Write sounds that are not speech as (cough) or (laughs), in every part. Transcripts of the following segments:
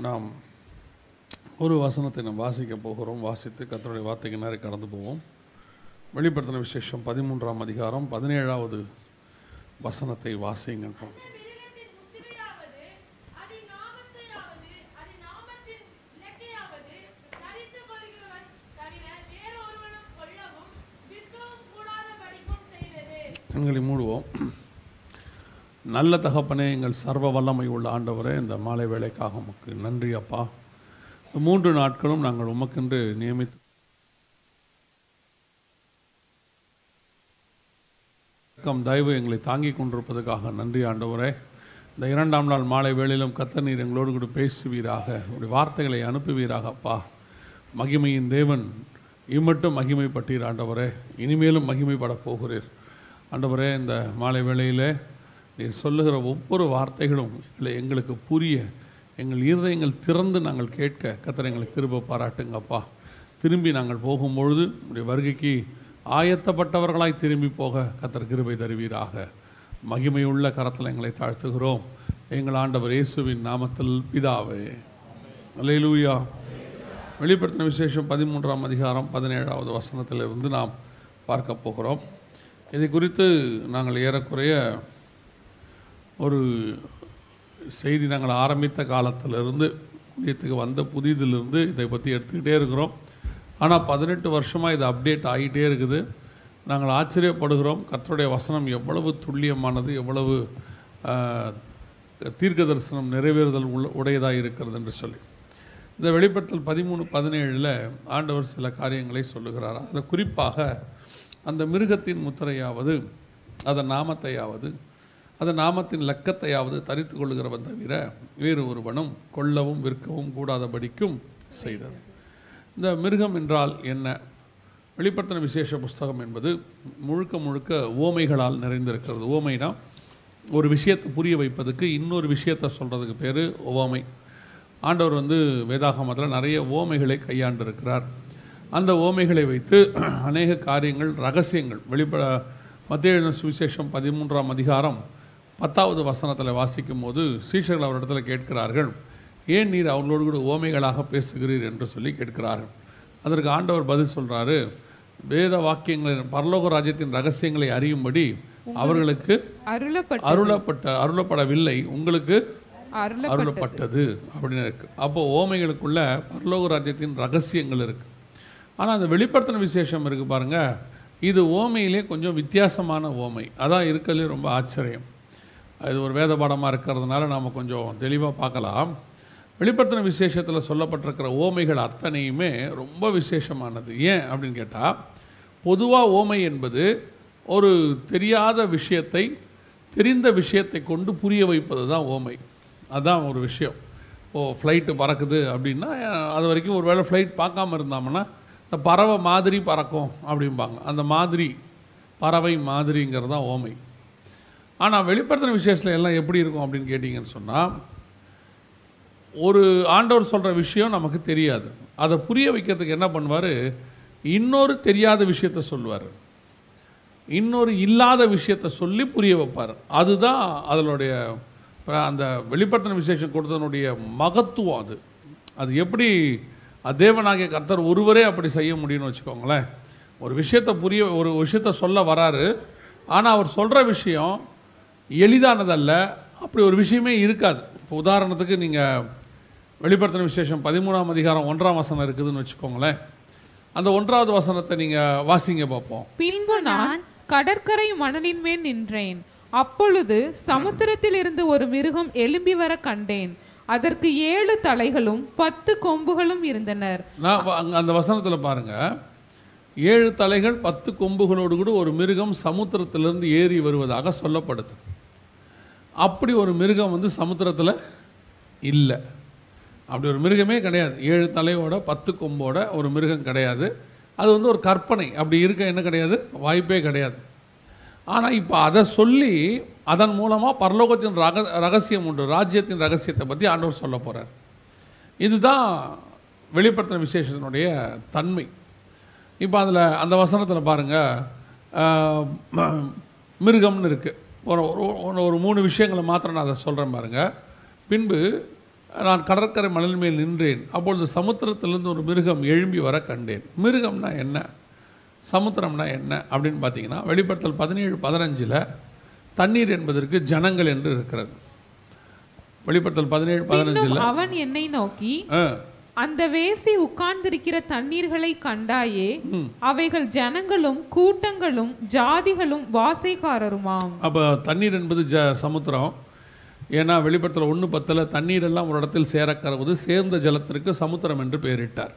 நாம் ஒரு வசனத்தை நாம் வாசிக்க போகிறோம். வாசித்து கத்தருடைய வார்த்தைக்கு நேரம் கடந்து போவோம். வெளிப்படுத்தின விசேஷம் பதிமூன்றாம் அதிகாரம் பதினேழாவது வசனத்தை வாசிங்கன்றோம் எங்களை கண்களை மூடுவோம். நல்ல தகப்பனே எங்கள் சர்வ வல்லமை உள்ள ஆண்டவரே இந்த மாலை வேலைக்காக உமக்கு நன்றி அப்பா. இந்த மூன்று நாட்களும் நாங்கள் உமக்கென்று நியமித்து தயவு எங்களை தாங்கிக் கொண்டிருப்பதற்காக நன்றி ஆண்டவரே. இந்த இரண்டாம் நாள் மாலை வேளையிலும் கத்த நீர் எங்களோடு கூட பேசுவீராக உடைய வார்த்தைகளை அனுப்புவீராக அப்பா. மகிமையின் தேவன் இம்மட்டும் மகிமைப்பட்டீர் ஆண்டவரே. இனிமேலும் மகிமைப்படப் போகிறீர். ஆண்டவரே இந்த மாலை வேளையிலே நீர் சொல்லுகிற ஒவ்வொரு வார்த்தைகளும் எங்களை எங்களுக்கு புரிய எங்கள் இருதயங்கள் திறந்து நாங்கள் கேட்க கத்தர் எங்களுக்கு திரும்ப பாராட்டுங்கப்பா. திரும்பி நாங்கள் போகும்பொழுது உடைய வருகைக்கு ஆயத்தப்பட்டவர்களாய் திரும்பி போக கத்தர் கிருபை தருவீராக. மகிமையுள்ள கரத்தில் எங்களை தாழ்த்துகிறோம். எங்கள் ஆண்டவர் இயேசுவின் நாமத்தில் பிதாவே. அல்லேலூயா. வெளிப்படுத்தின விசேஷம் பதிமூன்றாம் அதிகாரம் பதினேழாவது வசனத்திலிருந்து நாம் பார்க்க போகிறோம். இதை குறித்து நாங்கள் ஏறக்குறைய ஒரு செய்தி நாங்கள் ஆரம்பித்த காலத்திலிருந்து ஊழியத்துக்கு வந்த புதிதிலிருந்து இதை பற்றி எடுத்துக்கிட்டே இருக்கிறோம். ஆனால் பதினெட்டு வருஷமாக இது அப்டேட் ஆகிட்டே இருக்குது. நாங்கள் ஆச்சரியப்படுகிறோம். கர்த்தருடைய வசனம் எவ்வளவு துல்லியமானது எவ்வளவு தீர்க்க தரிசனம் நிறைவேறுதல் உள்ள உடையதாக இருக்கிறது என்று சொல்லி. இந்த வெளிப்படுத்தல் பதிமூணு பதினேழில் ஆண்டவர் சில காரியங்களை சொல்லுகிறார். அதில் குறிப்பாக அந்த மிருகத்தின் முத்திரையாவது அதன் நாமத்தையாவது அந்த நாமத்தின் லக்கத்தையாவது தரித்து கொள்கிறவன் தவிர வேறு ஒருவனும் கொல்லவும் விற்கவும் கூடாதபடிக்கும் செய்தது. இந்த மிருகம் என்றால் என்ன? வெளிப்படுத்தின விசேஷ புஸ்தகம் என்பது முழுக்க முழுக்க ஓமைகளால் நிறைந்திருக்கிறது. ஓமைனா ஒரு விஷயத்தை புரிய வைப்பதுக்கு இன்னொரு விஷயத்தை சொல்கிறதுக்கு பேர் ஓமை. ஆண்டவர் வந்து வேதாகமத்தில் நிறைய ஓமைகளை கையாண்டிருக்கிறார். அந்த ஓமைகளை வைத்து அநேக காரியங்கள் ரகசியங்கள் வெளிப்பட மத்திய சுவிசேஷம் பதிமூன்றாம் அதிகாரம் பத்தாவது வசனத்தில் வாசிக்கும் போது சீஷர்கள் அவரிடத்தில் கேட்கிறார்கள் ஏன் நீர் அவர்களோடு கூட ஓமைகளாக பேசுகிறீர்? என்று சொல்லி கேட்கிறார்கள். அதற்கு ஆண்டவர் பதில் சொல்றாரு வேத வாக்கியங்களின் பரலோக ராஜ்யத்தின் ரகசியங்களை அறியும்படி அவர்களுக்கு அருளப்பட்ட அருளப்பட்ட அருளப்படவில்லை உங்களுக்கு அருள அருளப்பட்டது அப்படின்னு இருக்கு. அப்போ ஓமைகளுக்குள்ள பரலோக ராஜ்யத்தின் ரகசியங்கள் இருக்கு. ஆனால் அந்த வெளிப்படுத்தின விசேஷம் இருக்கு பாருங்க இது ஓமையிலே கொஞ்சம் வித்தியாசமான ஓமை அதான் இருக்கிறதுலே ரொம்ப ஆச்சரியம். இது ஒரு வேத பாடமாக இருக்கிறதுனால நாம் கொஞ்சம் தெளிவாக பார்க்கலாம். வெளிப்படுத்தின விசேஷத்தில் சொல்லப்பட்டிருக்கிற ஓமைகள் அத்தனையுமே ரொம்ப விசேஷமானது. ஏன் அப்படின்னு கேட்டால் பொதுவாக ஓமை என்பது ஒரு தெரியாத விஷயத்தை தெரிந்த விஷயத்தை கொண்டு புரிய வைப்பது தான் ஓமை. அதுதான் ஒரு விஷயம். ஓ ஃப்ளைட்டு பறக்குது அப்படின்னா அது வரைக்கும் ஒரு வேளை ஃப்ளைட் பார்க்காம இருந்தாங்கன்னா இந்த பறவை மாதிரி பறக்கும் அப்படிம்பாங்க. அந்த மாதிரி பறவை மாதிரிங்கிறது தான் ஓமை. ஆனால் வெளிப்படுத்தின விசேஷத்தில் எல்லாம் எப்படி இருக்கும் அப்படின்னு கேட்டிங்கன்னு சொன்னால் ஒரு ஆண்டவர் சொல்கிற விஷயம் நமக்கு தெரியாது. அதை புரிய வைக்கிறதுக்கு என்ன பண்ணுவார்? இன்னொரு தெரியாத விஷயத்த சொல்லுவார். இன்னொரு இல்லாத விஷயத்த சொல்லி புரிய வைப்பார். அதுதான் அதனுடைய அந்த வெளிப்படுத்தின விசேஷம் கொடுத்ததனுடைய மகத்துவம் அது. அது எப்படி தேவனாகிய கர்த்தர் ஒருவரே அப்படி செய்ய முடியும்னு வச்சுக்கோங்களேன். ஒரு விஷயத்தை புரிய ஒரு விஷயத்த சொல்ல வராரு. ஆனால் அவர் சொல்கிற விஷயம் எளிதானதல்ல. அப்படி ஒரு விஷயமே இருக்காது. இப்போ உதாரணத்துக்கு நீங்கள் வெளிப்படுத்தின விசேஷம் பதிமூணாம் அதிகாரம் ஒன்றாம் வசனம் இருக்குதுன்னு வச்சுக்கோங்களேன். அந்த ஒன்றாவது வசனத்தை நீங்கள் வாசிங்க பார்ப்போம். பின்பு நான் கடற்கரை மணலின் மேல் நின்றேன். அப்பொழுது சமுத்திரத்தில் இருந்து ஒரு மிருகம் எழும்பி வர கண்டேன். அதற்கு ஏழு தலைகளும் பத்து கொம்புகளும் இருந்தனர். நான் அந்த வசனத்தில் பாருங்க. ஏழு தலைகள் பத்து கொம்புகளோடு கூட ஒரு மிருகம் சமுத்திரத்திலிருந்து ஏறி வருவதாக சொல்லப்படுது. அப்படி ஒரு மிருகம் வந்து சமுத்திரத்தில் இல்லை. அப்படி ஒரு மிருகமே கிடையாது. ஏழு தலையோட பத்து கொம்போட ஒரு மிருகம் கிடையாது. அது வந்து ஒரு கற்பனை. அப்படி இருக்க என்ன கிடையாது? வாய்ப்பே கிடையாது. ஆனால் இப்போ அதை சொல்லி அதன் மூலமாக பரலோகத்தின் ரக ரகசியம் உண்டு. ராஜ்யத்தின் ரகசியத்தை பற்றி ஆண்டவர் சொல்ல போகிறார் இதுதான் வெளிப்படுத்தின விசேஷத்தினுடைய தன்மை. இப்போ அதில் அந்த வசனத்தில் பாருங்கள் மிருகம்னு இருக்குது ஒரு ஒரு- ஒரு- மூணு விஷயங்களை மாத்திரம் நான் அதை சொல்கிறேன் பாருங்கள் பின்பு நான் கடற்கரை மணல் மேல் நின்றேன். அப்பொழுது சமுத்திரத்திலிருந்து ஒரு மிருகம் எழும்பி வர கண்டேன். மிருகம்னா என்ன? சமுத்திரம்னா என்ன அப்படின்னு பார்த்தீங்கன்னா வெளிப்படுத்தல் பதினேழு பதினஞ்சில் தண்ணீர் என்பதற்கு ஜனங்கள் என்று இருக்கிறது. வெளிப்படுத்தல் பதினேழு பதினஞ்சில் அவன் என்னை நோக்கி அந்த வேசி உட்கார்ந்திருக்கிற தண்ணீர்களை கண்டாயே அவைகள் ஜனங்களும் கூட்டங்களும் ஜாதிகளும் வாசைக்காரருமாம். அப்போ தண்ணீர் என்பது ஜ சமுத்திரம். ஏன்னா வெளிப்படுத்தல் ஒன்று பத்தில் தண்ணீர் எல்லாம் ஒரு இடத்தில் சேரக்கறவது சேர்ந்த ஜலத்திற்கு சமுத்திரம் என்று பெயரிட்டார்.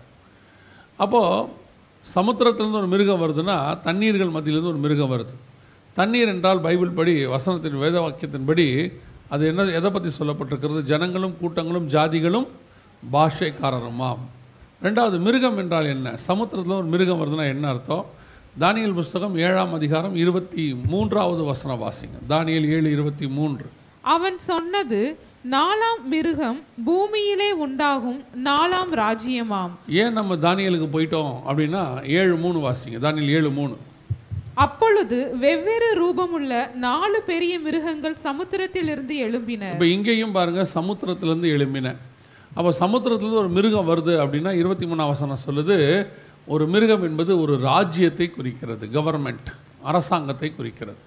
அப்போது சமுத்திரத்திலிருந்து ஒரு மிருகம் வருதுன்னா தண்ணீர்கள் மத்தியிலிருந்து ஒரு மிருகம் வருது. தண்ணீர் என்றால் பைபிள் படி வசனத்தின் வேத வாக்கியத்தின்படி அது என்ன எதை பற்றி சொல்லப்பட்டிருக்கிறது? ஜனங்களும் கூட்டங்களும் ஜாதிகளும் பாஷைக்காரருமாம். ரெண்டாவது மிருகம் என்றால் என்ன? சமுத்திரத்தில் ஒரு மிருகம் வருதுன்னா என்ன அர்த்தம்? தானியல் புஸ்தகம் ஏழாம் அதிகாரம் இருபத்தி மூன்றாவது வசனம் வாசிங்க. தானியல் ஏழு இருபத்தி மூன்று. அவன் சொன்னது நாலாம் மிருகம் பூமியிலே உண்டாகும் நாலாம் ராஜ்யமாம். ஏன் நம்ம தானியலுக்கு போயிட்டோம் அப்படின்னா ஏழு மூணு வாசிங்க. தானியல் ஏழு மூணு. அப்பொழுது வெவ்வேறு ரூபமுள்ள நாலு பெரிய மிருகங்கள் சமுத்திரத்திலிருந்து எழும்பின. இப்போ இங்கேயும் பாருங்க சமுத்திரத்திலேருந்து எழும்பின. அப்போ சமுத்திரத்துலேருந்து ஒரு மிருகம் வருது அப்படின்னா இருபத்தி மூணாம் வசனம் சொல்லுது ஒரு மிருகம் என்பது ஒரு ராஜ்யத்தை குறிக்கிறது கவர்மெண்ட் அரசாங்கத்தை குறிக்கிறது.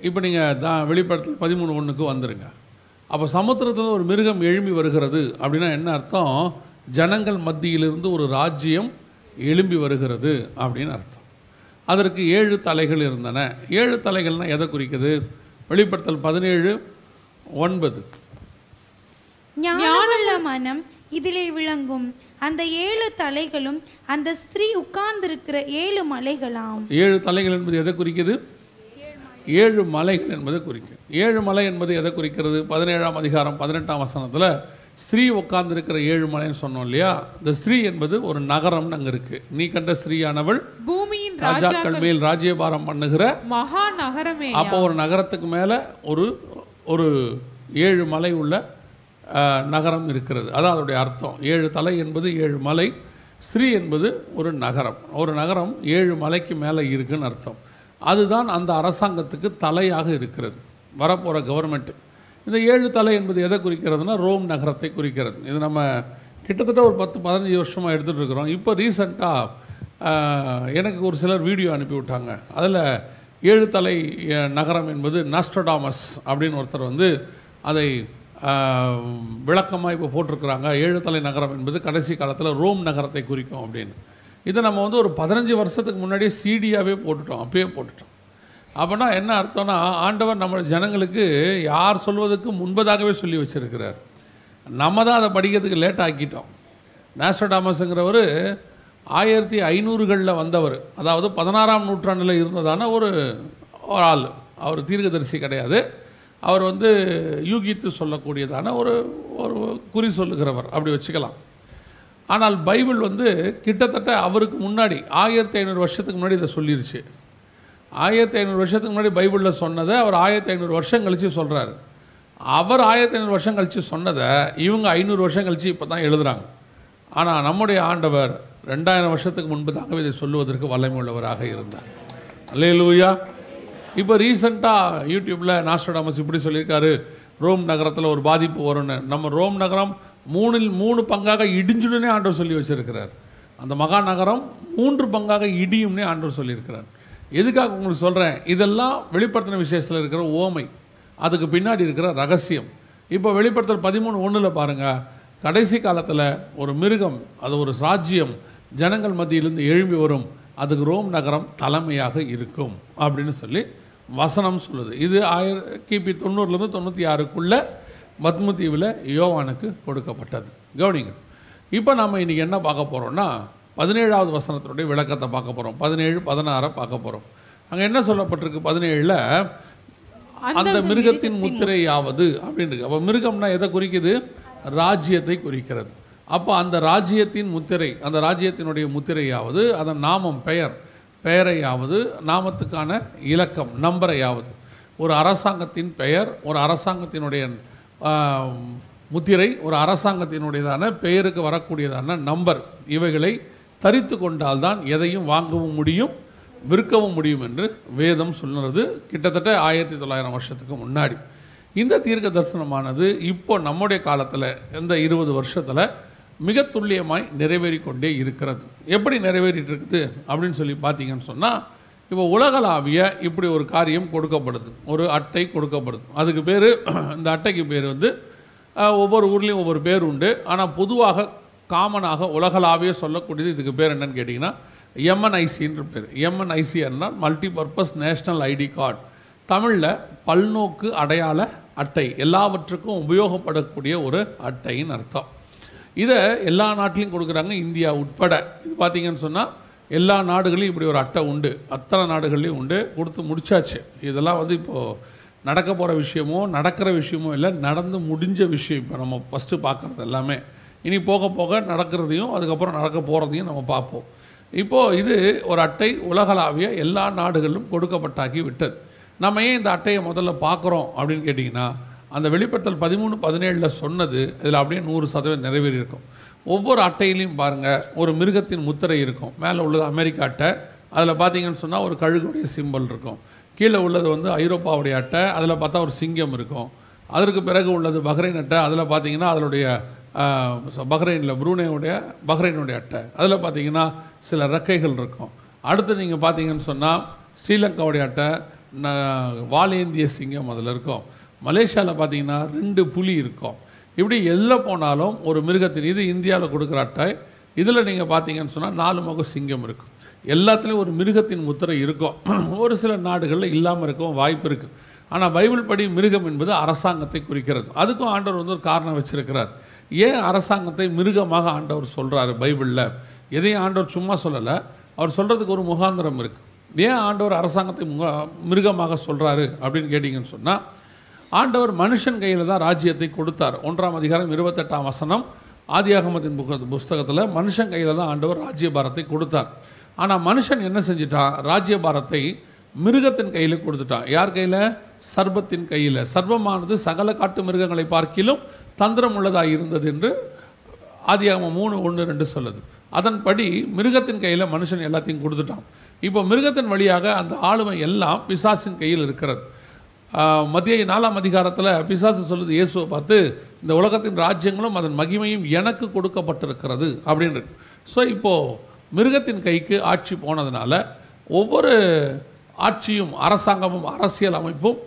இப்போ நீங்கள் தா வெளிப்படத்தில் பதிமூணு ஒன்றுக்கு வந்துடுங்க அப்போ சமுத்திரத்தில் ஒரு மிருகம் எழும்பி வருகிறது அப்படின்னா என்ன அர்த்தம்? ஜனங்கள் மத்தியிலிருந்து ஒரு ராஜ்யம் எழும்பி வருகிறது அப்படின்னு அர்த்தம். அதற்கு ஏழு தலைகள் இருந்தன. ஏழு தலைகள்னா எதை குறிக்குது? வெளிப்படுத்தல் பதினேழு ஒன்பது. ஞானமுள்ள மனம் இதிலே விளங்கும். அந்த ஏழு தலைகளும் அந்த ஸ்திரீ உட்கார்ந்திருக்கிற ஏழு மலைகளாம். ஏழு தலைகள் என்பது எதை குறிக்குது? ஏழு மலைகள் என்பதை குறிக்கும். ஏழு மலை என்பது எதை குறிக்கிறது? பதினேழாம் அதிகாரம் பதினெட்டாம் வசனத்தில் ஸ்திரீ உட்கார்ந்திருக்கிற ஏழு மலைன்னு சொன்னோம் இல்லையா? இந்த ஸ்திரீ என்பது ஒரு நகரம்னு அங்கே இருக்கு. நீ கண்ட ஸ்திரீயானவள் பூமியின் ராஜா ராஜாக்கள் மேல் ராஜ்யபாரம் பண்ணுகிற மகா நகரமே அப்போ ஒரு நகரத்துக்கு மேலே ஒரு ஒரு ஏழு மலை உள்ள நகரம் இருக்கிறது. அதான் அதோடைய அர்த்தம். ஏழு தலை என்பது ஏழு மலை ஸ்ரீ என்பது ஒரு நகரம். ஒரு நகரம் ஏழு மலைக்கு மேலே இருக்குன்னு அர்த்தம். அதுதான் அந்த அரசாங்கத்துக்கு தலையாக இருக்கிறது. வரப்போகிற கவர்மெண்ட்டு இந்த ஏழு தலை என்பது எதை குறிக்கிறதுனா ரோம் நகரத்தை குறிக்கிறது. இது நம்ம கிட்டத்தட்ட ஒரு பத்து பதினஞ்சு வருஷமாக எடுத்துகிட்டு இருக்கிறோம் இப்போ ரீசண்டாக எனக்கு ஒரு சிலர் வீடியோ அனுப்பிவிட்டாங்க. அதில் ஏழு தலை நகரம் என்பது நாஸ்டடாமஸ் அப்படின்னு ஒருத்தர் வந்து அதை விளக்கமாக இப்போ போட்டிருக்கிறாங்க. ஏழு தலை நகரம் என்பது கடைசி காலத்தில் ரோம் நகரத்தை குறிக்கும் அப்படின்னு. இதை நம்ம வந்து ஒரு பதினஞ்சு வருஷத்துக்கு முன்னாடியே சீடியாகவே போட்டுட்டோம். அப்பயே போட்டுட்டோம். அப்படின்னா என்ன அர்த்தம்னா ஆண்டவர் நம்ம ஜனங்களுக்கு யார் சொல்வதற்கு முன்பதாகவே சொல்லி வச்சுருக்கிறார். நம்ம தான் அதை படிக்கிறதுக்கு லேட் ஆக்கிட்டோம். நாஸ்டடாமஸுங்கிறவர் ஆயிரத்தி ஐநூறுகளில் வந்தவர். அதாவது பதினாறாம் நூற்றாண்டில் இருந்ததான ஒரு ஆள். அவர் தீர்க்கதரிசி கிடையாது. அவர் வந்து யூகித்து சொல்லக்கூடியதான ஒரு ஒரு குறி சொல்லுகிறவர். அப்படி வச்சுக்கலாம். ஆனால் பைபிள் வந்து கிட்டத்தட்ட அவருக்கு முன்னாடி ஆயிரத்தி ஐநூறு வருஷத்துக்கு முன்னாடி இதை சொல்லிருச்சு. ஆயிரத்தி ஐநூறு வருஷத்துக்கு முன்னாடி பைபிளில் சொன்னதை அவர் ஆயிரத்தி ஐநூறு வருஷம் கழித்து சொல்கிறாரு அவர் ஆயிரத்தி ஐநூறு வருஷம் கழித்து சொன்னதை இவங்க ஐநூறு வருஷம் கழித்து இப்போ தான் எழுதுகிறாங்க ஆனால் நம்முடைய ஆண்டவர் ரெண்டாயிரம் வருஷத்துக்கு முன்பு தாங்க இதை சொல்லுவதற்கு வல்லமை உள்ளவராக இருந்தார். அல்லையா இப்போ ரீசெண்டாக யூடியூப்பில் நாஸ்டடாமஸ் இப்படி சொல்லியிருக்காரு. ரோம் நகரத்தில் ஒரு பாதிப்பு வரும்னு. நம்ம ரோம் நகரம் மூணில் மூணு பங்காக இடிஞ்சுடுனே ஆண்டவர் சொல்லி வச்சுருக்கிறார். அந்த மகா நகரம் மூன்று பங்காக இடியும்னே ஆண்டவர் சொல்லியிருக்கிறார். எதுக்காக உங்களுக்கு சொல்கிறேன் இதெல்லாம் வெளிப்படுத்தின விஷயத்தில் இருக்கிற ஓமை. அதுக்கு பின்னாடி இருக்கிற ரகசியம். இப்போ வெளிப்படுத்தல் பதிமூணு ஒன்றில் பாருங்கள் கடைசி காலத்தில் ஒரு மிருகம் அது ஒரு சாட்சியம் ஜனங்கள் மத்தியிலிருந்து எழும்பி வரும். அதுக்கு ரோம் நகரம் தலைமையாக இருக்கும் அப்படின்னு சொல்லி வசனம் சொல்லுது. இது ஆயிர கிபி தொண்ணூறுலேருந்து தொண்ணூற்றி ஆறுக்குள்ள மத்மு தீவில் யோவானுக்கு கொடுக்கப்பட்டது. கவனிங்க. இப்போ நம்ம இன்றைக்கி என்ன பார்க்க போகிறோம்னா பதினேழாவது வசனத்தினுடைய விளக்கத்தை பார்க்க போகிறோம் பதினேழு பதினாறை பார்க்க போகிறோம் அங்கே என்ன சொல்லப்பட்டிருக்கு பதினேழில்? அந்த மிருகத்தின் முத்திரையாவது அப்படின்னு அப்போ மிருகம்னா எதை குறிக்குது? ராஜ்யத்தை குறிக்கிறது. அப்போ அந்த ராஜ்யத்தின் முத்திரை அந்த ராஜ்யத்தினுடைய முத்திரையாவது அதன் நாமம் பெயர் பெயரையாவது நாமத்துக்கான இலக்கம் நம்பரையாவது. ஒரு அரசாங்கத்தின் பெயர் ஒரு அரசாங்கத்தினுடைய முத்திரை ஒரு அரசாங்கத்தினுடையதான பெயருக்கு வரக்கூடியதான நம்பர். இவைகளை தரித்து கொண்டால்தான் எதையும் வாங்கவும் முடியும் விற்கவும் முடியும் என்று வேதம் சொல்லுறது கிட்டத்தட்ட ஆயிரத்தி தொள்ளாயிரம் வருஷத்துக்கு முன்னாடி. இந்த தீர்க்க தரிசனமானது இப்போ நம்முடைய காலத்தில் இந்த இருபது வருஷத்தில் மிக துல்லியமாய் நிறைவேறி கொண்டே இருக்கிறது. எப்படி நிறைவேறிட்டு இருக்குது அப்படின்னு சொல்லி பார்த்தீங்கன்னு சொன்னால் இப்போ உலகளாவிய இப்படி ஒரு காரியம் கொடுக்கப்படுது. ஒரு அட்டை கொடுக்கப்படுது. அதுக்கு பேர் இந்த அட்டைக்கு பேர் வந்து ஒவ்வொரு ஊர்லேயும் ஒவ்வொரு பேர் உண்டு. ஆனால் பொதுவாக காமனாக உலகளாவிய சொல்லக்கூடியது இதுக்கு பேர் என்னன்னு கேட்டிங்கன்னா எம்என்ஐசின்ற பேர். எம்என்ஐசின்னா multi purpose national ID card தமிழில் பல்நோக்கு அடையாள அட்டை. எல்லாவற்றுக்கும் உபயோகப்படக்கூடிய ஒரு அட்டைன்னு அர்த்தம். இதை எல்லா நாட்டிலையும் கொடுக்குறாங்க இந்தியா உட்பட. இது பார்த்தீங்கன்னு சொன்னால் எல்லா நாடுகளையும் இப்படி ஒரு அட்டை உண்டு. அத்தனை நாடுகள்லையும் உண்டு. கொடுத்து முடிச்சாச்சு. இதெல்லாம் வந்து இப்போது நடக்க போகிற விஷயமோ நடக்கிற விஷயமோ இல்லை நடந்து முடிஞ்ச விஷயம் இப்போ நம்ம ஃபஸ்ட்டு பார்க்குறது எல்லாமே. இனி போக போக நடக்கிறதையும் அதுக்கப்புறம் நடக்க போகிறதையும் நம்ம பார்ப்போம். இப்போது இது ஒரு அட்டை உலகளாவிய எல்லா நாடுகளிலும் கொடுக்கப்பட்டாக்கி விட்டது. நம்ம ஏன் இந்த அட்டையை முதல்ல பார்க்குறோம் அப்படின்னு கேட்டிங்கன்னா அந்த வெளிப்படுத்தல் பதிமூணு பதினேழில் சொன்னது இதில் அப்படியே நூறு சதவீதம் நிறைவேறி இருக்கும் ஒவ்வொரு அட்டையிலையும் பாருங்கள் ஒரு மிருகத்தின் முத்திரை இருக்கும். மேலே உள்ளது அமெரிக்கா அட்டை அதில் பார்த்தீங்கன்னு சொன்னால் ஒரு கழுகுடைய சிம்பல் இருக்கும். கீழே உள்ளது வந்து ஐரோப்பாவுடைய அட்டை அதில் பார்த்தா ஒரு சிங்கம் இருக்கும். அதற்கு பிறகு உள்ளது பஹ்ரைன் அட்டை அதில் பார்த்தீங்கன்னா அதனுடைய பஹ்ரைனில் புரூனேவுடைய பஹ்ரைனுடைய அட்டை. அதில் பார்த்தீங்கன்னா சில ரெக்கைகள் இருக்கும். அடுத்து நீங்கள் பார்த்தீங்கன்னு சொன்னால் ஸ்ரீலங்காவுடைய அட்டை வாலேந்திய சிங்கம் அதில் இருக்கும். மலேசியாவில் பார்த்தீங்கன்னா ரெண்டு புலி இருக்கும். இப்படி எல்ல போனாலும் ஒரு மிருகத்தின் இது இந்தியாவில் கொடுக்குற அட்டை இதில் நீங்கள் பார்த்தீங்கன்னு சொன்னால் நாலு முக சிங்கம் இருக்கும். எல்லாத்துலேயும் ஒரு மிருகத்தின் முத்திரை இருக்கும். (clears throat) ஒரு சில நாடுகளில் இல்லாமல் இருக்கும் வாய்ப்பு இருக்குது ஆனால் பைபிள் படி மிருகம் என்பது அரசாங்கத்தை குறிக்கிறது. அதுக்கும் ஆண்டவர் வந்து ஒரு காரணம் வச்சுருக்கிறார். ஏன் அரசாங்கத்தை மிருகமாக ஆண்டவர் சொல்கிறாரு பைபிளில்? எதையும் ஆண்டவர் சும்மா சொல்லலை. அவர் சொல்கிறதுக்கு ஒரு முகாந்திரம் இருக்குது ஏன் ஆண்டவர் அரசாங்கத்தை முக மிருகமாக சொல்கிறாரு அப்படின்னு கேட்டிங்கன்னு சொன்னால் ஆண்டவர் மனுஷன் கையில் தான் ராஜ்யத்தை கொடுத்தார். ஒன்றாம் அதிகாரம் இருபத்தெட்டாம் வசனம் ஆதியாகமத்தின் புக்க புஸ்தகத்தில் மனுஷன் கையில் தான் ஆண்டவர் ராஜ்யபாரத்தை கொடுத்தார். ஆனால் மனுஷன் என்ன செஞ்சிட்டான் ராஜ்யபாரத்தை மிருகத்தின் கையில் கொடுத்துட்டான் யார் கையில்? சர்பத்தின் கையில். சர்பமானது சகல காட்டு மிருகங்களை பார்க்கிலும் தந்திரம் உள்ளதாக இருந்தது என்று ஆதியாகமம் மூணு ஒன்று ரெண்டு சொல்லுது. அதன்படி மிருகத்தின் கையில் மனுஷன் எல்லாத்தையும் கொடுத்துட்டான். இப்போ மிருகத்தின் வழியாக அந்த ஆளுமை எல்லாம் பிசாசின் கையில் இருக்கிறது. மத்திய நாலாம் அதிகாரத்தில் பிசாசு சொல்லுது இயேசுவை பார்த்து இந்த உலகத்தின் ராஜ்யங்களும் அதன் மகிமையும் எனக்கு கொடுக்கப்பட்டிருக்கிறது அப்படின்னு ஸோ இப்போது மிருகத்தின் கைக்கு ஆட்சி போனதுனால ஒவ்வொரு ஆட்சியும் அரசாங்கமும் அரசியல் அமைப்பும்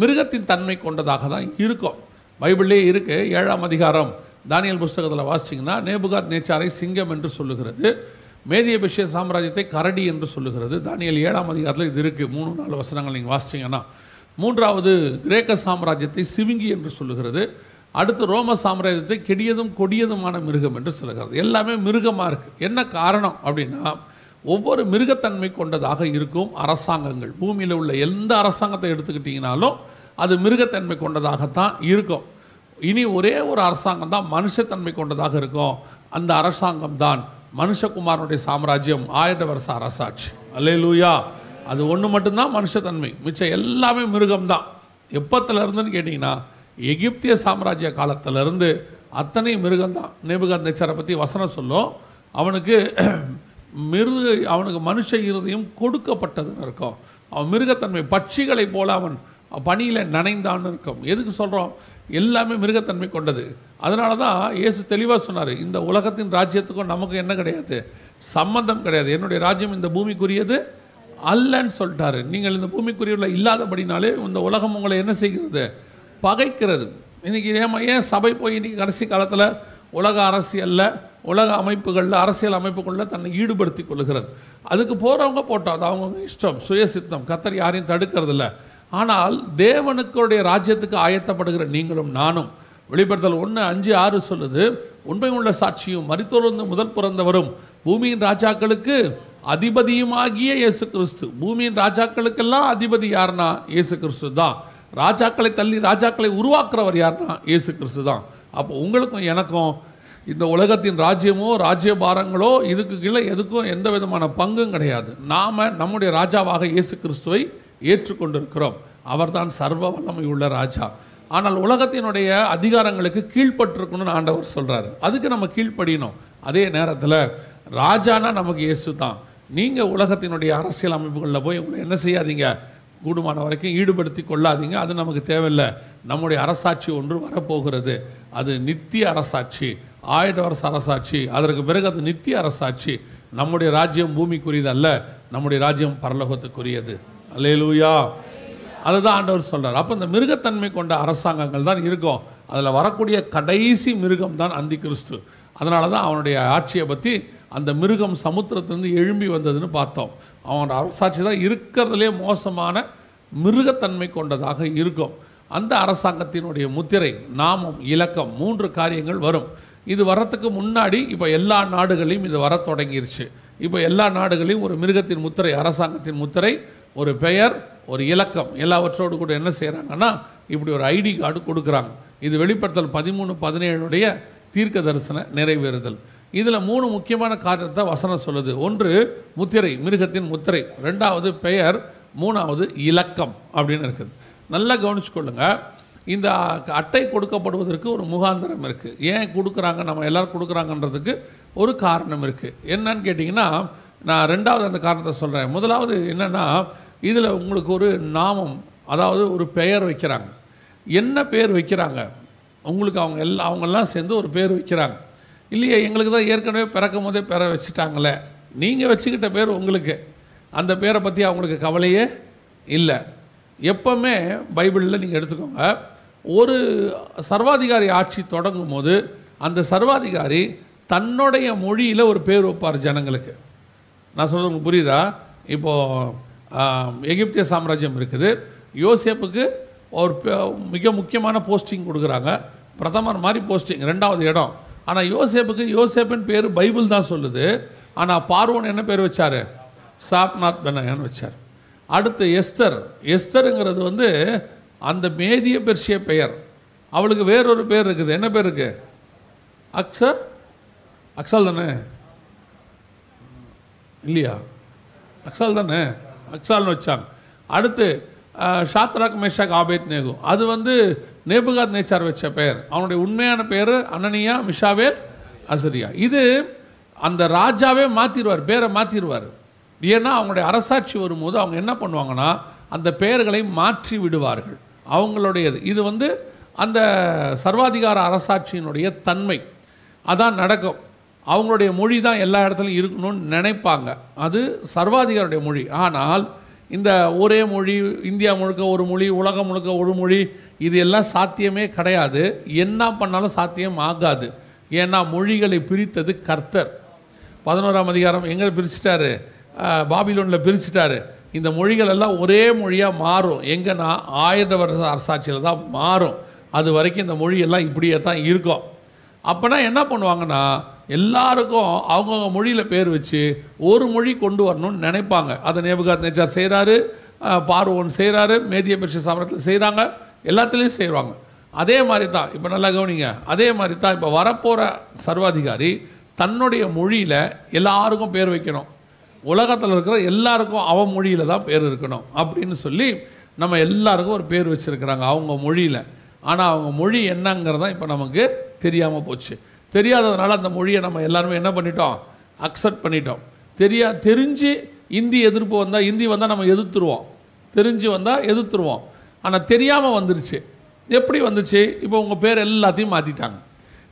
மிருகத்தின் தன்மை கொண்டதாக தான் இருக்கும். பைபிள்லேயே இருக்குது ஏழாம் அதிகாரம் தானியல் புஸ்தகத்தில் வாசிச்சிங்கன்னா நேபுகாத் நேச்சாரை சிங்கம் என்று சொல்லுகிறது மேதியபிஷிய சாம்ராஜ்யத்தை கரடி என்று சொல்லுகிறது. தானியல் ஏழாம் அதிகாரத்தில் இது இருக்குது மூணு நாலு வசனங்கள் நீங்கள் வாசிச்சிங்கன்னா மூன்றாவது கிரேக்க சாம்ராஜ்யத்தை சிவிங்கி என்று சொல்லுகிறது. அடுத்து ரோம சாம்ராஜ்யத்தை கெடியதும் கொடியதுமான மிருகம் என்று சொல்லுகிறது. எல்லாமே மிருகமாக இருக்குது என்ன காரணம் அப்படின்னா ஒவ்வொரு மிருகத்தன்மை கொண்டதாக இருக்கும் அரசாங்கங்கள். பூமியில் உள்ள எந்த அரசாங்கத்தை எடுத்துக்கிட்டிங்கனாலும் அது மிருகத்தன்மை கொண்டதாகத்தான் இருக்கும். இனி ஒரே ஒரு அரசாங்கம் தான் மனுஷத்தன்மை கொண்டதாக இருக்கும். அந்த அரசாங்கம் தான் மனுஷகுமாரனுடைய சாம்ராஜ்யம். ஆயிரம் வருஷ அரசாட்சி அல்லேலூயா. அது ஒன்று மட்டும்தான் மனுஷத்தன்மை. மிச்சம் எல்லாமே மிருகம்தான். எப்பத்துலேருந்துன்னு கேட்டிங்கன்னா எகிப்திய சாம்ராஜ்ய காலத்திலேருந்து அத்தனை மிருகம்தான். நேபுகாத் நேச்சரை பற்றி வசனம் சொல்லும். அவனுக்கு (clears throat) மிருக அவனுக்கு மனுஷ இருதயம் கொடுக்கப்பட்டதுன்னு இருக்கும். அவன் மிருகத்தன்மை பட்சிகளைப் போல அவன் பணியில் நனைந்தான்னு இருக்கும். எதுக்கு சொல்கிறோம் எல்லாமே மிருகத்தன்மை கொண்டது. அதனால தான் இயேசு தெளிவாக சொன்னார் இந்த உலகத்தின் ராஜ்யத்துக்கும் நமக்கு என்ன கிடையாது? சம்பந்தம் கிடையாது. என்னுடைய ராஜ்யம் இந்த பூமிக்குரியது அல்லன்னு சொல்லிட்டாரு. நீங்கள் இந்த பூமிக்குரியவில் இல்லாதபடினாலே இந்த உலகம் உங்களை என்ன செய்கிறது? பகைக்கிறது. இன்றைக்கி ஏமா ஏன் சபை போய் இன்றைக்கி கடைசி காலத்தில் உலக அரசியலில் உலக அமைப்புகளில் அரசியல் அமைப்புகளில் தன்னை ஈடுபடுத்தி கொள்ளுகிறது. அதுக்கு போகிறவங்க போட்டோம் அது அவங்க இஷ்டம் சுயசித்தம். கத்தர் யாரையும் தடுக்கிறதில்ல ஆனால் தேவனுக்குடைய ராஜ்யத்துக்கு ஆயத்தப்படுகிற நீங்களும் நானும். வெளிப்படுத்தல் ஒன்று அஞ்சு ஆறு சொல்லுது உண்மை உள்ள சாட்சியும் மரித்தோர்ந்து முதல் பிறந்தவரும் பூமியின் ராஜாக்களுக்கு அதிபதியுமாகிய இயேசு கிறிஸ்து பூமியின் ராஜாக்களுக்கெல்லாம் அதிபதி யாருன்னா? இயேசு கிறிஸ்து தான். ராஜாக்களை தள்ளி ராஜாக்களை உருவாக்குறவர் யாருன்னா? இயேசு கிறிஸ்து தான். அப்போ உங்களுக்கும் எனக்கும் இந்த உலகத்தின் ராஜ்யமோ ராஜ்யபாரங்களோ இதுக்கு கீழே எதுக்கும் எந்த விதமான பங்கும் கிடையாது. நாம் நம்முடைய ராஜாவாக இயேசு கிறிஸ்துவை ஏற்றுக்கொண்டிருக்கிறோம். அவர்தான் சர்வ வல்லமை உள்ள ராஜா. ஆனால் உலகத்தினுடைய அதிகாரங்களுக்கு கீழ்ப்பட்டிருக்கணும்னு ஆண்டவர் சொல்கிறாரு அதுக்கு நம்ம கீழ்ப்படியணும். அதே நேரத்தில் ராஜானா நமக்கு இயேசு தான். நீங்கள் உலகத்தினுடைய அரசியல் அமைப்புகளில் போய் உங்களை என்ன செய்யாதீங்க? கூடுமான வரைக்கும் ஈடுபடுத்தி கொள்ளாதீங்க. அது நமக்கு தேவையில்லை. நம்முடைய அரசாட்சி ஒன்று வரப்போகிறது. அது நித்திய அரசாட்சி. ஆயிரம் வருஷ அரசாட்சி. அதற்கு பிறகு அது நித்திய அரசாட்சி. நம்முடைய ராஜ்யம் பூமிக்குரியது அல்ல. நம்முடைய ராஜ்யம் பரலோகத்துக்குரியது. அல்லேலூயா. அதுதான் ஆண்டவர் சொல்கிறார் அப்போ இந்த மிருகத்தன்மை கொண்ட அரசாங்கங்கள் தான் இருக்கும். அதில் வரக்கூடிய கடைசி மிருகம் தான் அந்தி கிறிஸ்து அதனால தான் அவனுடைய ஆட்சியை பற்றி அந்த மிருகம் சமுத்திரத்திலேருந்து எழும்பி வந்ததுன்னு பார்த்தோம். அவனோட அரசாட்சி தான் இருக்கிறதுலே மோசமான மிருகத்தன்மை கொண்டதாக இருக்கும். அந்த அரசாங்கத்தினுடைய முத்திரை நாமம் இலக்கம் மூன்று காரியங்கள் வரும். இது வரத்துக்கு முன்னாடி இப்போ எல்லா நாடுகளையும் இது வர தொடங்கிருச்சு. இப்போ எல்லா நாடுகளையும் ஒரு மிருகத்தின் முத்திரை அரசாங்கத்தின் முத்திரை ஒரு பெயர் ஒரு இலக்கம் எல்லாவற்றோடு கூட என்ன செய்கிறாங்கன்னா இப்படி ஒரு ஐடி கார்டு கொடுக்குறாங்க. இது வெளிப்படுத்தல் பதிமூணு பதினேழுடைய தீர்க்க தரிசன நிறைவேறுதல். இதில் மூணு முக்கியமான காரணத்தை வசனம் சொல்லுது. ஒன்று முத்திரை மிருகத்தின் முத்திரை. ரெண்டாவது பெயர் மூணாவது இலக்கம் அப்படின்னு இருக்குது. நல்லா கவனிச்சுக்கொள்ளுங்க. இந்த அட்டை கொடுக்கப்படுவதற்கு ஒரு முகாந்திரம் இருக்குது ஏன் கொடுக்குறாங்க? நம்ம எல்லாரும் கொடுக்குறாங்கன்றதுக்கு ஒரு காரணம் இருக்குது என்னன்னு கேட்டிங்கன்னா நான் ரெண்டாவது அந்த காரணத்தை சொல்கிறேன் முதலாவது என்னென்னா இதில் உங்களுக்கு ஒரு நாமம் அதாவது ஒரு பெயர் வைக்கிறாங்க. என்ன பேர் வைக்கிறாங்க? உங்களுக்கு அவங்க எல்லாம் அவங்கெல்லாம் சேர்ந்து ஒரு பேர் வைக்கிறாங்க. இல்லையே எங்களுக்கு தான் ஏற்கனவே பிறக்கும் போதே பேரை வச்சுட்டாங்களே. நீங்கள் வச்சுக்கிட்ட பேர் உங்களுக்கு. அந்த பேரை பற்றி அவங்களுக்கு கவலையே இல்லை. எப்பவுமே பைபிளில் நீங்கள் எடுத்துக்கோங்க. ஒரு சர்வாதிகாரி ஆட்சி தொடங்கும் போது அந்த சர்வாதிகாரி தன்னுடைய மொழியில் ஒரு பேர் வைப்பார் ஜனங்களுக்கு. நான் சொல்கிறது உங்களுக்கு புரியுதா? இப்போது எகிப்திய சாம்ராஜ்யம் இருக்குது. யோசேப்புக்கு ஒரு மிக முக்கியமான போஸ்டிங் கொடுக்குறாங்க. பிரதமர் மாதிரி போஸ்டிங் ரெண்டாவது இடம். ஆனால் யோசேப்புக்கு யோசேப்பின் பேர் பைபிள் தான் சொல்லுது. ஆனால் பார்வோன் என்ன பேர் வச்சார்? சாப்நாத் பெனகன் வச்சார். அடுத்து எஸ்தர். எஸ்தருங்கிறது வந்து அந்த மேதிய பெர்ஷிய பெயர். அவளுக்கு வேறொரு பேர் இருக்குது. என்ன பேர் இருக்குது அக்ஸர்? அக்ஸால் தானே? இல்லையா? அக்ஸால் தானே? அக்ஸால்னு வச்சாங்க. அடுத்து ஷாத்ராக் மேஷாக் ஆபேத் நேகு அது வந்து நேபுகாத் நேச்சார் வச்ச பெயர். அவனுடைய உண்மையான பேர் அனனியா மிஷாவேல் அசரியா. இது அந்த ராஜாவே மாற்றிடுவார் பேரை மாற்றிடுவார் ஏன்னா அவங்களுடைய அரசாட்சி வரும்போது அவங்க என்ன பண்ணுவாங்கன்னா அந்த பெயர்களை மாற்றி விடுவார்கள். அவங்களுடையது. இது வந்து அந்த சர்வாதிகார அரசாட்சியினுடைய தன்மை. அதான் நடக்கும். அவங்களுடைய மொழி தான் எல்லா இடத்துலையும் இருக்கணும்னு நினைப்பாங்க. அது சர்வாதிகாருடைய மொழி. ஆனால் இந்த ஒரே மொழி இந்தியா முழுக்க ஒரு மொழி உலகம் முழுக்க ஒரு மொழி இது எல்லாம் சாத்தியமே கிடையாது. என்ன பண்ணாலும் சாத்தியம் ஆகாது. ஏன்னா மொழிகளை பிரித்தது கர்த்தர். பதினோராம் அதிகாரம் எங்கே பிரிச்சுட்டாரு. பாபிலோனில் பிரிச்சுட்டாரு. இந்த மொழிகள் எல்லாம் ஒரே மொழியாக மாறும். எங்கன்னா ஆயிரம் வருஷ அரசாட்சியில் தான் மாறும். அது வரைக்கும் இந்த மொழியெல்லாம் இப்படியே தான் இருக்கும். அப்போனா என்ன பண்ணுவாங்கன்னா எல்லாருக்கும் அவங்கவுங்க மொழியில் பேர் வச்சு ஒரு மொழி கொண்டு வரணும்னு நினைப்பாங்க. அதை நேபுகாத் நேச்சார் செய்கிறாரு பார்வோன் செய்கிறாரு மேதிய பெருஷ சாமரத்தில் செய்கிறாங்க எல்லாத்துலேயும் செய்வாங்க. அதே மாதிரி தான் இப்போ நல்லா கவனிங்க. அதே மாதிரி தான் இப்போ வரப்போகிற சர்வாதிகாரி தன்னுடைய மொழியில் எல்லாருக்கும் பேர் வைக்கணும். உலகத்தில் இருக்கிற எல்லாருக்கும் அவன் மொழியில் தான் பேர் இருக்கணும் அப்படின்னு சொல்லி நம்ம எல்லாருக்கும் ஒரு பேர் வச்சுருக்கிறாங்க அவங்க மொழியில். ஆனால் அவங்க மொழி என்னங்கிறதான் இப்போ நமக்கு தெரியாமல் போச்சு. தெரியாததுனால அந்த மொழியை நம்ம எல்லாருமே என்ன பண்ணிட்டோம்? அக்செப்ட் பண்ணிட்டோம். தெரியா தெரிஞ்சு இந்தி எதிர்ப்பு வந்தால் இந்தி வந்தால் நம்ம எதிர்த்துருவோம். தெரிஞ்சு வந்தால் எதிர்த்துருவோம். ஆனால் தெரியாமல் வந்துருச்சு. எப்படி வந்துச்சு? இப்போ உங்கள் பேர் எல்லாத்தையும் மாற்றிட்டாங்க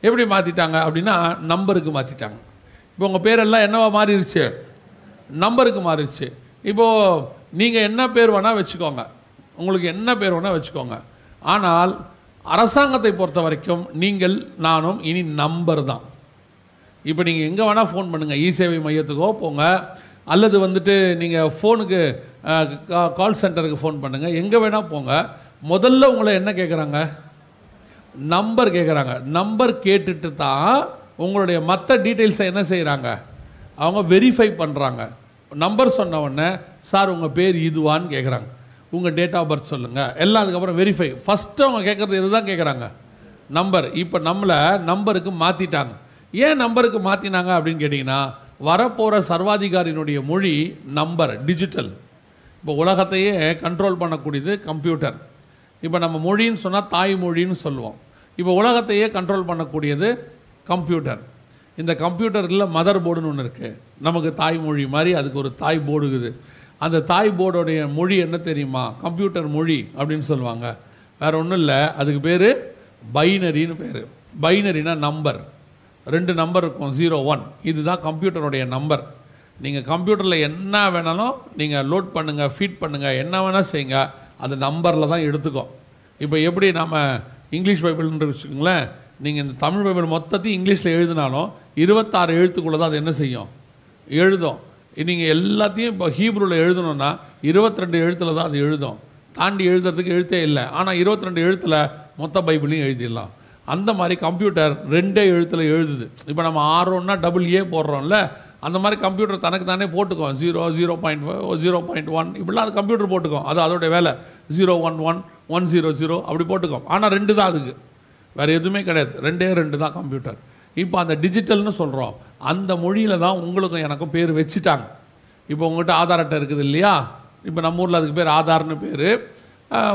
எப்படி மாற்றிட்டாங்க அப்படின்னா நம்பருக்கு மாற்றிட்டாங்க இப்போ உங்கள் பேரெல்லாம் என்னவா மாறிடுச்சு நம்பருக்கு மாறிடுச்சு இப்போது நீங்கள் என்ன பேர் வேணால் வச்சுக்கோங்க. உங்களுக்கு என்ன பேர் வேணால் வச்சுக்கோங்க. ஆனால் அரசாங்கத்தை பொறுத்த வரைக்கும் நீங்கள் நானும் இனி நம்பர் தான். இப்போ நீங்கள் எங்கே வேணால் ஃபோன் பண்ணுங்கள் இ சேவை மையத்துக்கோ போங்க. அல்லது வந்துட்டு நீங்கள் ஃபோனுக்கு கால் சென்டருக்கு ஃபோன் பண்ணுங்கள் எங்கே வேணால் போங்க. முதல்ல உங்களை என்ன கேட்குறாங்க நம்பர் கேட்குறாங்க நம்பர் கேட்டுட்டு தான் உங்களுடைய மற்ற டீட்டெயில்ஸை என்ன செய்கிறாங்க அவங்க வெரிஃபை பண்ணுறாங்க நம்பர் சொன்ன உடனே சார் உங்கள் பேர் இதுவான்னு கேட்குறாங்க உங்கள் டேட் ஆஃப் பர்த் சொல்லுங்கள் எல்லாம் அதுக்கப்புறம் வெரிஃபை ஃபஸ்ட்டு அவங்க கேட்குறது இதுதான் கேட்குறாங்க நம்பர் இப்போ நம்மளை நம்பருக்கு மாற்றிட்டாங்க ஏன் நம்பருக்கு மாற்றினாங்க அப்படின்னு கேட்டிங்கன்னா வரப்போகிற சர்வாதிகாரியினுடைய மொழி நம்பர் டிஜிட்டல் இப்போ உலகத்தையே கண்ட்ரோல் பண்ணக்கூடியது கம்ப்யூட்டர் இப்போ நம்ம மொழின்னு சொன்னால் தாய்மொழின்னு சொல்லுவோம். இப்போ உலகத்தையே கண்ட்ரோல் பண்ணக்கூடியது கம்ப்யூட்டர் இந்த கம்ப்யூட்டரில் மதர் போர்டுன்னு ஒன்று இருக்குது நமக்கு தாய்மொழி மாதிரி அதுக்கு ஒரு தாய் போர்டு இருக்குது. அந்த தாய் போர்டோடைய மொழி என்ன தெரியுமா? கம்ப்யூட்டர் மொழி அப்படின்னு சொல்லுவாங்க. வேற ஒன்றும் இல்லை. அதுக்கு பேர் பைனரின்னு பேர். பைனரினா நம்பர் ரெண்டு நம்பர் இருக்கும். ஜீரோ ஒன் இதுதான் கம்ப்யூட்டருடைய நம்பர் நீங்கள் கம்ப்யூட்டரில் என்ன வேணாலும் நீங்கள் லோட் பண்ணுங்கள் ஃபீட் பண்ணுங்கள் என்ன வேணால் செய்யுங்க. அது நம்பரில் தான் எடுத்துக்கும் இப்போ எப்படி நம்ம இங்கிலீஷ் பைபிள்னு வச்சுக்கோங்களேன். நீங்கள் இந்த தமிழ் பைபிள் மொத்தத்தையும் இங்கிலீஷில் எழுதினாலும் இருபத்தாறு எழுத்துக்குள்ளே தான் அது என்ன செய்யும்? எழுதும். நீங்கள் எல்லாத்தையும் இப்போ ஹீப்ரூவில் எழுதணும்னா இருபத்திரெண்டு எழுத்தில் தான் அது எழுதும். தாண்டி எழுதுறதுக்கு எழுத்தே இல்லை. ஆனால் இருபத்தி ரெண்டு எழுத்தில் மொத்த பைபிளையும் எழுதிடலாம். அந்த மாதிரி கம்ப்யூட்டர் ரெண்டே எழுத்தில் எழுதுது. இப்போ நம்ம ஆர்ஓன்னா டபுள் ஏ போடுறோம்ல அந்த மாதிரி கம்ப்யூட்டர் தனக்கு தானே போட்டுக்கும் zero zero point zero point one இப்படிலாம் அது கம்ப்யூட்டர் போட்டுக்கும். அது அதோடைய வேலை. Zero one one one zero zero அப்படி போட்டுக்கும். ஆனால் ரெண்டு தான் அதுக்கு. வேறு எதுவுமே கிடையாது. ரெண்டே ரெண்டு தான் கம்ப்யூட்டர். இப்போ அந்த டிஜிட்டல்னு சொல்கிறோம் அந்த மொழியில் தான் உங்களுக்கும் எனக்கும் பேர் வச்சுட்டாங்க. இப்போ உங்கள்கிட்ட ஆதார் அட்டை இருக்குது இல்லையா? இப்போ நம்ம ஊரில் அதுக்கு பேர் ஆதார்னு பேர்.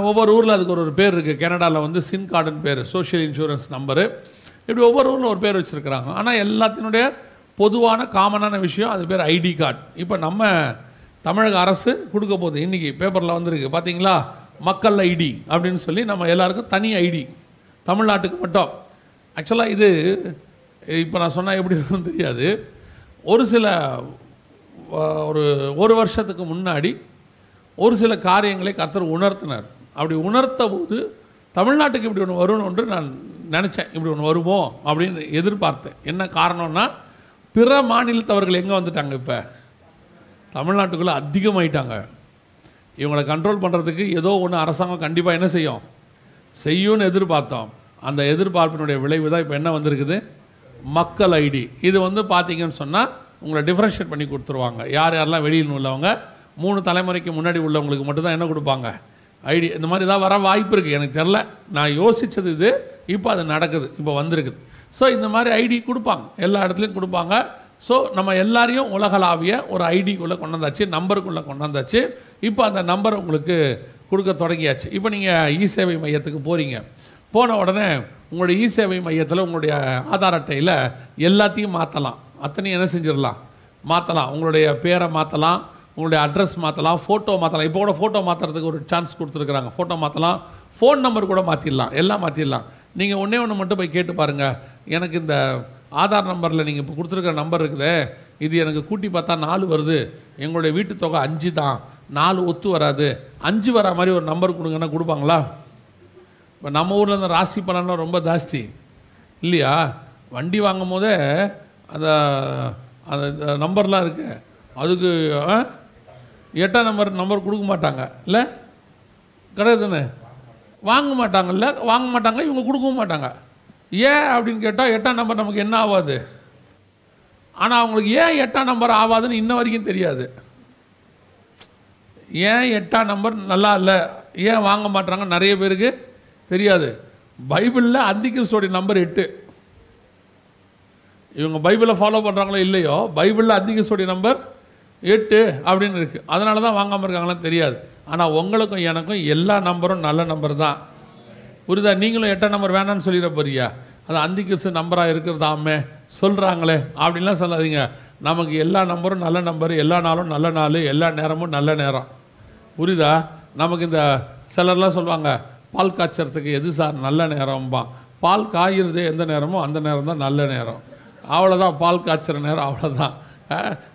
ஒவ்வொரு ஊரில் அதுக்கு ஒரு ஒரு பேர் இருக்குது கனடாவில் வந்து சின் கார்டுன்னு பேர். சோஷியல் இன்சூரன்ஸ் நம்பரு இப்படி ஒவ்வொரு ஊரில் ஒரு பேர் வச்சுருக்குறாங்க. ஆனால் எல்லாத்தினுடைய பொதுவான காமனான விஷயம் அது பேர் ஐடி கார்டு. இப்போ நம்ம தமிழக அரசு கொடுக்க போகுது. இன்றைக்கி பேப்பரில் வந்திருக்கு. பார்த்தீங்களா மக்கள் ஐடி அப்படின்னு சொல்லி நம்ம எல்லாருக்கும் தனி ஐடி. தமிழ்நாட்டுக்கு மட்டும். ஆக்சுவலாக இது இப்போ நான் சொன்னால் எப்படி இருக்கும்னு தெரியாது. ஒரு சில ஒரு ஒரு வருஷத்துக்கு முன்னாடி ஒரு சில காரியங்களை கர்த்தர் உணர்த்தினார். அப்படி உணர்த்த போது தமிழ்நாட்டுக்கு இப்படி ஒன்று வரும்னு ஒன்று நான் நினச்சேன். இப்படி ஒன்று வருவோம் அப்படின்னு எதிர்பார்த்தேன். என்ன காரணம்னா பிற மாநிலத்தவர்கள் எங்கே வந்துட்டாங்க இப்போ? தமிழ்நாட்டுக்குள்ளே அதிகமாயிட்டாங்க. இவங்களை கண்ட்ரோல் பண்ணுறதுக்கு ஏதோ ஒன்று அரசாங்கம் கண்டிப்பாக என்ன செய்யும்? செய்யும்னு எதிர்பார்த்தோம். அந்த எதிர்பார்ப்பினுடைய விளைவு தான் இப்போ என்ன வந்திருக்குது? மக்கள் ஐடி. இது வந்து பார்த்தீங்கன்னு சொன்னால் உங்களை டிஃப்ரென்ஷியேட் பண்ணி கொடுத்துருவாங்க. யார் யாரெல்லாம் வெளியில் உள்ளவங்க? மூணு தலைமுறைக்கு முன்னாடி உள்ளவங்களுக்கு மட்டும்தான் என்ன கொடுப்பாங்க? ஐடி. இந்த மாதிரி தான் வர வாய்ப்பு இருக்குது எனக்கு தெரில நான் யோசித்தது இது. இப்போ அது நடக்குது. இப்போ வந்திருக்குது. ஸோ இந்த மாதிரி ஐடி கொடுப்பாங்க. எல்லா இடத்துலையும் கொடுப்பாங்க. ஸோ நம்ம எல்லாரையும் உலகளாவிய ஒரு ஐடிக்குள்ளே கொண்டாந்தாச்சு நம்பருக்குள்ளே கொண்டு வந்தாச்சு இப்போ அந்த நம்பர் உங்களுக்கு கொடுக்க தொடங்கியாச்சு. இப்போ நீங்கள் இ சேவை மையத்துக்கு போகிறீங்க போன உடனே உங்களுடைய இ சேவை மையத்தில் உங்களுடைய ஆதார் அட்டையில் எல்லாத்தையும் மாற்றலாம் அத்தனையும் என்ன செஞ்சிடலாம்? மாற்றலாம் உங்களுடைய பேரை மாற்றலாம் உங்களுடைய அட்ரஸ் மாற்றலாம் ஃபோட்டோ மாற்றலாம் இப்போ கூட ஃபோட்டோ மாற்றுறதுக்கு ஒரு சான்ஸ் கொடுத்துருக்குறாங்க. ஃபோட்டோ மாற்றலாம் ஃபோன் நம்பர் கூட மாற்றிடலாம் எல்லாம் மாற்றிடலாம் நீங்கள் ஒன்றே ஒன்று மட்டும் போய் கேட்டு பாருங்கள் எனக்கு இந்த ஆதார் நம்பரில் நீங்கள் இப்போ கொடுத்துருக்குற நம்பர் இருக்குதே இது எனக்கு கூட்டி பார்த்தா நாலு வருது. எங்களுடைய வீட்டு தொகை அஞ்சு தான். நாலு ஒத்து வராது. அஞ்சு வரா மாதிரி ஒரு நம்பர் கொடுங்கன்னா கொடுப்பாங்களா? இப்போ நம்ம ஊரில் இந்த ராசி பலன்லாம் ரொம்ப ஜாஸ்தி. இல்லையா? வண்டி வாங்கும் போதே அந்த அந்த நம்பர்லாம் இருக்கு. அதுக்கு ஆ? எட்டாம் நம்பர் நம்பர் கொடுக்க மாட்டாங்க. இல்லை? கிடையாதுன்னு. வாங்க மாட்டாங்கல்ல வாங்க மாட்டாங்க இவங்க கொடுக்கவும் மாட்டாங்க. ஏன் அப்படின்னு கேட்டால் எட்டாம் நம்பர் நமக்கு என்ன ஆகாது ஆனால் அவங்களுக்கு ஏன் எட்டாம் நம்பர் ஆகாதுன்னு இன்ன வரைக்கும் தெரியாது. ஏன் எட்டாம் நம்பர் நல்லா இல்லை? ஏன் வாங்க மாட்டாங்க நிறைய பேருக்கு தெரியாது. பைபிளில் அந்திகிறிஸ்தோடைய நம்பர் எட்டு. இவங்க பைபிளை ஃபாலோ பண்ணுறாங்களோ இல்லையோ பைபிளில் அந்திகிறிஸ்தோடைய நம்பர் எட்டு அப்படின்னு இருக்குது அதனால தான் வாங்காமல் இருக்காங்களான்னு தெரியாது. ஆனால் உங்களுக்கும் எனக்கும் எல்லா நம்பரும் நல்ல நம்பர் தான். புரியுதா நீங்களும் எட்டாம் நம்பர் வேணாம்னு சொல்லிட போறியா? அது அந்திகிறிஸ்து நம்பராக இருக்கிறதாமே சொல்கிறாங்களே அப்படின்லாம் சொல்லாதீங்க. நமக்கு எல்லா நம்பரும் நல்ல நம்பர் எல்லா நாளும் நல்ல நாள் எல்லா நேரமும் நல்ல நேரம். புரியுதா நமக்கு இந்த சிலர்லாம் சொல்லுவாங்க பால் காய்ச்சறதுக்கு எது சார் நல்ல நேரம்பா பால் காய்கிறது எந்த நேரமோ அந்த நேரம் தான் நல்ல நேரம். அவ்வளோதான் பால் காய்ச்சிற நேரம் அவ்வளோதான்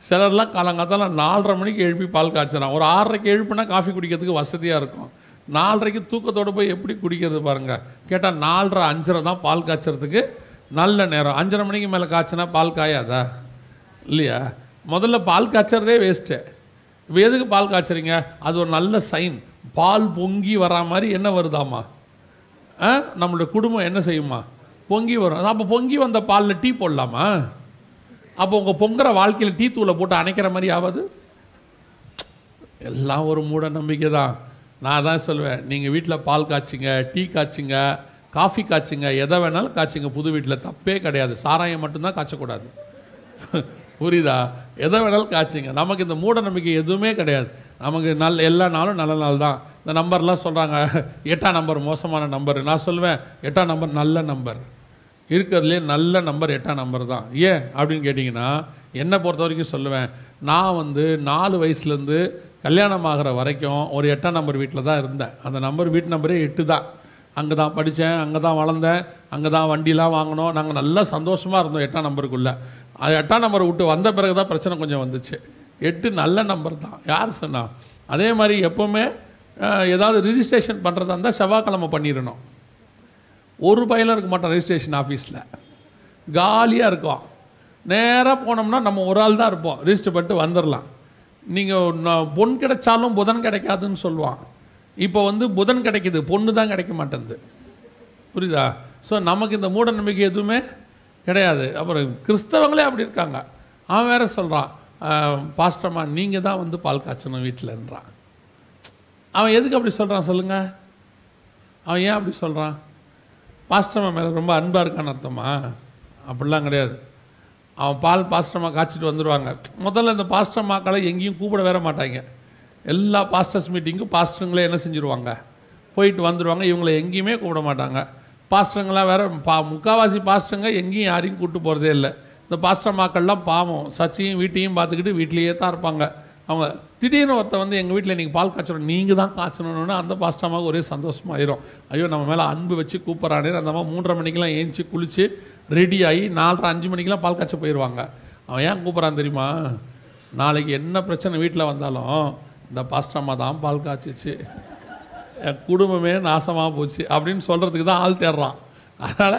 சிலர்லாம் காலங்காத்தால நாலரை மணிக்கு எழுப்பி பால் காய்ச்சறான். ஒரு ஆறரைக்கு எழுப்புனா காஃபி குடிக்கிறதுக்கு வசதியாக இருக்கும். நாலரைக்கு தூக்கத்தோடு போய் எப்படி குடிக்கிறது பாருங்கள் கேட்டால் நாலரை அஞ்சரை தான் பால் காய்ச்சறதுக்கு நல்ல நேரம். அஞ்சரை மணிக்கு மேலே காய்ச்சினா பால் காயாதா? இல்லையா? முதல்ல பால் காய்ச்சறதே வேஸ்ட்டு இப்போ எதுக்கு பால் காய்ச்சறீங்க? அது ஒரு நல்ல சைன் பால் பொங்கி வரா மாதிரி என்ன வருதாமா ஆ? நம்மளுடைய குடும்பம் என்ன செய்யுமா பொங்கி வரும். அப்போ பொங்கி வந்த பாலில் டீ போடலாமா? அப்போ உங்கள் பொங்குற வாழ்க்கையில் டீ தூளை போட்டு அணைக்கிற மாதிரி ஆகாது எல்லாம் ஒரு மூட நம்பிக்கை தான் நான் தான் சொல்லுவேன். நீங்கள் வீட்டில் பால் காய்ச்சிங்க டீ காய்ச்சிங்க காஃபி காய்ச்சிங்க எதை வேணாலும் காய்ச்சிங்க. புது வீட்டில் தப்பே கிடையாது. சாராயம் மட்டும்தான் காய்ச்சக்கூடாது. (laughs) புரியுதா? எதை வேணாலும் காய்ச்சிங்க. நமக்கு இந்த மூட நம்பிக்கை எதுவுமே கிடையாது. நமக்கு நல்ல எல்லா நாளும் நல்ல நாள் தான். இந்த நம்பர்லாம் சொல்கிறாங்க (laughs) எட்டாம் நம்பர் மோசமான நம்பர். நான் சொல்லுவேன் எட்டாம் நம்பர் நல்ல நம்பர். இருக்கிறதுலே நல்ல நம்பர் எட்டாம் நம்பர் தான். ஏன்? அப்படின்னு கேட்டிங்கன்னா என்னை பொறுத்த வரைக்கும் சொல்லுவேன். நான் வந்து நாலு வயசுலேருந்து கல்யாணம் ஆகிற வரைக்கும் ஒரு எட்டாம் நம்பர் வீட்டில் தான் இருந்தேன். அந்த நம்பர் வீட்டு நம்பரே எட்டு தான். அங்கே தான் படித்தேன் அங்கே தான் வளர்ந்தேன் அங்கே தான் வண்டிலாம் வாங்கினோம். நாங்கள் நல்லா சந்தோஷமாக இருந்தோம் எட்டாம் நம்பருக்குள்ளே. அது எட்டாம் நம்பரை விட்டு வந்த பிறகு தான் பிரச்சனை கொஞ்சம் வந்துச்சு. எட்டு நல்ல நம்பர் தான். யார் சொன்னா? அதே மாதிரி எப்போவுமே ஏதாவது ரிஜிஸ்ட்ரேஷன் பண்ணுறதா இருந்தால் செவ்வாய்க்கிழமை பண்ணிடணும். ஒரு பையலும் இருக்க மாட்டோம் ரிஜிஸ்ட்ரேஷன் ஆஃபீஸில் காலியாக இருக்கும் நேராக போனோம்னா நம்ம ஒரு ஆள் தான் இருப்போம். ரிஜிஸ்டர் பண்ணிட்டு வந்துடலாம். நீங்கள் பொன் கிடைச்சாலும் புதன் கிடைக்காதுன்னு சொல்லுவான் இப்போ வந்து புதன் கிடைக்கிது பொண்ணு தான் கிடைக்க மாட்டேங்குது. புரியுதா? ஸோ நமக்கு இந்த மூட நம்பிக்கை எதுவுமே கிடையாது. அப்புறம் கிறிஸ்தவங்களே அப்படி இருக்காங்க. அவன் வேற சொல்கிறான் பாஸ்டர்மா நீங்கள் தான் வந்து பால் காய்ச்சணும் வீட்டிலன்றான். அவன் எதுக்கு அப்படி சொல்கிறான் சொல்லுங்கள் அவன் ஏன் அப்படி சொல்கிறான் பாஸ்டர்மா மேலே ரொம்ப அன்பாக இருக்கான்னு அர்த்தமா? அப்படிலாம் கிடையாது. அவன் பால் பாஸ்டர்மா காய்ச்சிட்டு வந்துடுவாங்க முதல்ல இந்த பாஸ்டர்மாக்களை எங்கேயும் கூப்பிட வேற மாட்டாங்க. எல்லா பாஸ்டர்ஸ் மீட்டிங்கும் பாஸ்டருங்களே என்ன செஞ்சுருவாங்க? போயிட்டு வந்துடுவாங்க இவங்களை எங்கேயுமே கூப்பிட மாட்டாங்க. பாஸ்டருங்களாம் வேற பா முக்காவாசி பாஸ்டருங்க எங்கேயும் யாரையும் கூப்பிட்டு போகிறதே இல்லை. இந்த பாஸ்டர்மாக்கள்லாம் பாவம் சச்சியும் வீட்டையும் பார்த்துக்கிட்டு வீட்லேயே தான் இருப்பாங்க. அவங்க திடீர்னு ஒருத்தன் வந்து எங்கள் வீட்டில் நீங்கள் பால் காய்ச்சணும் நீங்கள் தான் காய்ச்சணும்னு அந்த பாஸ்டமாக ஒரே சந்தோஷமாயிரும். ஐயோ நம்ம மேலே அன்பு வச்சு கூப்பிட்றானே அந்த மாதிரி மூன்றரை மணிக்கெலாம் ஏஞ்சி குளித்து ரெடி ஆகி நாலரை அஞ்சு மணிக்கெலாம் பால் காய்ச்ச போயிடுவாங்க அவன் ஏன் கூப்பிட்றான் தெரியுமா? நாளைக்கு என்ன பிரச்சனை வீட்டில் வந்தாலும் இந்த பாஸ்டம்மா தான் பால் காய்ச்சிச்சு. என் குடும்பமே நாசமாக போச்சு அப்படின்னு சொல்கிறதுக்கு தான் ஆள் தேடுறான். அதனால்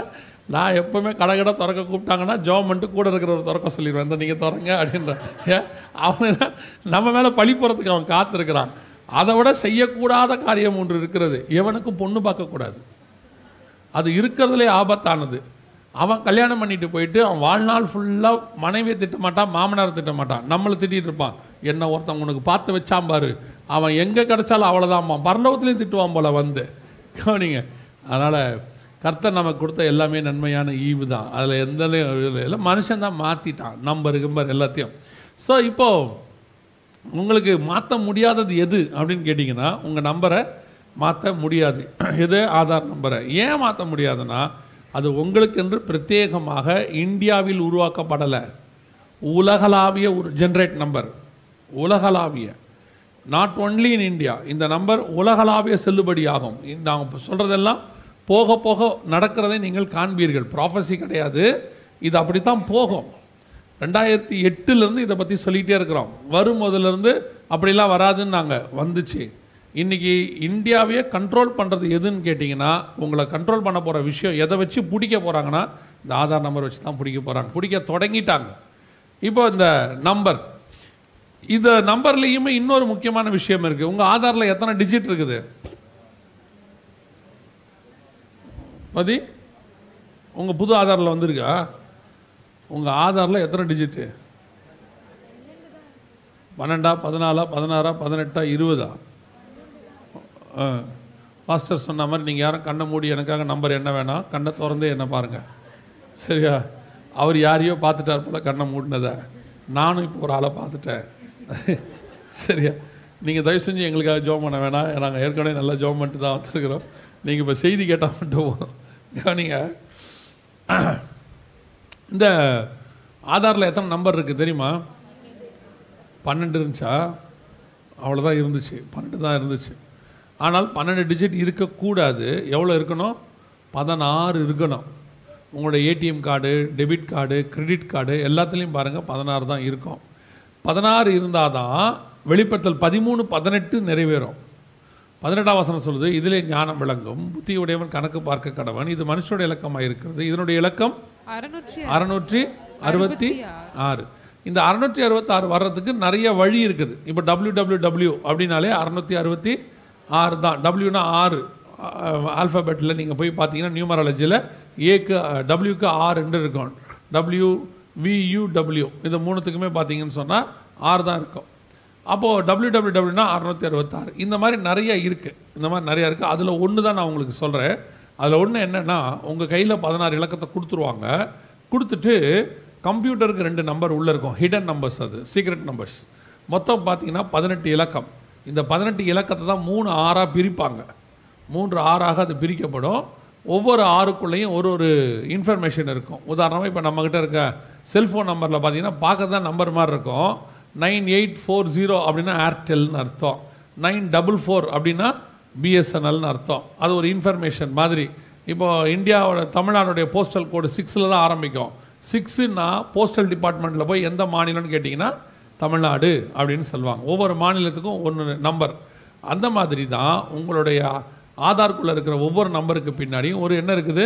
நான் எப்போவுமே கடை கடை திறக்க கூப்பிட்டாங்கன்னா ஜோம் பண்ணிட்டு கூட இருக்கிறவர் திறக்க சொல்லிடுவேன். இந்த நீங்கள் திறங்க அப்படின்ற அவன் நம்ம மேலே பழி போகிறதுக்கு அவன் காத்திருக்கிறான். அதை விட செய்யக்கூடாத காரியம் ஒன்று இருக்கிறது. எவனுக்கும் பொண்ணு பார்க்கக்கூடாது அது இருக்கிறதுலே ஆபத்தானது. அவன் கல்யாணம் பண்ணிட்டு போயிட்டு அவன் வாழ்நாள் ஃபுல்லாக மனைவியை திட்டமாட்டான் மாமனார் மாமனாரை நம்மளை திட்டிகிட்டு இருப்பான். என்ன ஒருத்தன் உனக்கு பார்த்து வச்சான் பாரு. அவன் எங்கே கிடச்சாலும் அவ்வளோதான்மா பரலோகத்துலேயும் திட்டுவான் போல வந்து. கவனிங்க. அதனால் கர்த்தர் நமக்கு கொடுத்த எல்லாமே நன்மையான ஈவு தான். அதில் எந்த இல்லை. மனுஷன் தான் மாற்றிட்டான் நம்பர் கிம்பர் எல்லாத்தையும். ஸோ இப்போது உங்களுக்கு மாற்ற முடியாதது எது அப்படின்னு கேட்டிங்கன்னா உங்கள் நம்பரை மாற்ற முடியாது. எது? ஆதார் நம்பரை. ஏன் மாற்ற முடியாதுன்னா அது உங்களுக்கென்று பிரத்யேகமாக இந்தியாவில் உருவாக்கப்படலை. உலகளாவிய ஒரு ஜென்ரேட் நம்பர் உலகளாவிய. நாட் ஒன்லி இன் இந்தியா இந்த நம்பர் உலகளாவிய செல்லுபடியாகும். நாங்கள் சொல்கிறதெல்லாம் போக போக நடக்கிறதை நீங்கள் காண்பீர்கள். ப்ராஃபஸி கிடையாது. இது அப்படித்தான் போகும். ரெண்டாயிரத்தி எட்டுலேருந்து இதை பற்றி சொல்லிகிட்டே இருக்கிறோம். வரும் போதுலேருந்து அப்படிலாம் வராதுன்னு நாங்கள் வந்துச்சு. இன்றைக்கி இந்தியாவையே கண்ட்ரோல் பண்ணுறது எதுன்னு கேட்டிங்கன்னா உங்களை கண்ட்ரோல் பண்ண போகிற விஷயம் எதை வச்சு பிடிக்க போகிறாங்கன்னா இந்த ஆதார் நம்பர் வச்சு தான் பிடிக்க போகிறாங்க பிடிக்க தொடங்கிட்டாங்க. இப்போ இந்த நம்பர் இந்த நம்பர்லேயுமே இன்னொரு முக்கியமான விஷயம் இருக்குது உங்கள் ஆதாரில் எத்தனை டிஜிட் இருக்குது? மதி உங்கள் புது ஆதாரில் வந்திருக்கா? உங்கள் ஆதாரில் எத்தனை டிஜிட்டு? பன்னெண்டா பதினாலா பதினாறா பதினெட்டா இருபதா? மாஸ்டர் சொன்ன மாதிரி நீங்கள் யாரும் கண்ணை மூடி எனக்காக நம்பர் என்ன வேணாம் கண்ணை திறந்தே என்ன பாருங்கள் சரியா? அவர் யாரையோ பார்த்துட்டார் போல கண்ணை மூடினதை. நானும் இப்போ ஒரு ஆளை பார்த்துட்டேன். சரியா? நீங்கள் தயவு செஞ்சு எங்களுக்காக ஜோம் பண்ண வேணாம். நாங்கள் ஏற்கனவே நல்லா ஜோம் பண்ணிட்டு தான் வந்துருக்குறோம். நீங்கள் இப்போ செய்தி கேட்டால் மட்டும் போதும். கவனிங்க. இந்த ஆதாரில் எத்தனை நம்பர் இருக்குது தெரியுமா? பன்னெண்டு இருந்துச்சா? அவ்வளோதான் இருந்துச்சு. பன்னெண்டு தான் இருந்துச்சு. ஆனால் பன்னெண்டு டிஜிட் இருக்கக்கூடாது. எவ்வளோ இருக்கணும்? பதினாறு இருக்கணும். உங்களோட ATM card debit card credit card எல்லாத்துலேயும் பாருங்கள் பதினாறு தான் இருக்கும். பதினாறு இருந்தால் தான் வெளிப்படுத்தல் பதிமூணு பதினெட்டு நிறைவேறும். பதினெட்டாம் வசனம் சொல்லுது இதிலே ஞானம் விளங்கும். புத்தியுடையவன் கணக்கு பார்க்க கடவன். இது மனுஷனோட இலக்கமாக இருக்கிறது. இதனுடைய இலக்கம் அறுநூற்றி அறுபத்தி ஆறு. இந்த அறுநூற்றி அறுபத்தாறு வர்றதுக்கு நிறைய வழி இருக்குது. இப்போ டபிள்யூ டபிள்யூ டபிள்யூ அப்படின்னாலே அறுநூற்றி அறுபத்தி ஆறு தான். டபிள்யூனா ஆறு. ஆல்ஃபபெட்டில் நீங்கள் போய் பார்த்தீங்கன்னா நியூமராலஜியில் ஏக்கு டபிள்யூக்கு ஆறுன்னு இருக்கும். டபிள்யூ வியூ டபிள்யூ இந்த மூணுத்துக்குமே பார்த்தீங்கன்னு சொன்னால் ஆறு தான் இருக்கும். அப்போது டபிள்யூ டபிள்யூ டபிள்யூனா அறுநூற்றி அறுபத்தாறு. இந்த மாதிரி நிறைய இருக்குது இந்த மாதிரி நிறையா இருக்குது அதில் ஒன்று தான் நான் உங்களுக்கு சொல்கிறேன் அதில் ஒன்று என்னென்னா உங்கள் கையில் பதினாறு இலக்கத்தை கொடுத்துருவாங்க. கொடுத்துட்டு கம்ப்யூட்டருக்கு ரெண்டு நம்பர் உள்ளே இருக்கும். ஹிடன் நம்பர்ஸ் அது சீக்ரெட் நம்பர்ஸ் மொத்தம் பார்த்தீங்கன்னா பதினெட்டு இலக்கம். இந்த பதினெட்டு இலக்கத்தை தான் மூணு ஆறாக பிரிப்பாங்க. மூன்று ஆறாக அது பிரிக்கப்படும். ஒவ்வொரு ஆறுக்குள்ளேயும் ஒரு ஒரு இன்ஃபர்மேஷன் இருக்கும். உதாரணமாக இப்போ நம்மக்கிட்ட இருக்க செல்ஃபோன் நம்பரில் பார்த்தீங்கன்னா பார்க்க தான் நம்பர் மாதிரி இருக்கும். நைன் எயிட் ஃபோர் ஜீரோ அப்படின்னா ஏர்டெல்னு அர்த்தம். நைன் டபுள் ஃபோர் அப்படின்னா பிஎஸ்என்எல்னு அர்த்தம். அது ஒரு இன்ஃபர்மேஷன் மாதிரி. இப்போ இந்தியாவோட தமிழ்நாடுடைய போஸ்டல் கோடு சிக்ஸில் தான் ஆரம்பிக்கும். சிக்ஸுன்னா போஸ்டல் டிபார்ட்மெண்ட்டில் போய் எந்த மாநிலம்னு கேட்டிங்கன்னா தமிழ்நாடு அப்படின்னு சொல்லுவாங்க. ஒவ்வொரு மாநிலத்துக்கும் ஒன்று நம்பர் அந்த மாதிரி தான் உங்களுடைய ஆதார்க்குள்ளே இருக்கிற ஒவ்வொரு நம்பருக்கு பின்னாடியும் ஒரு என்ன இருக்குது?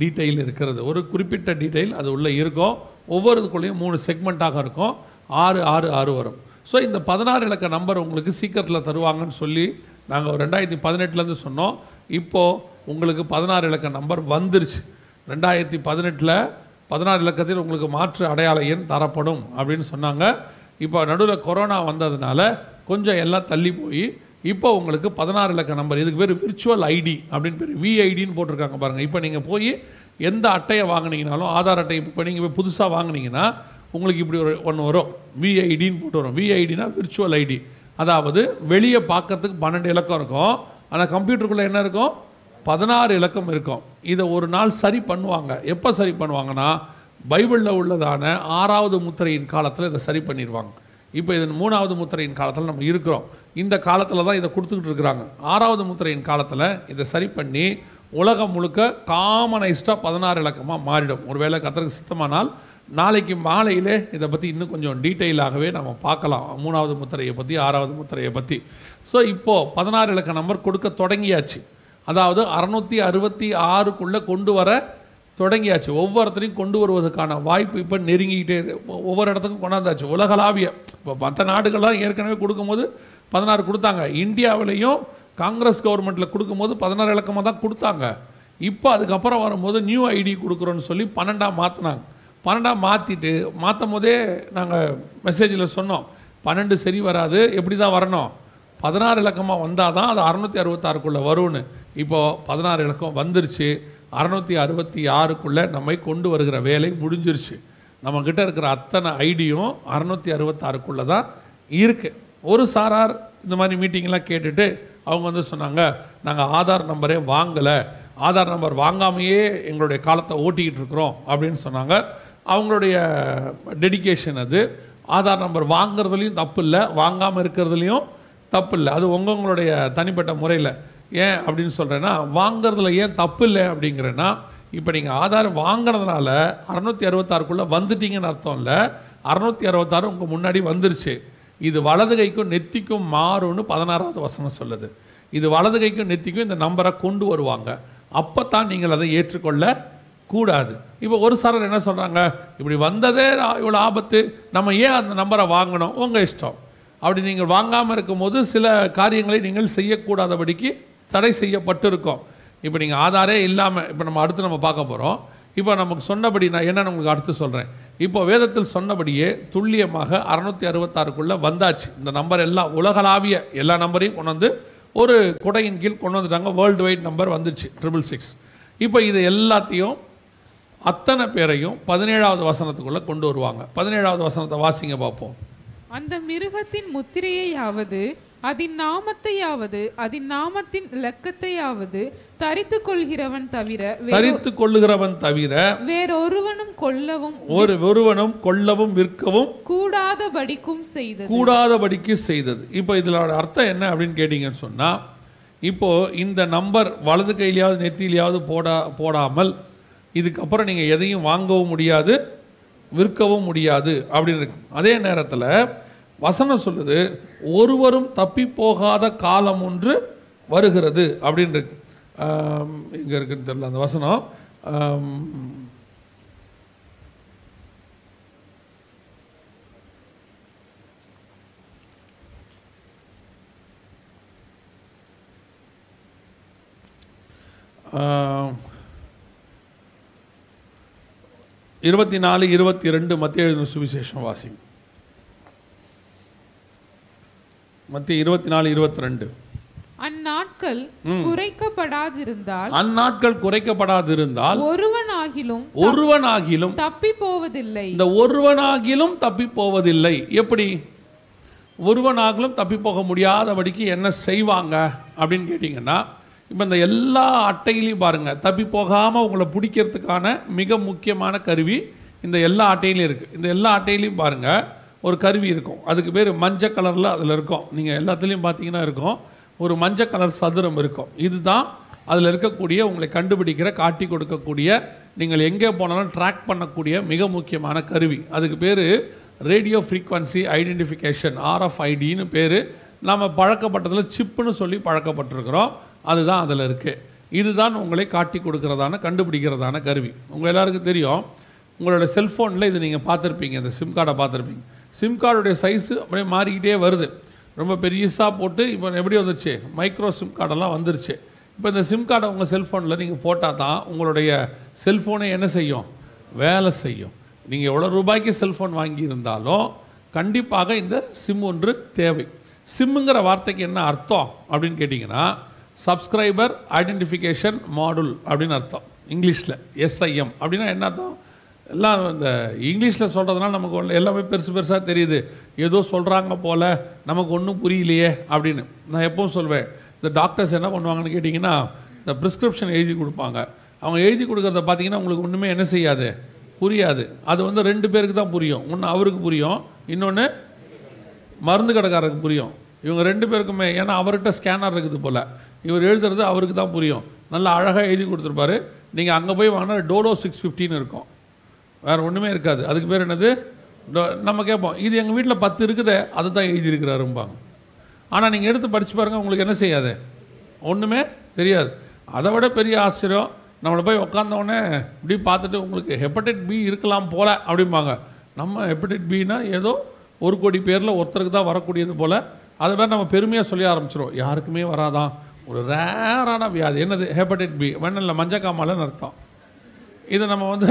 டீட்டெயில் இருக்கிறது. ஒரு குறிப்பிட்ட டீட்டெயில் அது உள்ளே இருக்கும். ஒவ்வொருக்குள்ளேயும் மூணு செக்மெண்ட்டாக இருக்கும். ஆறு ஆறு ஆறு வரும். ஸோ இந்த பதினாறு இலக்க நம்பர் உங்களுக்கு சீக்கிரத்தில் தருவாங்கன்னு சொல்லி நாங்கள் ரெண்டாயிரத்தி பதினெட்டுலேருந்து சொன்னோம். இப்போது உங்களுக்கு பதினாறு இலக்க நம்பர் வந்துருச்சு. ரெண்டாயிரத்தி பதினெட்டில் பதினாறு இலக்கத்தில் உங்களுக்கு மாற்று அடையாள எண் தரப்படும் அப்படின்னு சொன்னாங்க. இப்போ நடுவில் கொரோனா வந்ததுனால கொஞ்சம் எல்லாம் தள்ளி போய் இப்போ உங்களுக்கு பதினாறு இலக்க நம்பர் இதுக்கு பேர் விர்ச்சுவல் ஐடி அப்படின்னு பேர் விஐடின்னு போட்டிருக்காங்க பாருங்கள் இப்போ நீங்கள் போய் எந்த அட்டையை வாங்கினீங்கனாலும் ஆதார் அட்டை இப்போ நீங்கள் போய் புதுசாக வாங்குனீங்கன்னா உங்களுக்கு இப்படி ஒரு ஒன்று வரும். விஐடின்னு போட்டு வரும். விஐடினா விர்ச்சுவல் ஐடி அதாவது வெளியே பார்க்கறதுக்கு பன்னெண்டு இலக்கம் இருக்கும். ஆனால் கம்ப்யூட்டருக்குள்ளே என்ன இருக்கும்? பதினாறு இலக்கம் இருக்கும். இதை ஒரு நாள் சரி பண்ணுவாங்க. எப்போ சரி பண்ணுவாங்கன்னா பைபிளில் உள்ளதான ஆறாவது முத்திரையின் காலத்தில் இதை சரி பண்ணிடுவாங்க இப்போ இதன் மூணாவது முத்திரையின் காலத்தில் நம்ம இருக்கிறோம். இந்த காலத்தில் தான் இதை கொடுத்துக்கிட்டு இருக்கிறாங்க. ஆறாவது முத்திரையின் காலத்தில் இதை சரி பண்ணி உலகம் முழுக்க காமனைஸ்டாக பதினாறு இலக்கமாக மாறிடும். ஒருவேளை கத்தருக்கு சித்தமானால் நாளைக்கு மாலையிலே இதை பற்றி இன்னும் கொஞ்சம் டீட்டெயிலாகவே நம்ம பார்க்கலாம். மூணாவது முத்திரையை பற்றி ஆறாவது முத்திரையை பற்றி ஸோ இப்போது பதினாறு இலக்க நம்பர் கொடுக்க தொடங்கியாச்சு. அதாவது அறநூற்றி அறுபத்தி ஆறுக்குள்ளே கொண்டு வர தொடங்கியாச்சு. ஒவ்வொருத்தரையும் கொண்டு வருவதற்கான வாய்ப்பு இப்போ நெருங்கிக்கிட்டே ஒவ்வொரு இடத்துக்கும் கொண்டாந்தாச்சு. உலகளாவிய இப்போ மற்ற நாடுகள்லாம் ஏற்கனவே கொடுக்கும்போது பதினாறு கொடுத்தாங்க. இந்தியாவிலையும் காங்கிரஸ் கவர்மெண்ட்டில் கொடுக்கும்போது பதினாறு இலக்கமாக தான் கொடுத்தாங்க. இப்போ அதுக்கப்புறம் வரும்போது நியூ ஐடி கொடுக்குறோன்னு சொல்லி பன்னெண்டாம் மாற்றினாங்க பன்னெண்டாக மாற்றிட்டு மாற்றும் போதே நாங்கள் மெசேஜில் சொன்னோம். பன்னெண்டு சரி வராது எப்படி தான் வரணும்? பதினாறு இலக்கமாக வந்தால் தான் அது அறநூற்றி அறுபத்தாறுக்குள்ளே வரும்னு. இப்போது பதினாறு இலக்கம் வந்துருச்சு. அறநூற்றி அறுபத்தி ஆறுக்குள்ளே நம்மை கொண்டு வருகிற வேலை முடிஞ்சிருச்சு. நம்மக்கிட்ட இருக்கிற அத்தனை ஐடியும் அறநூற்றி அறுபத்தாறுக்குள்ளே தான் இருக்குது ஒரு சாரார் இந்த மாதிரி மீட்டிங்லாம் கேட்டுட்டு அவங்க வந்து சொன்னாங்க நாங்கள் ஆதார் நம்பரே வாங்கலை. ஆதார் நம்பர் வாங்காமையே எங்களுடைய காலத்தை ஓட்டிக்கிட்டு இருக்கிறோம். அப்படின்னு சொன்னாங்க. அவங்களுடைய டெடிகேஷன் அது. ஆதார் நம்பர் வாங்குறதுலையும் தப்பு இல்லை வாங்காமல் இருக்கிறதுலையும் தப்பு இல்லை அது உங்களுடைய தனிப்பட்ட முறையில். ஏன் அப்படின்னு சொல்கிறேன்னா வாங்குறதுல ஏன் தப்பு இல்லை அப்படிங்கிறேன்னா இப்போ நீங்கள் ஆதார் வாங்குறதுனால அறநூற்றி அறுபத்தாறுக்குள்ளே வந்துட்டீங்கன்னு அர்த்தம் இல்லை அறநூற்றி அறுபத்தாறு உங்கள் முன்னாடி வந்துருச்சு. இது வலது கைக்கும் நெத்திக்கும் மாறும்னு பதினாறாவது வசனம் சொல்லுது. இது வலது கைக்கும் நெத்திக்கும் இந்த நம்பரை கொண்டு வருவாங்க. அப்போ தான் நீங்கள் அதை ஏற்றுக்கொள்ள கூடாது. இப்போ ஒரு சாரர் என்ன சொல்கிறாங்க இப்படி வந்ததே இவ்வளோ ஆபத்து. நம்ம ஏன் அந்த நம்பரை வாங்கணும்? உங்கள் இஷ்டம். அப்படி நீங்கள் வாங்காமல் இருக்கும்போது சில காரியங்களை நீங்கள் செய்யக்கூடாதபடிக்கு தடை செய்யப்பட்டிருக்கோம். இப்போ நீங்கள் ஆதாரே இல்லாமல் இப்போ நம்ம அடுத்து நம்ம பார்க்க போகிறோம் இப்போ நமக்கு சொன்னபடி நான் என்னென்னு உங்களுக்கு அடுத்து சொல்கிறேன் இப்போ வேதத்தில் சொன்னபடியே துல்லியமாக அறநூற்றி அறுபத்தாறுக்குள்ளே வந்தாச்சு. இந்த நம்பர் எல்லாம் உலகளாவிய எல்லா நம்பரையும் கொண்டு வந்து ஒரு குடையின் கீழ் கொண்டு வந்துட்டாங்க. வேர்ல்டு வைட் நம்பர் வந்துச்சு ட்ரிபிள் சிக்ஸ் இப்போ இது எல்லாத்தையும் அத்தனை பேரையும் பதினேழாவது வசனத்துக்குள்ளே கொண்டு வருவாங்க. பதினேழாவது வசனத்தை வாசிங்க பார்ப்போம். அந்த மிருகத்தின் முத்திரையாவது அதன் நாமத்தையாவது அதன் நாமத்தின் இலக்கத்தையாவது தரித்து கொள்கிறவன் தவிர தரித்து கொள்ளுகிறவன் தவிர வேறொருவனும் கொல்லவும் ஒரு ஒருவனும் கொல்லவும் விற்கவும் கூடாதபடிக்கும் செய்தது. கூடாதபடிக்கு செய்தது. இப்போ இதில் அர்த்தம் என்ன அப்படின்னு கேட்டிங்கன்னு சொன்னால் இப்போ இந்த நம்பர் வலது கையிலையாவது நெத்தியிலையாவது போடா போடாமல் இதுக்கப்புறம் நீங்கள் எதையும் வாங்கவும் முடியாது விற்கவும் முடியாது அப்படின்னு இருக்கு. அதே நேரத்தில் வசனம் சொல்லுது ஒருவரும் தப்பி போகாத காலம் ஒன்று வருகிறது அப்படின்னு இருக்கு. இங்கே இருக்குன்னு தெரியல அந்த வசனம். ஆம், ஆம், இருபத்தி நாலு இருபத்தி ரெண்டு மத்திய எழுதின சுவிசேஷம் வாசிங்க. மத்திய இருபத்தி நாலு இருபத்தி ரெண்டு அந்நாட்கள் குறைக்கப்படாதிருந்தால் அந்நாட்கள் குறைக்கப்படாதிருந்தால் ஒருவனாகிலும் ஒருவனாகிலும் தப்பி போவதில்லை இந்த ஒருவனாகிலும் தப்பி போவதில்லை எப்படி? ஒருவனாகிலும் தப்பி போக முடியாதபடிக்கு என்ன செய்வாங்க? அப்படின்னு கேட்டிங்கன்னா இப்போ இந்த எல்லா அட்டையிலையும் பாருங்கள் தப்பி போகாமல் உங்களை பிடிக்கிறதுக்கான மிக முக்கியமான கருவி இந்த எல்லா அட்டையிலையும் இருக்குது இந்த எல்லா அட்டையிலையும் பாருங்க ஒரு கருவி இருக்கும். அதுக்கு பேர் மஞ்சள் கலரில் அதில் இருக்கும். நீங்கள் எல்லாத்துலேயும் பார்த்தீங்கன்னா இருக்கும். ஒரு மஞ்சள் கலர் சதுரம் இருக்கும். இதுதான் அதில் இருக்கக்கூடிய உங்களை கண்டுபிடிக்கிற காட்டி கொடுக்கக்கூடிய நீங்கள் எங்கே போனாலும் ட்ராக் பண்ணக்கூடிய மிக முக்கியமான கருவி. அதுக்கு பேர் ரேடியோ ஃப்ரீக்வன்சி ஐடென்டிஃபிகேஷன் ஆர்எஃப்ஐடின்னு பேர். நாம் பழக்கப்பட்டதில் சிப்புன்னு சொல்லி பழக்கப்பட்டிருக்கிறோம். அதுதான் அதில் இருக்குது இதுதான் உங்களை காட்டி கொடுக்கறதான கண்டுபிடிக்கிறதான கருவி. உங்கள் எல்லாருக்கும் தெரியும் உங்களோட செல்ஃபோனில் இது நீங்கள் பார்த்துருப்பீங்க இந்த சிம் கார்டை பார்த்துருப்பீங்க. சிம் கார்டுடைய சைஸு அப்படியே மாறிக்கிட்டே வருது. ரொம்ப பெரியசாக போட்டு இப்போ எப்படி வந்துருச்சு? மைக்ரோ சிம் கார்டெல்லாம் வந்துருச்சு. இப்போ இந்த சிம் கார்டை உங்கள் செல்ஃபோனில் நீங்கள் போட்டால் தான் உங்களுடைய செல்ஃபோனை என்ன செய்யும்? வேலை செய்யும். நீங்கள் எவ்வளோ ரூபாய்க்கு செல்ஃபோன் வாங்கியிருந்தாலும் கண்டிப்பாக இந்த சிம் ஒன்று தேவை. சிம்முங்கிற வார்த்தைக்கு என்ன அர்த்தம் அப்படின்னு கேட்டிங்கன்னா சப்ஸ்கிரைபர் ஐடென்டிஃபிகேஷன் மாடுல் அப்படின்னு அர்த்தம். இங்கிலீஷில் எஸ்ஐஎம் அப்படின்னா என்ன அர்த்தம்? எல்லாம் இந்த இங்கிலீஷில் சொல்கிறதுனால நமக்கு ஒன்று எல்லாமே பெருசு பெருசாக தெரியுது. ஏதோ சொல்கிறாங்க போல் நமக்கு ஒன்றும் புரியலையே அப்படின்னு. நான் எப்பவும் சொல்வேன் இந்த டாக்டர்ஸ் என்ன பண்ணுவாங்கன்னு கேட்டிங்கன்னா இந்த ப்ரிஸ்கிரிப்ஷன் எழுதி கொடுப்பாங்க. அவங்க எழுதி கொடுக்குறத பார்த்தீங்கன்னா உங்களுக்கு ஒன்றுமே என்ன செய்யாது? புரியாது. அது வந்து ரெண்டு பேருக்கு தான் புரியும். ஒன்று அவருக்கு புரியும் இன்னொன்று மருந்து கடைக்காரருக்கு புரியும். இவங்க ரெண்டு பேருக்குமே ஏன்னா அவர்கிட்ட ஸ்கேனர் இருக்குது போல். இவர் எழுதுறது அவருக்கு தான் புரியும். நல்லா அழகாக எழுதி கொடுத்துருப்பாரு. நீங்கள் அங்கே போய் வாங்கினா டோலோ சிக்ஸ் ஃபிஃப்டின்னு இருக்கும். வேறு ஒன்றுமே இருக்காது. அதுக்கு பேர் என்னது? டோ- நம்ம கேட்போம். இது எங்கள் வீட்டில் பத்து இருக்குதே அதை தான் எழுதியிருக்கிறாரும்பாங்க. ஆனால் நீங்கள் எடுத்து படித்து பாருங்கள் உங்களுக்கு என்ன செய்யாது? ஒன்றுமே தெரியாது. அதை விட பெரிய ஆச்சரியம் நம்மளை போய் உட்கார்ந்த இப்படி பார்த்துட்டு உங்களுக்கு ஹெப்படைட் பி இருக்கலாம் போல் அப்படிம்பாங்க. நம்ம ஹெப்படைட் பின்னா ஏதோ ஒரு கோடி பேரில் ஒருத்தருக்கு தான் வரக்கூடியது போல். அதை வேறு நம்ம பெருமையாக சொல்லி ஆரம்பிச்சிடும் யாருக்குமே வராதான். ஒரு ரேரான வியாதி. என்னது? ஹெப்படைட் பி வெண்ணில் மஞ்சக்காமலன்னு அர்த்தம். இதை நம்ம வந்து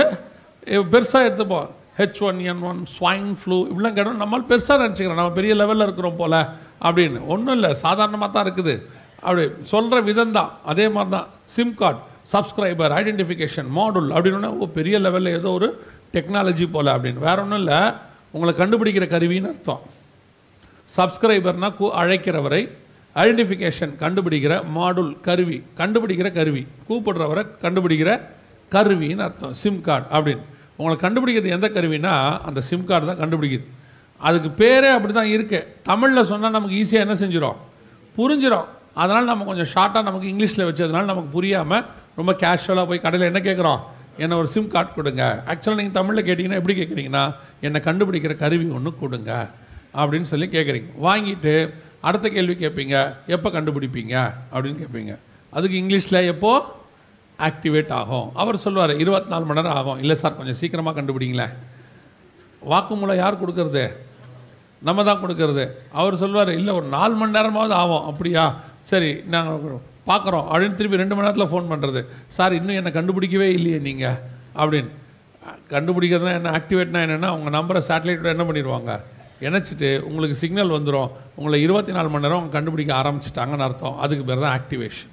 பெருசாக எடுத்துப்போம். H one N one swine flu இப்படிலாம் கேட்டோம் நம்மளால் பெருசாக நினச்சிக்கிறோம். நம்ம பெரிய லெவலில் இருக்கிறோம் போல் அப்படின்னு. ஒன்றும் இல்லை சாதாரணமாக தான் இருக்குது. அப்படி சொல்கிற விதம் தான். அதே மாதிரி தான். SIM card subscriber identification module அப்படின்னு ஓ பெரிய லெவலில் ஏதோ ஒரு டெக்னாலஜி போல் அப்படின்னு. வேற ஒன்றும் இல்லை. உங்களை கண்டுபிடிக்கிற கருவின்னு அர்த்தம். சப்ஸ்கிரைபர்னால் கூ அழைக்கிறவரை ஐடென்டிஃபிகேஷன் கண்டுபிடிக்கிற மாடுல் கருவி. கண்டுபிடிக்கிற கருவி. கூப்பிடுறவரை கண்டுபிடிக்கிற கருவின்னு அர்த்தம். சிம் கார்டு அப்படின்னு. உங்களை கண்டுபிடிக்கிறது எந்த கருவினா அந்த சிம் கார்டு தான் கண்டுபிடிக்குது. அதுக்கு பேரே அப்படி தான் இருக்குது தமிழில் சொன்னால் நமக்கு ஈஸியாக என்ன செஞ்சிடும் புரிஞ்சிடும் அதனால் நம்ம கொஞ்சம் ஷார்ட்டாக நமக்கு இங்கிலீஷில் வச்சதுனால நமக்கு புரியாமல் ரொம்ப கேஷுவலாக போய் கடையில் என்ன கேட்குறோம் என்னை ஒரு சிம் கார்டு கொடுங்க. ஆக்சுவலாக நீங்கள் தமிழில் கேட்டிங்கன்னா எப்படி கேட்குறீங்கன்னா என்னை கண்டுபிடிக்கிற கருவி ஒன்று கொடுங்க அப்படின்னு சொல்லி கேட்குறீங்க வாங்கிட்டு அடுத்த கேள்வி கேட்பீங்க எப்போ கண்டுபிடிப்பீங்க அப்படின்னு கேட்பீங்க. அதுக்கு இங்கிலீஷில் எப்போ? ஆக்டிவேட் ஆகும். அவர் சொல்லுவார் இருபத்தி நாலு மணி நேரம் ஆகும். இல்லை சார் கொஞ்சம் சீக்கிரமாக கண்டுபிடிங்களேன். வாக்குமூலம் யார் கொடுக்கறது? நம்ம தான் கொடுக்கறது. அவர் சொல்லுவார் இல்லை ஒரு நாலு மணி நேரமாவது ஆகும். அப்படியா? சரி நாங்கள் பார்க்குறோம். அப்படின்னு திருப்பி ரெண்டு மணி நேரத்தில் ஃபோன் பண்ணுறது சார் இன்னும் என்னை கண்டுபிடிக்கவே இல்லையே நீங்கள் அப்படின்னு. கண்டுபிடிக்கிறதுனா என்ன ஆக்டிவேட்னா என்னென்னா அவங்க நம்பரை சேட்டலைட்டோட என்ன பண்ணிடுவாங்க? இணைச்சிட்டு உங்களுக்கு சிக்னல் வந்துடும் உங்களை இருபத்தி நாலு மணி நேரம் கண்டுபிடிக்க ஆரம்பிச்சிட்டாங்கன்னு அர்த்தம். அதுக்கு பேர் தான் ஆக்டிவேஷன்.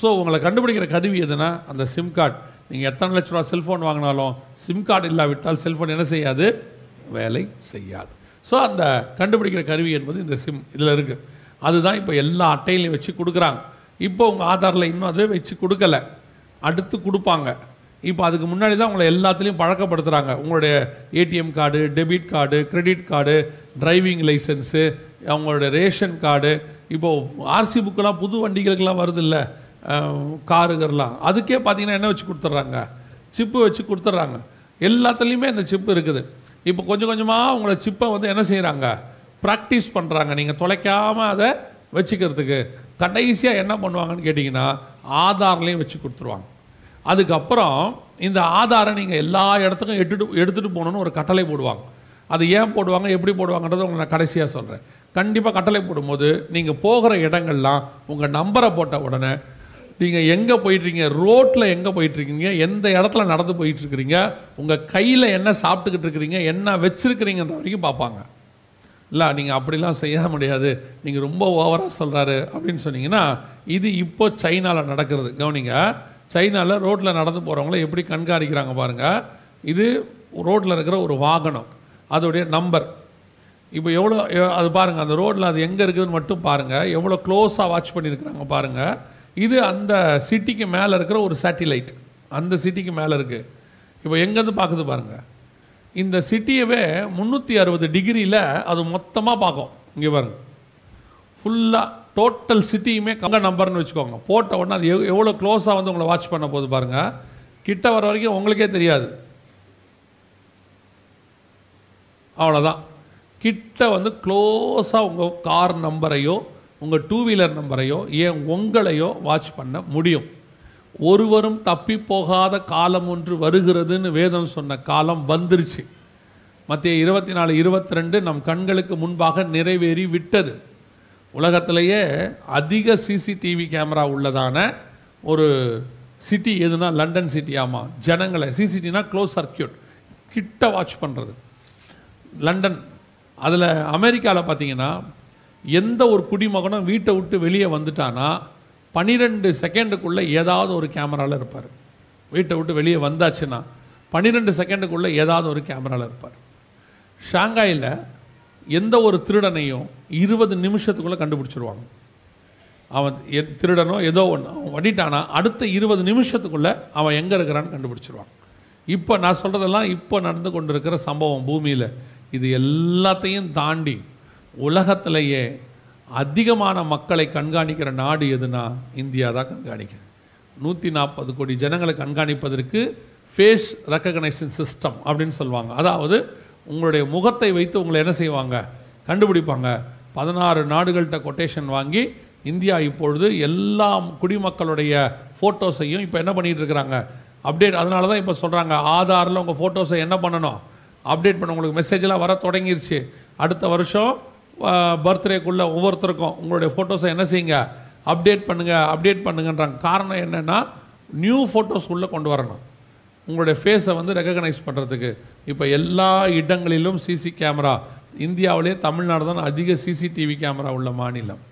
ஸோ உங்களை கண்டுபிடிக்கிற கருவி எதுனா அந்த சிம் கார்டு நீங்கள் எத்தனை லட்ச ரூபா செல்ஃபோன் வாங்கினாலும் சிம் கார்டு இல்லாவிட்டால் செல்ஃபோன் என்ன செய்யாது? வேலை செய்யாது. ஸோ அந்த கண்டுபிடிக்கிற கருவி என்பது இந்த சிம் இதில் இருக்குது அதுதான் இப்போ எல்லா அட்டையிலையும் வச்சு கொடுக்குறாங்க. இப்போ உங்கள் ஆதாரில் இன்னும் அதை வச்சு கொடுக்கல. அடுத்து கொடுப்பாங்க. இப்போ அதுக்கு முன்னாடி தான் உங்களை எல்லாத்துலேயும் பழக்கப்படுத்துகிறாங்க உங்களுடைய ATM card debit card credit card driving licence அவங்களோட ரேஷன் கார்டு இப்போது ஆர்சி புக்கெல்லாம் புது வண்டிகளுக்கெல்லாம் வருது இல்லை காருகர்லாம் அதுக்கே பார்த்தீங்கன்னா என்ன வச்சு கொடுத்துட்றாங்க? சிப்பு வச்சு கொடுத்துட்றாங்க. எல்லாத்துலேயுமே இந்த சிப்பு இருக்குது. இப்போ கொஞ்சம் கொஞ்சமாக உங்களை சிப்பை வந்து என்ன செய்கிறாங்க ப்ராக்டிஸ் பண்ணுறாங்க நீங்கள் தொலைக்காமல் அதை வச்சுக்கிறதுக்கு. கடைசியாக என்ன பண்ணுவாங்கன்னு கேட்டிங்கன்னா ஆதார்லேயும் வச்சு கொடுத்துருவாங்க. அதுக்கப்புறம் இந்த ஆதாரை நீங்கள் எல்லா இடத்துக்கும் எட்டுட்டு எடுத்துகிட்டு போகணுன்னு ஒரு கட்டளை போடுவாங்க. அது ஏன் போடுவாங்க எப்படி போடுவாங்கன்றது உங்களுக்கு நான் கடைசியாக சொல்கிறேன் கண்டிப்பாக கட்டளை போடும்போது நீங்கள் போகிற இடங்கள்லாம் உங்கள் நம்பரை போட்ட உடனே நீங்கள் எங்கே போயிட்டுருக்கீங்க ரோட்டில் எங்கே போயிட்டுருக்கீங்க எந்த இடத்துல நடந்து போயிட்டுருக்கிறீங்க உங்கள் கையில் என்ன சாப்பிட்டுக்கிட்டு இருக்கிறீங்க என்ன வச்சுருக்கிறீங்கன்ற வரைக்கும் பார்ப்பாங்க. இல்லை நீங்கள் அப்படிலாம் செய்ய முடியாது நீங்கள் ரொம்ப ஓவராக சொல்கிறாரு அப்படின்னு சொன்னீங்கன்னா இது இப்போ சைனாவில் நடக்கிறது. கவனிங்க சைனாவில் ரோட்டில் நடந்து போகிறவங்கள எப்படி கண்காணிக்கிறாங்க பாருங்கள் இது ரோட்டில் இருக்கிற ஒரு வாகனம். அதோடைய நம்பர். இப்போ எவ்வளோ அது பாருங்கள் அந்த ரோட்டில் அது எங்கே இருக்குதுன்னு மட்டும் பாருங்கள் எவ்வளோ க்ளோஸாக வாட்ச் பண்ணியிருக்கிறாங்க பாருங்கள் இது அந்த சிட்டிக்கு மேலே இருக்கிற ஒரு சேட்டிலைட் அந்த சிட்டிக்கு மேலே இருக்குது இப்போ எங்கேருந்து பார்க்குது பாருங்கள் இந்த சிட்டியவே முந்நூற்றி அறுபது டிகிரியில் அது மொத்தமாக பார்க்கும் இங்கே பாருங்கள் ஃபுல்லாக டோட்டல் சிட்டியுமே கங்க நம்பர்னு வச்சுக்கோங்க. போட்ட உடனே அது எவ் எவ்வளோ க்ளோஸாக வந்து உங்களை வாட்ச் பண்ண போது பாருங்கள் கிட்ட வர வரைக்கும் உங்களுக்கே தெரியாது. அவ்வளோதான் கிட்ட வந்து க்ளோஸாக உங்கள் கார் நம்பரையோ உங்கள் டூ வீலர் நம்பரையோ ஏன் உங்களையோ வாட்ச் பண்ண முடியும். ஒருவரும் தப்பி போகாத காலம் ஒன்று வருகிறதுன்னு வேதம் சொன்ன காலம் வந்துருச்சு. மத்திய இருபத்தி நாலு இருபத்தி ரெண்டு நம் கண்களுக்கு முன்பாக நிறைவேறி விட்டது. உலகத்திலேயே அதிக சிசிடிவி கேமரா உள்ளதான ஒரு சிட்டி எதுனா லண்டன் சிட்டி ஆமாம் ஜனங்களை சிசிடினா க்ளோஸ் சர்க்கியூட் கிட்ட வாட்ச் பண்ணுறது லண்டன் அதில் அமெரிக்காவில் பார்த்தீங்கன்னா எந்த ஒரு குடிமகனும் வீட்டை விட்டு வெளியே வந்துட்டானா பன்னிரெண்டு செகண்டுக்குள்ளே ஏதாவது ஒரு கேமராவில் இருப்பார். வீட்டை விட்டு வெளியே வந்தாச்சுன்னா பன்னிரெண்டு செகண்டுக்குள்ளே ஏதாவது ஒரு கேமராவில் இருப்பார். ஷாங்காயில் எந்த ஒரு திருடனையும் இருபது நிமிஷத்துக்குள்ளே கண்டுபிடிச்சிருவாங்க. அவன் எ- திருடனோ ஏதோ ஒன்று அவன் வடிட்டானா அடுத்த இருபது நிமிஷத்துக்குள்ளே அவன் எங்கே இருக்கிறான்னு கண்டுபிடிச்சிருவான் இப்போ நான் சொல்கிறதெல்லாம் இப்போ நடந்து கொண்டிருக்கிற சம்பவம் பூமியில். இது எல்லாத்தையும் தாண்டி உலகத்திலேயே அதிகமான மக்களை கண்காணிக்கிற நாடு எதுனா இந்தியா தான் கண்காணிக்குது. நூற்றி நாற்பது கோடி ஜனங்களை கண்காணிப்பதற்கு ஃபேஸ் ரெக்கக்னைசன் சிஸ்டம் அப்படின்னு சொல்லுவாங்க. அதாவது உங்களுடைய முகத்தை வைத்து உங்களை என்ன செய்வாங்க? கண்டுபிடிப்பாங்க. பதினாறு நாடுகள்கிட்ட கொட்டேஷன் வாங்கி இந்தியா இப்பொழுது எல்லா குடிமக்களுடைய ஃபோட்டோஸையும் இப்போ என்ன பண்ணிகிட்டு இருக்கிறாங்க அப்டேட் அதனால தான் இப்போ சொல்கிறாங்க ஆதாரில் உங்கள் ஃபோட்டோஸை என்ன பண்ணணும்? அப்டேட் பண்ண உங்களுக்கு மெசேஜெலாம் வர தொடங்கிருச்சு. அடுத்த வருஷம் பர்த்டேக்குள்ளே ஒவ்வொருத்தருக்கும் உங்களுடைய ஃபோட்டோஸை என்ன செய்யுங்க? அப்டேட் பண்ணுங்கள் அப்டேட் பண்ணுங்கன்றாங்க. காரணம் என்னென்னா நியூ ஃபோட்டோஸ் உள்ளே கொண்டு வரணும். உங்களுடைய ஃபேஸை வந்து ரெக்கக்னைஸ் பண்ணுறதுக்கு இப்போ எல்லா இடங்களிலும் சிசி கேமரா இந்தியாவிலே தமிழ்நாடு தான் அதிக சிசிடிவி கேமரா உள்ள மாநிலம்.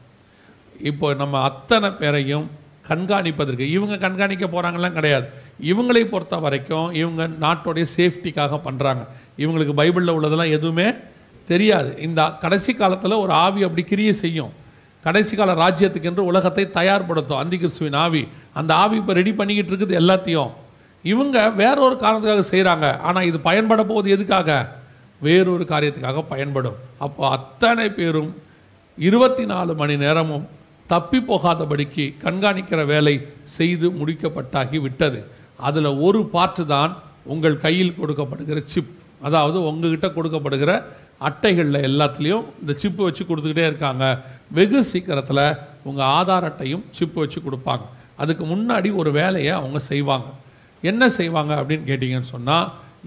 இப்போ நம்ம அத்தனை பேரையும் கண்காணிப்பதற்கு இவங்க கண்காணிக்க போகிறாங்கலாம் கிடையாது. இவங்களை பொறுத்த வரைக்கும் இவங்க நாட்டோடைய சேஃப்டிக்காக பண்ணுறாங்க இவங்களுக்கு பைபிளில் உள்ளதெல்லாம் எதுவுமே தெரியாது. இந்த கடைசி காலத்தில் ஒரு ஆவி அப்படி கிரியை செய்யும். கடைசி கால ராஜ்யத்துக்கு என்று உலகத்தை தயார்படுத்தும். அந்தி கிறிஸ்துவின் ஆவி. அந்த ஆவி இப்போ ரெடி பண்ணிக்கிட்டு இருக்குது எல்லாத்தையும். இவங்க வேற ஒரு காரணத்துக்காக செய்கிறாங்க ஆனால் இது பயன்பட போவது எதுக்காக? வேறொரு காரியத்துக்காக பயன்படும். அப்போ அத்தனை பேரும் இருபத்தி நாலு மணி நேரமும் தப்பி போகாதபடிக்கு கண்காணிக்கிற வேலை செய்து முடிக்கப்பட்டாகி விட்டது. அதில் ஒரு பாட்டு தான் உங்கள் கையில் கொடுக்கப்படுகிற சிப் அதாவது உங்ககிட்ட கொடுக்கப்படுகிற அட்டைகளில் எல்லாத்துலேயும் இந்த சிப்பு வச்சு கொடுத்துக்கிட்டே இருக்காங்க. வெகு சீக்கிரத்தில் உங்கள் ஆதார் அட்டையும் சிப்பு வச்சு கொடுப்பாங்க. அதுக்கு முன்னாடி ஒரு வேலையை அவங்க செய்வாங்க. என்ன செய்வாங்க அப்படின்னு கேட்டிங்கன்னு சொன்னால்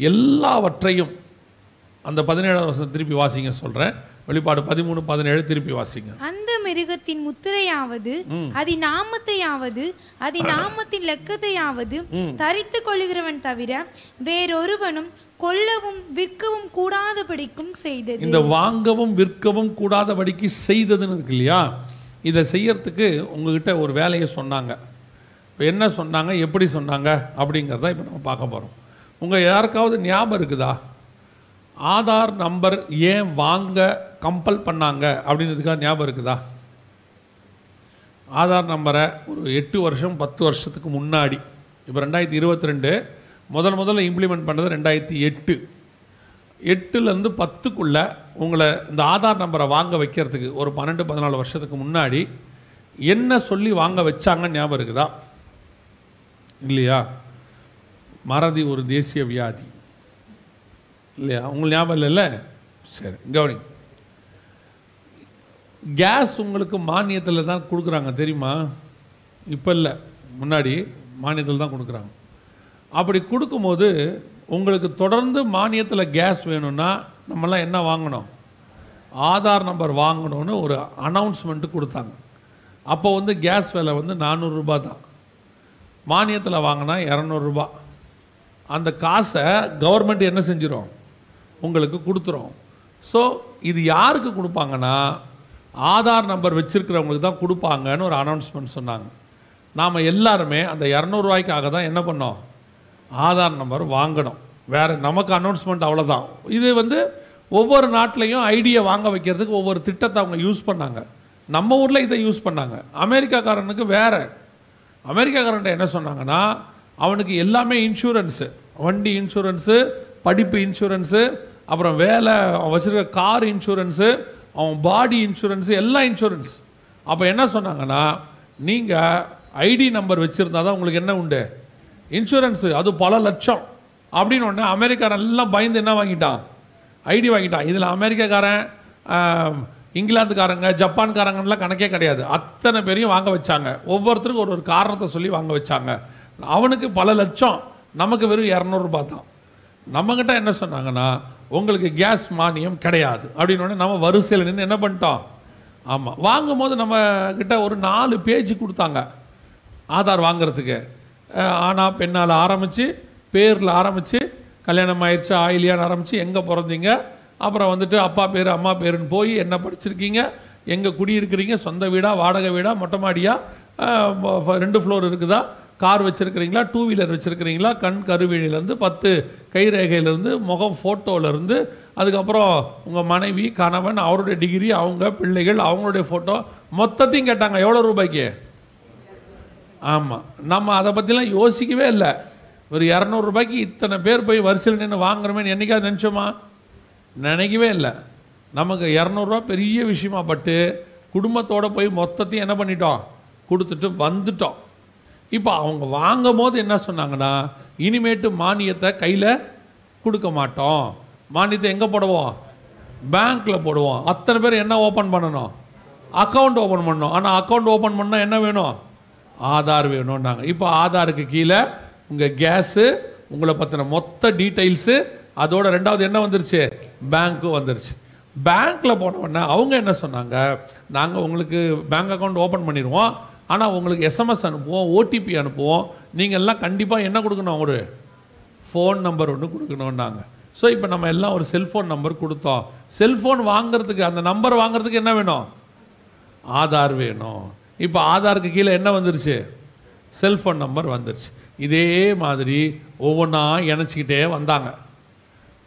எல்லாவற்றையும் அந்த பதினேழாவது வருஷம் திருப்பி வாசிங்க சொல்கிறேன் வெளிப்பாடு பதிமூணு பதினேழு திருப்பி வாசிங்க. அந்த மிருகத்தின் முத்திரையாவது அதி நாமத்தையாவது அதி நாமத்தின் லெக்கத்தையாவது தரித்து கொள்கிறவன் தவிர வேறொருவனும் கொல்லவும் விற்கவும் கூடாதபடிக்கும் செய்தது. இந்த வாங்கவும் விற்கவும் கூடாதபடிக்கு செய்ததுன்னு இருக்கு இல்லையா? இதை செய்யறதுக்கு உங்ககிட்ட ஒரு வேலையை சொன்னாங்க. என்ன சொன்னாங்க எப்படி சொன்னாங்க அப்படிங்கிறத இப்போ நம்ம பார்க்க போகிறோம் உங்கள் யாருக்காவது ஞாபகம் இருக்குதா? ஆதார் நம்பர் ஏன் வாங்க கம்பல் பண்ணாங்க அப்படின்றதுக்காக ஞாபகம் இருக்குதா? ஆதார் நம்பரை ஒரு எட்டு வருஷம் பத்து வருஷத்துக்கு முன்னாடி இப்போ ரெண்டாயிரத்தி இருபத்தி ரெண்டு முதல் முதல்ல இம்ப்ளிமெண்ட் பண்ணது ரெண்டாயிரத்தி எட்டு. எட்டுலேருந்து பத்துக்குள்ளே உங்களை இந்த ஆதார் நம்பரை வாங்க வைக்கிறதுக்கு ஒரு பன்னெண்டு பதினாலு வருஷத்துக்கு முன்னாடி என்ன சொல்லி வாங்க வச்சாங்கன்னு ஞாபகம் இருக்குதா? இல்லையா? மறதி ஒரு தேசிய வியாதி. இல்லையா? உங்களுக்கு ஞாபகம் இல்லைல்ல? சரி கவனி. கேஸ் உங்களுக்கு மானியத்தில் தான் கொடுக்குறாங்க தெரியுமா? இப்போ இல்லை. முன்னாடி மானியத்தில் தான் கொடுக்குறாங்க. அப்படி கொடுக்கும்போது உங்களுக்கு தொடர்ந்து மானியத்தில் கேஸ் வேணும்னா நம்மலாம் என்ன வாங்கணும்? ஆதார் நம்பர் வாங்கணும்னு ஒரு அனௌன்ஸ்மெண்ட்டு கொடுத்தாங்க. அப்போ வந்து கேஸ் விலை வந்து நானூறுரூபா தான். மானியத்தில் வாங்கினா இரநூறுபா அந்த காசை கவர்மெண்ட் என்ன செஞ்சிடும் உங்களுக்கு கொடுத்துரும். ஸோ இது யாருக்கு கொடுப்பாங்கன்னா ஆதார் நம்பர் வச்சுருக்கிறவங்களுக்கு தான் கொடுப்பாங்கன்னு ஒரு அனௌன்ஸ்மெண்ட் சொன்னாங்க. நாம் எல்லாருமே அந்த இரநூறுவாய்க்காக தான் என்ன பண்ணோம்? ஆதார் நம்பர் வாங்கணும். வேறு நமக்கு அனௌன்ஸ்மெண்ட் அவ்வளோதான் இது வந்து ஒவ்வொரு நாட்டிலையும் ஐடியை வாங்க வைக்கிறதுக்கு ஒவ்வொரு திட்டத்தை அவங்க யூஸ் பண்ணாங்க. நம்ம ஊரில் இதை யூஸ் பண்ணாங்க. அமெரிக்காக்காரனுக்கு வேறு அமெரிக்காக்காரன்ட்ட என்ன சொன்னாங்கன்னா அவனுக்கு எல்லாமே இன்சூரன்ஸு. வண்டி இன்சூரன்ஸு படிப்பு இன்சூரன்ஸு அப்புறம் வேலை அவன் வச்சுருக்க கார் இன்சூரன்ஸு அவன் பாடி இன்சூரன்ஸு எல்லா இன்சூரன்ஸ். அப்போ என்ன சொன்னாங்கன்னா நீங்கள் ஐடி நம்பர் வச்சுருந்தா தான் உங்களுக்கு என்ன உண்டு? இன்சூரன்ஸு அது பல லட்சம். அப்படின்னு ஒன்று அமெரிக்காரன் எல்லாம் பயந்து என்ன வாங்கிட்டான்? ஐடி வாங்கிட்டான். இதில் அமெரிக்காக்காரன் இங்கிலாந்துக்காரங்க ஜப்பான்காரங்கலாம் கணக்கே கிடையாது. அத்தனை பேரையும் வாங்க வச்சாங்க. ஒவ்வொருத்தருக்கும் ஒரு ஒரு காரணத்தை சொல்லி வாங்க வச்சாங்க. அவனுக்கு பல லட்சம். நமக்கு வெறும் இரநூறுபா தான். நம்மக்கிட்ட என்ன சொன்னாங்கன்னா உங்களுக்கு கேஸ் மானியம் கிடையாது. அப்படின்னு நம்ம வரிசையில் நின்று என்ன பண்ணிட்டோம்? ஆமாம் வாங்கும்போது நம்ம கிட்ட ஒரு நாலு பேஜ் கொடுத்தாங்க. ஆதார் வாங்குறதுக்கு. ஆனால் பெண்ணால் ஆரம்பித்து பேரில் ஆரம்பித்து கல்யாணம் ஆயிடுச்சு ஆயிலியான்னு ஆரம்பித்து எங்கே பிறந்தீங்க? அப்புறம் வந்துட்டு அப்பா பேர் அம்மா பேருன்னு போய் என்ன படிச்சிருக்கீங்க? எங்கே குடியிருக்கிறீங்க? சொந்த வீடாக வாடகை வீடாக மொட்டை மாடியா? ரெண்டு ஃப்ளோர் இருக்குதா? கார் வச்சுருக்கிறீங்களா? டூ வீலர் வச்சுருக்கிறீங்களா? கண் கருவிழிலேருந்து பத்து கைரேகையிலேருந்து முகம் ஃபோட்டோவிலேருந்து அதுக்கப்புறம் உங்கள் மனைவி கணவன் அவருடைய டிகிரி அவங்க பிள்ளைகள் அவங்களுடைய ஃபோட்டோ மொத்தத்தையும் கேட்டாங்க. எவ்வளோ ரூபாய்க்கு? ஆமாம் நம்ம அதை பற்றிலாம் யோசிக்கவே இல்லை. ஒரு இரநூறுபாய்க்கு இத்தனை பேர் போய் வரிசையில் நின்று வாங்குறோமேன்னு என்றைக்காவது நினச்சோமா? நினைக்கவே இல்லை. நமக்கு இரநூறுவா பெரிய விஷயமா பட்டு குடும்பத்தோடு போய் மொத்தத்தையும் என்ன பண்ணிட்டோம்? கொடுத்துட்டு வந்துட்டோம். இப்போ அவங்க வாங்கும் போது என்ன சொன்னாங்கன்னா இனிமேட்டு மானியத்தை கையில் கொடுக்க மாட்டோம். மானியத்தை எங்கே போடுவோம்? பேங்க்கில் போடுவோம். அத்தனை பேர் என்ன ஓப்பன் பண்ணணும்? அக்கௌண்ட் ஓப்பன் பண்ணணும். ஆனால் அக்கௌண்ட் ஓப்பன் பண்ணால் என்ன வேணும்? ஆதார் வேணும்னாங்க. இப்போ ஆதாருக்கு கீழே உங்கள் கேஸு உங்களை பற்றின மொத்த டீட்டெயில்ஸு அதோட ரெண்டாவது என்ன வந்துருச்சு? பேங்க்கும் வந்துருச்சு. பேங்க்கில் போனவுடனே அவங்க என்ன சொன்னாங்க? நாங்கள் உங்களுக்கு பேங்க் அக்கௌண்ட் ஓப்பன் பண்ணிடுவோம் ஆனால் உங்களுக்கு எஸ்எம்எஸ் அனுப்புவோம் ஓடிபி அனுப்புவோம். நீங்கள் எல்லாம் கண்டிப்பாக என்ன கொடுக்கணும் ஒரு ஃபோன் நம்பர் ஒன்று கொடுக்கணுன்னாங்க ஸோ இப்போ நம்ம எல்லாம் ஒரு செல்ஃபோன் நம்பர் கொடுத்தோம். செல்ஃபோன் வாங்குறதுக்கு அந்த நம்பர் வாங்குறதுக்கு என்ன வேணும்? ஆதார் வேணும். இப்போ ஆதாருக்கு கீழே என்ன வந்துருச்சு? செல்ஃபோன் நம்பர் வந்துருச்சு. இதே மாதிரி ஒவ்வொன்றா இணைச்சிக்கிட்டே வந்தாங்க.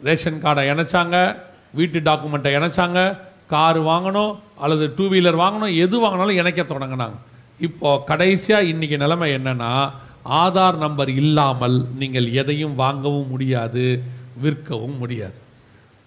ரேஷன் கார்டை இணைச்சாங்க வீட்டு டாக்குமெண்ட்டை இணைச்சாங்க கார் வாங்கணும் அல்லது டூ வீலர் வாங்கணும் எது வாங்கினாலும் இணைக்க தொடங்கினாங்க. இப்போது கடைசியாக இன்னைக்கு நிலைமை என்னென்னா ஆதார் நம்பர் இல்லாமல் நீங்கள் எதையும் வாங்கவும் முடியாது விற்கவும் முடியாது.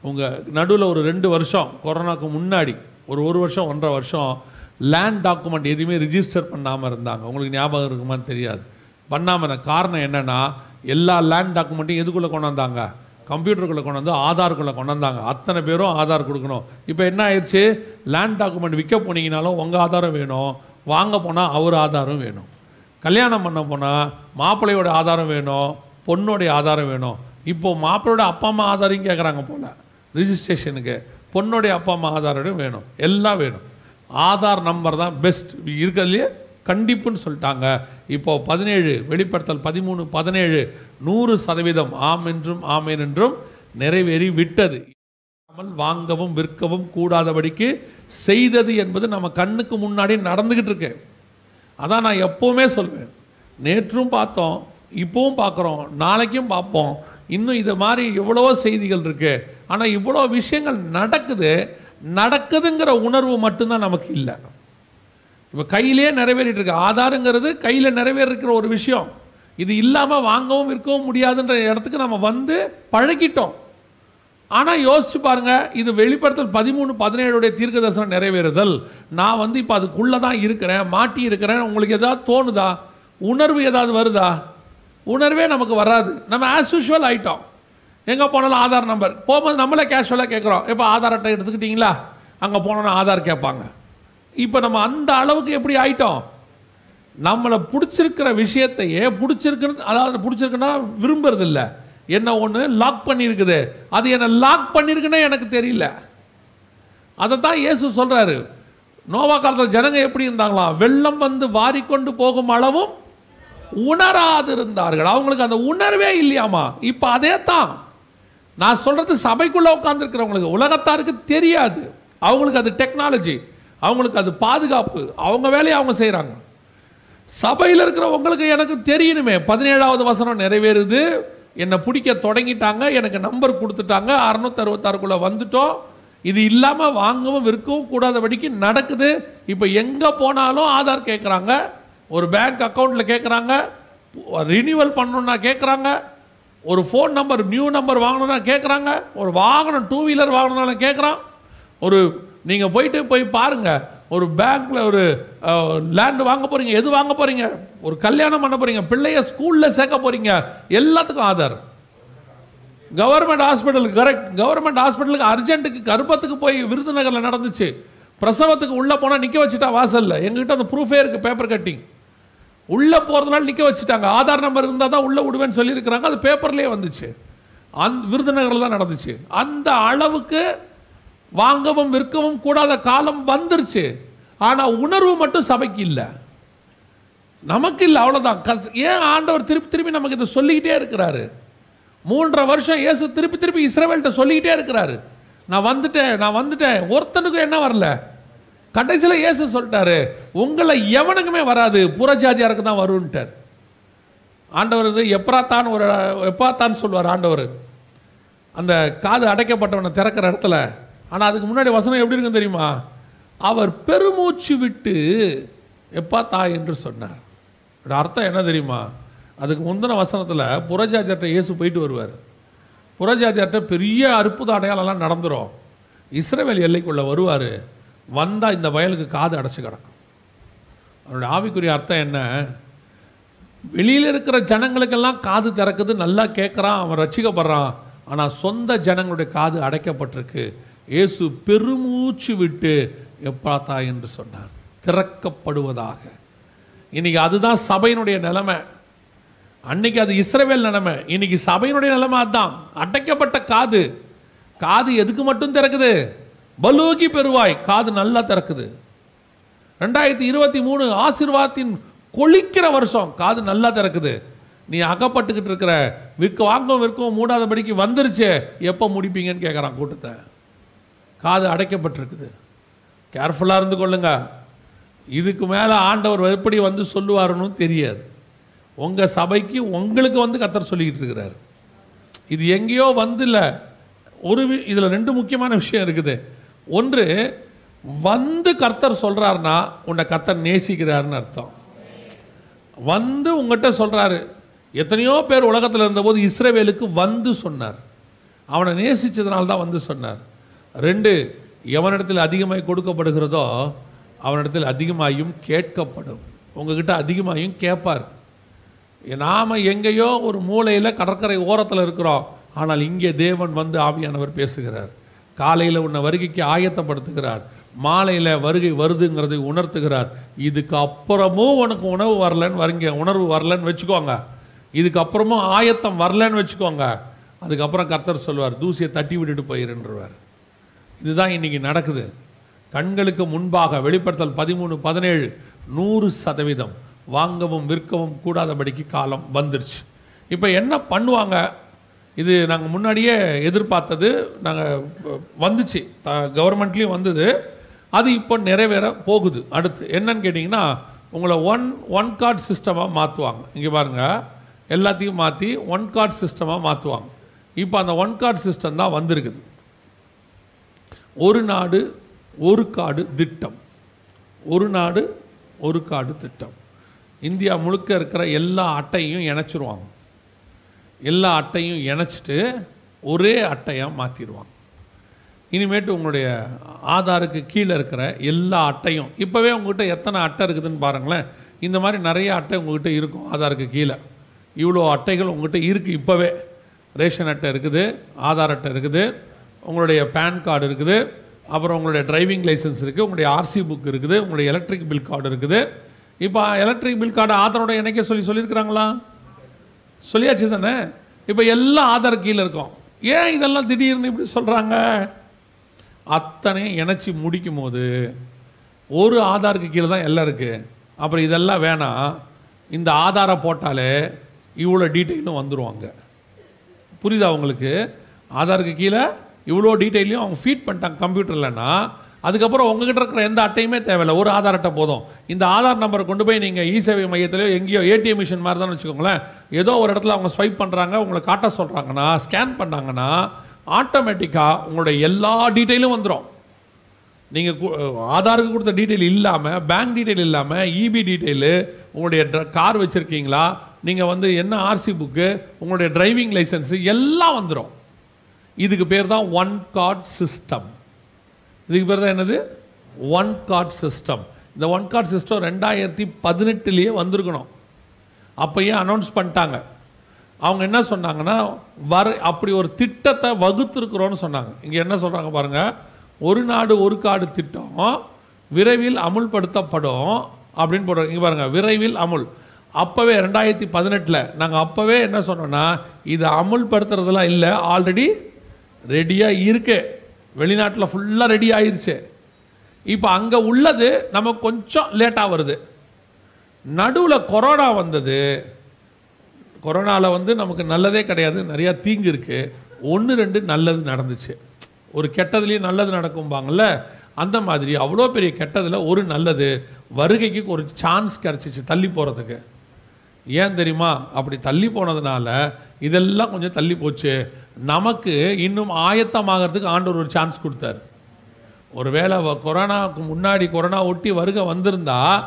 உங்கள் நடுவில் ஒரு ரெண்டு வருஷம் கொரோனாக்கு முன்னாடி ஒரு ஒரு வருஷம் ஒன்றரை வருஷம் லேண்ட் டாக்குமெண்ட் எதுவுமே ரிஜிஸ்டர் பண்ணாமல் இருந்தாங்க. உங்களுக்கு ஞாபகம் இருக்குமான்னு தெரியாது. பண்ணாமல் காரணம் என்னென்னா எல்லா லேண்ட் டாக்குமெண்ட்டையும் எதுக்குள்ளே கொண்டு வந்தாங்க? கம்ப்யூட்டருக்குள்ளே கொண்டு வந்து ஆதாருக்குள்ளே கொண்டு வந்தாங்க. அத்தனை பேரும் ஆதார் கொடுக்கணும். இப்போ என்ன ஆயிடுச்சு லேண்ட் டாக்குமெண்ட் விற்க போனீங்கனாலும் உங்கள் ஆதாரம் வேணும். வாங்க போனால் அவர் ஆதாரம் வேணும். கல்யாணம் பண்ண போனால் மாப்பிள்ளையோட ஆதாரம் வேணும். பொண்ணுடைய ஆதாரம் வேணும். இப்போது மாப்பிள்ளையோட அப்பா அம்மா ஆதாரம் கேட்குறாங்க போல். ரிஜிஸ்ட்ரேஷனுக்கு பொண்ணுடைய அப்பா அம்மா ஆதாரம் வேணும். எல்லாம் வேணும். ஆதார் நம்பர் தான் பெஸ்ட் இருக்கிறதுலையே கண்டிப்புன்னு சொல்லிட்டாங்க. இப்போது பதினேழு வெளிப்படுத்தல் பதிமூணு பதினேழு நூறு சதவீதம் ஆம் என்றும் ஆமேன் என்றும் நிறைவேறி விட்டது வாங்கவும் விற்கவும் கூடாதபடிக்கு செய்தது என்பது நம்ம கண்ணுக்கு முன்னாடி நடந்துக்கிட்டு இருக்கு. அதான் நான் எப்போவுமே சொல்வேன். நேற்றும் பார்த்தோம் இப்போவும் பார்க்குறோம் நாளைக்கும் பார்ப்போம். இன்னும் இது மாதிரி எவ்வளவோ செய்திகள் இருக்குது ஆனால் இவ்வளோ விஷயங்கள் நடக்குது. நடக்குதுங்கிற உணர்வு மட்டும்தான் நமக்கு இல்லை. இப்போ கையிலே நிறைவேறிட்டு இருக்கு ஆதாருங்கிறது கையில் நிறைவேறிருக்கிற ஒரு விஷயம். இது இல்லாமல் வாங்கவும் விற்கவும் முடியாதுன்ற இடத்துக்கு நம்ம வந்து பழகிட்டோம். ஆனால் யோசிச்சு பாருங்க இது வெளிப்படுத்தல் பதிமூணு பதினேழுடைய தீர்க்க தரிசனம் நிறைவேறுதல். நான் வந்து இப்போ அதுக்குள்ளே தான் இருக்கிறேன் மாட்டி இருக்கிறேன். உங்களுக்கு ஏதாவது தோணுதா? உணர்வு ஏதாவது வருதா? உணர்வே நமக்கு வராது. நம்ம ஆஸ் யூஷுவல் ஆயிட்டோம். எங்கே போனாலும் ஆதார் நம்பர் போகும்போது நம்மளே கேஷுவலாக கேட்குறோம். இப்போ ஆதார் அட்டை எடுத்துக்கிட்டீங்களா? அங்கே போனோன்னா ஆதார் கேட்பாங்க. இப்போ நம்ம அந்த அளவுக்கு எப்படி ஆயிட்டோம்? நம்மளை பிடிச்சிருக்கிற விஷயத்தையே பிடிச்சிருக்குன்னு அதாவது பிடிச்சிருக்குன்னா விரும்புறது இல்லை என்ன ஒன்று லாக் பண்ணியிருக்குது. அது என்னை லாக் பண்ணியிருக்குன்னே எனக்கு தெரியல. அதை தான் இயேசு சொல்கிறாரு நோவா காலத்தில் ஜனங்க எப்படி இருந்தாங்களாம் வெள்ளம் வந்து வாரிக்கொண்டு போகும் அளவும் உணராது இருந்தார்கள் அவங்களுக்கு அந்த உணர்வே இல்லையாமா? இப்போ அதே தான் நான் சொல்கிறது சபைக்குள்ளே உட்காந்துருக்கிறவங்களுக்கு உலகத்தாருக்கு தெரியாது. அவங்களுக்கு அது டெக்னாலஜி அவங்களுக்கு அது பாதுகாப்பு. அவங்க வேலையை அவங்க செய்கிறாங்க சபையில் இருக்கிறவங்களுக்கு எனக்கு தெரியணுமே. பதினேழாவது வசனம் நிறைவேறுது. என்னை பிடிக்க தொடங்கிட்டாங்க. எனக்கு நம்பர் கொடுத்துட்டாங்க. அறுநூத்தறுபத்தாறுக்குள்ளே வந்துட்டோம். இது இல்லாமல் வாங்கவும் விற்கவும் கூடாதபடிக்கு நடக்குது. இப்போ எங்கே போனாலும் ஆதார் கேட்குறாங்க ஒரு பேங்க் அக்கௌண்ட்டில் கேட்குறாங்க ரினியூவல் பண்ணணுன்னா கேட்குறாங்க ஒரு ஃபோன் நம்பர் நியூ நம்பர் வாங்கணும்னா கேட்குறாங்க ஒரு வாகனம் டூ வீலர் வாங்கணும்னாலும் கேட்குறான் ஒரு நீங்கள் போயிட்டு போய் பாருங்கள் ஒரு பேங்க்கில் ஒரு லேண்டு வாங்க போகிறீங்க எது வாங்க போகிறீங்க ஒரு கல்யாணம் பண்ண போகிறீங்க பிள்ளைய ஸ்கூலில் சேர்க்க போகிறீங்க எல்லாத்துக்கும் ஆதார். கவர்மெண்ட் ஹாஸ்பிட்டலுக்கு கரெக்ட் கவர்மெண்ட் ஹாஸ்பிட்டலுக்கு அர்ஜென்ட்டுக்கு கர்ப்பத்துக்கு போய் விருதுநகரில் நடந்துச்சு. பிரசவத்துக்கு உள்ளே போனால் நிற்க வச்சுட்டா வாசல்ல. எங்ககிட்ட அந்த ப்ரூஃபே இருக்குது பேப்பர் கட்டிங் உள்ளே போகிறதுனால நிற்க வச்சுட்டாங்க. ஆதார் நம்பர் இருந்தால் தான் உள்ளே விடுவேன்னு சொல்லியிருக்கிறாங்க. அது பேப்பர்லேயே வந்துச்சு. அந் விருதுநகரில் தான் நடந்துச்சு. அந்த அளவுக்கு வாங்கவும் விற்கவும் கூடாத காலம் வந்துருச்சு. ஆனால் உணர்வு மட்டும் சபைக்கு இல்லை. நமக்கு இல்லை அவ்வளோதான் கஸ் ஏன் ஆண்டவர் திருப்பி திருப்பி நமக்கு இதை சொல்லிக்கிட்டே இருக்கிறாரு? மூன்றரை வருஷம் இயேசு திருப்பி திருப்பி இஸ்ரேவேல்கிட்ட சொல்லிக்கிட்டே இருக்கிறாரு. நான் வந்துட்டேன் நான் வந்துட்டேன். ஒருத்தனுக்கும் என்ன வரல? கடைசியில் இயேசு சொல்லிட்டாரு உங்களை எவனுக்குமே வராது. புறஜாதியாருக்கு தான் வருன்ட்டார் ஆண்டவர் இது எப்ராத்தான் ஒரு எப்பாத்தான் சொல்வார் ஆண்டவர். அந்த காது அடைக்கப்பட்டவனை திறக்கிற இடத்துல ஆனால் அதுக்கு முன்னாடி வசனம் எப்படி இருக்கும் தெரியுமா? அவர் பெருமூச்சு விட்டு எப்பா தா என்று சொன்னார். இதோட அர்த்தம் என்ன தெரியுமா? அதுக்கு முந்தின வசனத்தில் புறஜாதியார்கிட்ட இயேசு போயிட்டு வருவார். புறஜாதியார்கிட்ட பெரிய அற்புத அடையாளம்லாம் நடந்துடும் இஸ்ரவேல் எல்லைக்குள்ளே வருவார். வந்தால் இந்த வயலுக்கு காது அடைச்சி கிடக்கும். அவருடைய ஆவிக்குரிய அர்த்தம் என்ன? வெளியில் இருக்கிற ஜனங்களுக்கெல்லாம் காது திறக்குது நல்லா கேட்குறான் அவன் ரசிக்கப்படுறான் ஆனால் சொந்த ஜனங்களுடைய காது அடைக்கப்பட்டிருக்கு. இயேசு பெருமூச்சு விட்டு எப்பாத்தா? என்று சொன்னார். திறக்கப்படுவதாக. இன்னைக்கு அதுதான் சபையினுடைய நிலைமை. அன்னைக்கு அது இஸ்ரவேல் நிலைமை. இன்னைக்கு சபையினுடைய நிலைமை அதுதான். அடைக்கப்பட்ட காது. காது எதுக்கு மட்டும் திறக்குது? பலூகி பெருவாய். காது நல்லா திறக்குது. ரெண்டாயிரத்தி இருபத்தி மூணு ஆசிர்வாதத்தின் கொளிக்கிற வருஷம். காது நல்லா திறக்குது. நீ அகப்பட்டுக்கிட்டு இருக்கிற விற்க வாங்கவும் விற்கவும் மூடாதபடிக்கு வந்துருச்சு. எப்போ முடிப்பீங்கன்னு கேட்குறான் கூட்டத்தை. காது அடைக்கப்பட்டிருக்குது. கேர்ஃபுல்லாக இருந்து கொள்ளுங்க. இதுக்கு மேலே ஆண்டவர் எப்படி வந்து சொல்லுவாருன்னு தெரியாது. உங்கள் சபைக்கு உங்களுக்கு வந்து கத்தர் சொல்லிக்கிட்டு இருக்கிறார். இது எங்கேயோ வந்து இல்லை ஒரு இதில் ரெண்டு முக்கியமான விஷயம் இருக்குது. ஒன்று வந்து கர்த்தர் சொல்கிறாருன்னா உன்னை கர்த்தர் நேசிக்கிறாருன்னு அர்த்தம். வந்து உங்ககிட்ட சொல்கிறாரு எத்தனையோ பேர் உலகத்தில் இருந்தபோது இஸ்ரேவேலுக்கு வந்து சொன்னார். அவனை நேசித்ததுனால தான் வந்து சொன்னார். ரெண்டு எவனிடத்தில் அதிகமாய் கொடுக்கப்படுகிறதோ அவனிடத்தில் அதிகமாயும் கேட்கப்படும். உங்ககிட்ட அதிகமாயும் கேட்பார். நாம் எங்கேயோ ஒரு மூலையில் கடற்கரை ஓரத்தில் இருக்கிறோம். ஆனால் இங்கே தேவன் வந்து ஆவியானவர் பேசுகிறார். காலையில் உன்னை வருகைக்கு ஆயத்தப்படுத்துகிறார். மாலையில் வருகை வருதுங்கிறதை உணர்த்துகிறார். இதுக்கு அப்புறமும் உனக்கு உணவு வரலன்னு வரீங்க. உணர்வு வரலன்னு வச்சுக்கோங்க. இதுக்கப்புறமும் ஆயத்தம் வரலன்னு வச்சுக்கோங்க. அதுக்கப்புறம் கர்த்தர் சொல்வார் தூசியை தட்டி விட்டுட்டு போயிருன்றவர் இதுதான் இன்னைக்கு நடக்குது. கண்களுக்கு முன்பாக வெளிப்படுத்தல் பதிமூணு பதினேழு நூறு சதவீதம். வாங்கவும் விற்கவும் கூடாதபடிக்கு காலம் வந்துருச்சு. இப்போ என்ன பண்ணுவாங்க? இது நாங்கள் முன்னாடியே எதிர்பார்த்தது நாங்கள் வந்துச்சு. த கவர்மெண்ட்லேயும் வந்தது. அது இப்போ நிறைவேற போகுது. அடுத்து என்னன்னு கேட்டிங்கன்னா உங்களை ஒன் ஒன் கார்டு சிஸ்டமாக மாற்றுவாங்க இங்கே பாருங்கள் எல்லாத்தையும் மாற்றி ஒன் கார்டு சிஸ்டமாக மாற்றுவாங்க இப்போ அந்த ஒன் கார்டு சிஸ்டம் தான் வந்திருக்குது. ஒரு நாடு ஒரு காடு திட்டம். ஒரு நாடு ஒரு காடு திட்டம். இந்தியா முழுக்க இருக்கிற எல்லா அட்டையும் இணைச்சிருவாங்க. எல்லா அட்டையும் இணைச்சிட்டு ஒரே அட்டையாக மாற்றிடுவாங்க இனிமேட்டு உங்களுடைய ஆதாருக்கு கீழே இருக்கிற எல்லா அட்டையும் இப்போவே உங்கள்கிட்ட எத்தனை அட்டை இருக்குதுன்னு பாருங்களேன். இந்த மாதிரி நிறைய அட்டை உங்கள்கிட்ட இருக்கும் ஆதாருக்கு கீழே. இவ்வளோ அட்டைகள் உங்கள்கிட்ட இருக்குது இப்போவே. ரேஷன் அட்டை இருக்குது ஆதார் அட்டை இருக்குது. உங்களுடைய பேன் கார்டு இருக்குது. அப்புறம் உங்களுடைய டிரைவிங் லைசன்ஸ் இருக்குது உங்களுடைய ஆர்சி புக் இருக்குது. உங்களுடைய எலக்ட்ரிக் பில் கார்டு இருக்குது. இப்போ எலக்ட்ரிக் பில் கார்டு ஆதாரோட இணைக்க சொல்லி சொல்லியிருக்கிறாங்களா? சொல்லியாச்சு தானே? இப்போ எல்லாம் ஆதார் கீழே இருக்கும். ஏன் இதெல்லாம் திடீர்னு இப்படி சொல்கிறாங்க அத்தனையும் இணைச்சி முடிக்கும் போது ஒரு ஆதாருக்கு கீழே தான் எல்லாம் இருக்குது அப்புறம் இதெல்லாம் வேணாம் இந்த ஆதாரை போட்டாலே இவ்வளோ டீட்டெயிலும் வந்துருவாங்க. புரியுதா உங்களுக்கு? ஆதாருக்கு கீழே இவ்வளோ டீட்டெயிலையும் அவங்க ஃபீட் பண்ணிட்டாங்க கம்ப்யூட்டர்லன்னா அதுக்கப்புறம் உங்ககிட்ட இருக்கிற எந்த அட்டையுமே தேவையில்லை. ஒரு ஆதார் அட்டை போதும். இந்த ஆதார் நம்பரை கொண்டு போய் நீங்கள் இ சேவை மையத்திலையோ எங்கேயோ ஏடிஎம் மிஷின் மாதிரி தான் வச்சுக்கோங்களேன். ஏதோ ஒரு இடத்துல அவங்க ஸ்வைப் பண்ணுறாங்க உங்களை காட்ட சொல்கிறாங்கன்னா ஸ்கேன் பண்ணாங்கன்னா ஆட்டோமேட்டிக்காக உங்களுடைய எல்லா டீட்டெயிலும் வந்துடும் நீங்கள் ஆதாருக்கு கொடுத்த டீட்டெயில் இல்லாமல் பேங்க் டீட்டெயில் இல்லாமல் இபி டீட்டெயிலு உங்களுடைய கார் வச்சுருக்கீங்களா? நீங்கள் வந்து என்ன ஆர்சி புக்கு உங்களுடைய டிரைவிங் லைசன்ஸு எல்லாம் வந்துடும் இதுக்கு பேர் தான் ஒன் கார்ட் சிஸ்டம் இதுக்கு பேர் தான் என்னது? ஒன் கார்ட் சிஸ்டம் இந்த ஒன் கார்ட் சிஸ்டம் ரெண்டாயிரத்தி பதினெட்டுலேயே வந்திருக்கணும். அப்போயே அனௌன்ஸ் பண்ணிட்டாங்க. அவங்க என்ன சொன்னாங்கன்னா வர அப்படி ஒரு திட்டத்தை வகுத்துருக்குறோன்னு சொன்னாங்க. இங்கே என்ன சொல்கிறாங்க பாருங்கள் ஒரு நாடு ஒரு காடு திட்டம் விரைவில் அமுல்படுத்தப்படும் அப்படின்னு போடுறாங்க. இங்கே பாருங்கள் விரைவில் அமுல். அப்போவே ரெண்டாயிரத்தி பதினெட்டில் நாங்கள் அப்போவே என்ன சொன்னோன்னா இது அமுல்படுத்துறதெல்லாம் இல்லை ஆல்ரெடி ரெடியாக இருக்கு. வெளிநாட்டில் ஃபுல்லாக ரெடி ஆயிடுச்சு இப்போ அங்கே உள்ளது நமக்கு கொஞ்சம் லேட்டாக வருது. நடுவில் கொரோனா வந்தது. கொரோனாவில் வந்து நமக்கு நல்லதே கிடையாது. நிறையா தீங்கு இருக்குது ஒன்று ரெண்டு நல்லது நடந்துச்சு. ஒரு கெட்டதுலேயும் நல்லது நடக்கும்பாங்கள்ல அந்த மாதிரி அவ்வளோ பெரிய கெட்டதில் ஒரு நல்லது வருகைக்கு ஒரு சான்ஸ் கிடச்சிச்சு தள்ளி போகிறதுக்கு ஏன் தெரியுமா? அப்படி தள்ளி போனதுனால இதெல்லாம் கொஞ்சம் தள்ளி போச்சு. நமக்கு இன்னும் ஆயத்தமாகறதுக்கு ஆண்டவர் ஒரு சான்ஸ் கொடுத்தாரு. ஒருவேளை வ- கொரோனாவுக்கு முன்னாடி கொரோனா ஒட்டி வருகை வந்திருந்தா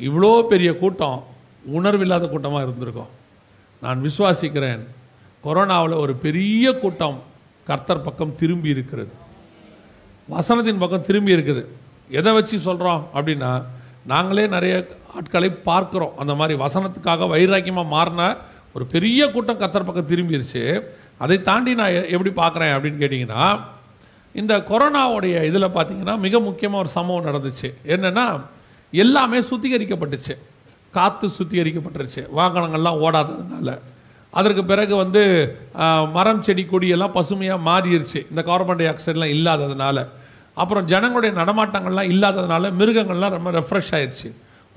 இவ்வளோ பெரிய கூட்டம் உணர்வில்லாத கூட்டமாக இருந்திருக்கும். நான் விசுவாசிக்கிறேன் கொரோனாவில் ஒரு பெரிய கூட்டம் கர்த்தர் பக்கம் திரும்பி இருக்கிறது. வசனத்தின் பக்கம் திரும்பி இருக்குது. எதை வச்சு சொல்கிறோம் அப்படின்னா நாங்களே நிறைய ஆட்களை பார்க்குறோம். அந்த மாதிரி வசனத்துக்காக வைராக்கியமாக மாறின ஒரு பெரிய கூட்டம் கத்தர் பக்கம் திரும்பிடுச்சு அதை தாண்டி நான் எ- எப்படி பார்க்குறேன் அப்படின்னு கேட்டிங்கன்னா இந்த கொரோனாவுடைய இதில் பார்த்திங்கன்னா மிக முக்கியமாக ஒரு சம்பவம் நடந்துச்சு. என்னென்னா எல்லாமே சுத்திகரிக்கப்பட்டுச்சு. காற்று சுத்திகரிக்கப்பட்டுருச்சு. வாகனங்கள்லாம் ஓடாததுனால. அதற்கு பிறகு வந்து மரம் செடி கொடியெல்லாம் பசுமையாக மாறிடுச்சு இந்த கார்பன் டை ஆக்சைடெலாம் இல்லாததுனால. அப்புறம் ஜனங்களுடைய நடமாட்டங்கள்லாம் இல்லாததுனால மிருகங்கள்லாம் ரொம்ப ரெஃப்ரெஷ் ஆயிடுச்சு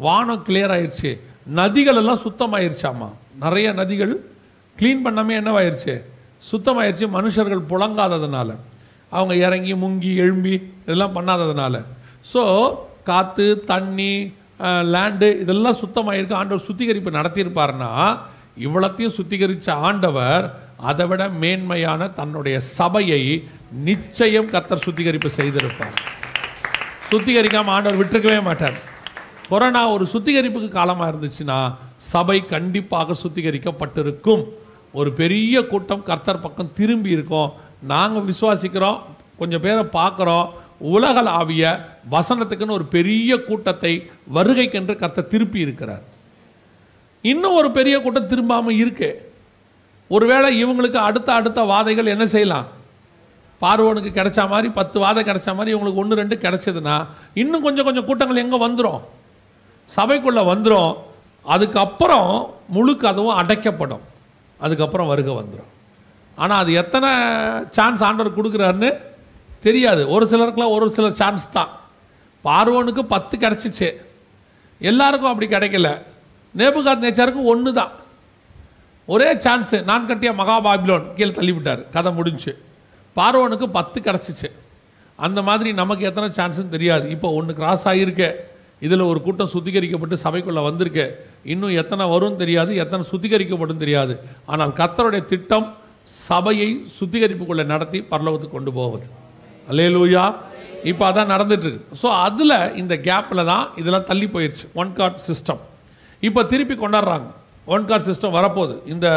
வானம் கிளியர் ஆயிடுச்சு நதிகள் எல்லாம் சுத்தமாயிருச்சாமா? நிறைய நதிகள் க்ளீன் பண்ணாமல் என்னவாயிருச்சு? சுத்தமாயிருச்சு. மனுஷர்கள் புழங்காததுனால. அவங்க இறங்கி முங்கி எழும்பி இதெல்லாம் பண்ணாததுனால. ஸோ காற்று தண்ணி லேண்டு இதெல்லாம் சுத்தமாயிருக்கு. ஆண்டவர் சுத்திகரிப்பு நடத்தியிருப்பாருன்னா இவ்வளத்தையும் சுத்திகரித்த ஆண்டவர் அதை விட மேன்மையான தன்னுடைய சபையை நிச்சயம் கர்த்தர் சுத்திகரிப்பு செய்திருப்பார். சுத்திகரிக்காம ஆண்டவர் விட்டுருக்கவே மாட்டார். கொரோனா ஒரு சுத்திகரிப்புக்கு காலமாக இருந்துச்சுன்னா சபை கண்டிப்பாக சுத்திகரிக்கப்பட்டிருக்கும். ஒரு பெரிய கூட்டம் கர்த்தர் பக்கம் திரும்பி இருக்கோம். நாங்கள் விசுவாசிக்கிறோம் கொஞ்சம் பேரை பார்க்குறோம். உலகளாவிய வசனத்துக்குன்னு ஒரு பெரிய கூட்டத்தை வருகைக்கென்று கர்த்தர் திருப்பி இருக்கிறார். இன்னும் ஒரு பெரிய கூட்டம் திரும்பாமல் இருக்கு. ஒருவேளை இவங்களுக்கு அடுத்த அடுத்த வாதைகள் என்ன செய்யலாம்? பார்வோனுக்கு கிடைச்ச மாதிரி பத்து வாதம் கிடைச்ச மாதிரி இவங்களுக்கு ஒன்று ரெண்டு கிடைச்சதுன்னா இன்னும் கொஞ்சம் கொஞ்சம் கூட்டங்கள் எங்கே வந்துடும் சபைக்குள்ளே வந்துடும் அதுக்கப்புறம் முழு கதவும் அடைக்கப்படும். அதுக்கப்புறம் வருகை வந்துடும் ஆனால் அது எத்தனை சான்ஸ் ஆண்டவர் கொடுக்குறாருன்னு தெரியாது. ஒரு சிலருக்குலாம் ஒரு சில சான்ஸ் தான். பார்வோனுக்கு பத்து கிடச்சிச்சு. எல்லாருக்கும் அப்படி கிடைக்கல. நேபுகாத் நேச்சாருக்கு ஒன்று தான் ஒரே சான்ஸு நான் கட்டிய மகாபாபிலோன் கீழே தள்ளிவிட்டார். கதை முடிஞ்சு. பார்வனுக்கு பத்து கிடச்சிச்சு. அந்த மாதிரி நமக்கு எத்தனை சான்ஸ்னு தெரியாது. இப்போ ஒன்று கிராஸ் ஆகியிருக்கே. இதில் ஒரு கூட்டம் சுத்திகரிக்கப்பட்டு சபைக்குள்ளே வந்திருக்கு. இன்னும் எத்தனை வரும்னு தெரியாது எத்தனை சுத்திகரிக்கப்படும் தெரியாது. ஆனால் கத்தருடைய திட்டம் சபையை சுத்திகரிப்புக்குள்ளே நடத்தி பரலோகத்துக்கு கொண்டு போவது. அல்லேலூயா. இப்போ அதான் நடந்துட்டுருக்கு. ஸோ அதில் இந்த கேப்பில் தான் இதெல்லாம் தள்ளி போயிடுச்சு ஒன் கார்ட் சிஸ்டம் இப்போ திருப்பி கொண்டாடுறாங்க. ஒன் கார்ட் சிஸ்டம் வரப்போகுது. இந்த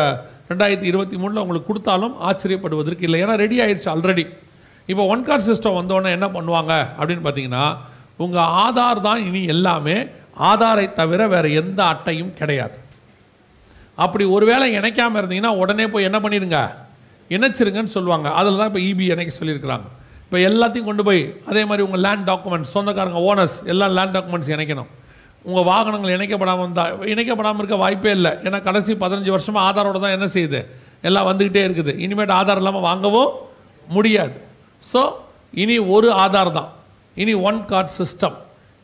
ரெண்டாயிரத்தி இருபத்தி மூணில் உங்களுக்கு கொடுத்தாலும் ஆச்சரியப்படுவதற்கு இல்லை. ஏன்னா ரெடி ஆயிடுச்சு ஆல்ரெடி இப்போ ஒன் கார்ட் சிஸ்டம் வந்தோடனே என்ன பண்ணுவாங்க அப்படின்னு பார்த்தீங்கன்னா உங்கள் ஆதார் தான் இனி எல்லாமே ஆதாரை தவிர வேறு எந்த அட்டையும் கிடையாது. அப்படி ஒருவேளை இணைக்காமல் இருந்தீங்கன்னா உடனே போய் என்ன பண்ணிடுங்க இணைச்சிருங்கன்னு சொல்லுவாங்க. அதில் தான் இப்போ இபி இணைக்க சொல்லியிருக்கிறாங்க. இப்போ எல்லாத்தையும் கொண்டு போய் அதே மாதிரி உங்கள் லேண்ட் டாக்குமெண்ட்ஸ் சொந்தக்காரங்க ஓனர்ஸ் எல்லாம் லேண்ட் டாக்குமெண்ட்ஸ் இணைக்கணும். உங்கள் வாகனங்கள் இணைக்கப்படாமல் இருந்தால் இணைக்கப்படாமல் இருக்க வாய்ப்பே இல்லை. ஏன்னா கடைசி பதினஞ்சு வருஷமாக ஆதாரோட தான் என்ன செய்யுது? எல்லாம் வந்துக்கிட்டே இருக்குது. இனிமேட்டு ஆதார் இல்லாமல் வாங்கவும் முடியாது. ஸோ இனி ஒரு ஆதார் தான். இனி ஒன் கார்ட் சிஸ்டம்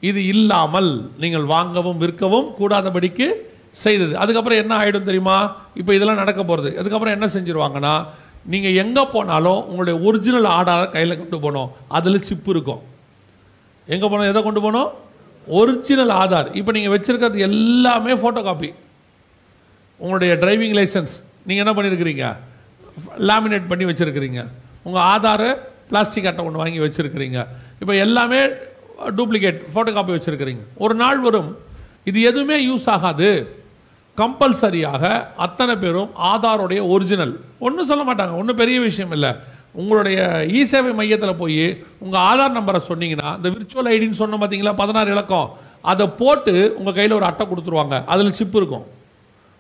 இது இல்லாமல் நீங்கள் வாங்கவும் விற்கவும் கூடாதபடிக்கு செய்தது. அதுக்கப்புறம் என்ன ஆகிடும் தெரியுமா? இப்போ இதெல்லாம் நடக்க போகிறது அதுக்கப்புறம் என்ன செஞ்சுருவாங்கன்னா நீங்கள் எங்கே போனாலும் உங்களுடைய ஒரிஜினல் ஆதாரை கையில் கொண்டு போகணும். அதில் சிப்பு இருக்கும். எங்கே போனோம் எதை கொண்டு போனோம் ஒரிஜினல் ஆதார் இப்போ நீங்கள் வச்சுருக்கிறது எல்லாமே ஃபோட்டோ காப்பி உங்களுடைய டிரைவிங் லைசன்ஸ் நீங்கள் என்ன பண்ணியிருக்கிறீங்க லேமினேட் பண்ணி வச்சுருக்கிறீங்க. உங்கள் ஆதாரை பிளாஸ்டிக் அட்டை ஒன்று வாங்கி வச்சுருக்கிறீங்க. இப்போ எல்லாமே டூப்ளிகேட் ஃபோட்டோ காப்பி வச்சுருக்கிறீங்க. ஒரு நாள் வரும். இது எதுவுமே யூஸ் ஆகாது. கம்பல்சரியாக அத்தனை பேரும் ஆதாரோடைய ஒரிஜினல் ஒன்றும் சொல்ல மாட்டாங்க. ஒன்றும் பெரிய விஷயம் இல்லை. உங்களுடைய இ சேவை மையத்தில் போய் உங்கள் ஆதார் நம்பரை சொன்னீங்கன்னா இந்த விர்ச்சுவல் ஐடின்னு சொன்ன பார்த்தீங்களா பதினாறு இலக்கம் அதை போட்டு உங்கள் கையில் ஒரு அட்டை கொடுத்துருவாங்க. அதில் சிப் இருக்கும்.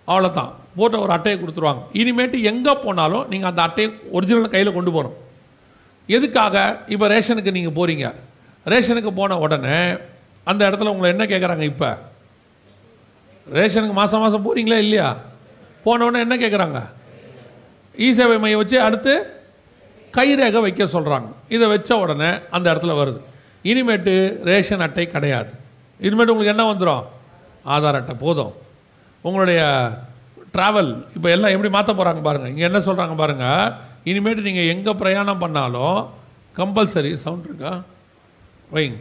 அவ்வளோதான் போட்ட ஒரு அட்டையை கொடுத்துருவாங்க. இனிமேட்டு எங்கே போனாலும் நீங்கள் அந்த அட்டையை ஒரிஜினல் கையில் கொண்டு போகணும். எதுக்காக? இப்போ ரேஷனுக்கு நீங்கள் போகிறீங்க ரேஷனுக்கு போன உடனே அந்த இடத்துல உங்களை என்ன கேட்குறாங்க இப்போ? ரேஷனுக்கு மாதம் மாதம் போகிறீங்களா இல்லையா? போனவுடனே என்ன கேட்குறாங்க இ சேவை மையம் வச்சு அடுத்து கைரேகை வைக்க சொல்கிறாங்க இதை வச்ச உடனே அந்த இடத்துல வருது. இனிமேட்டு ரேஷன் அட்டை கிடையாது. இனிமேட்டு உங்களுக்கு என்ன வந்துடும் ஆதார் அட்டை போதும். உங்களுடைய ட்ராவல் இப்போ எல்லாம் எப்படி மாற்ற போகிறாங்க பாருங்கள் இங்கே என்ன சொல்கிறாங்க பாருங்கள் இனிமேட்டு நீங்கள் எங்கே பிரயாணம் பண்ணாலும் கம்பல்சரி சவுண்ட் இருக்கா? வைங்க.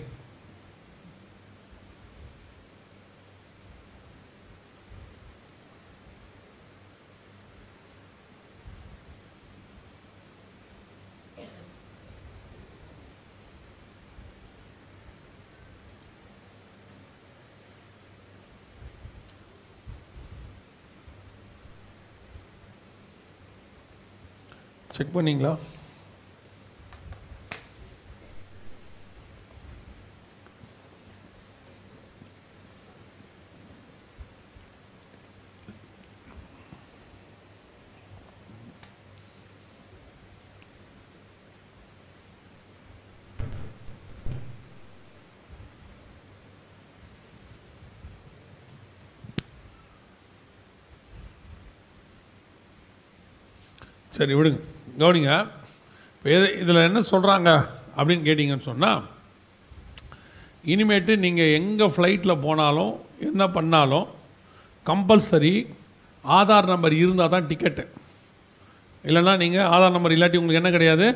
செக் பண்ணீங்களா? சரி விடுங்க. கவனிங்க. இப்போ எது இதில் என்ன சொல்கிறாங்க அப்படின்னு கேட்டிங்கன்னு சொன்னால் இனிமேட்டு நீங்கள் எங்கே ஃப்ளைட்டில் போனாலும் என்ன பண்ணாலும் கம்பல்சரி ஆதார் நம்பர் இருந்தால் தான் டிக்கெட்டு இல்லைன்னா நீங்கள் ஆதார் நம்பர் இல்லாட்டி உங்களுக்கு என்ன கிடையாது?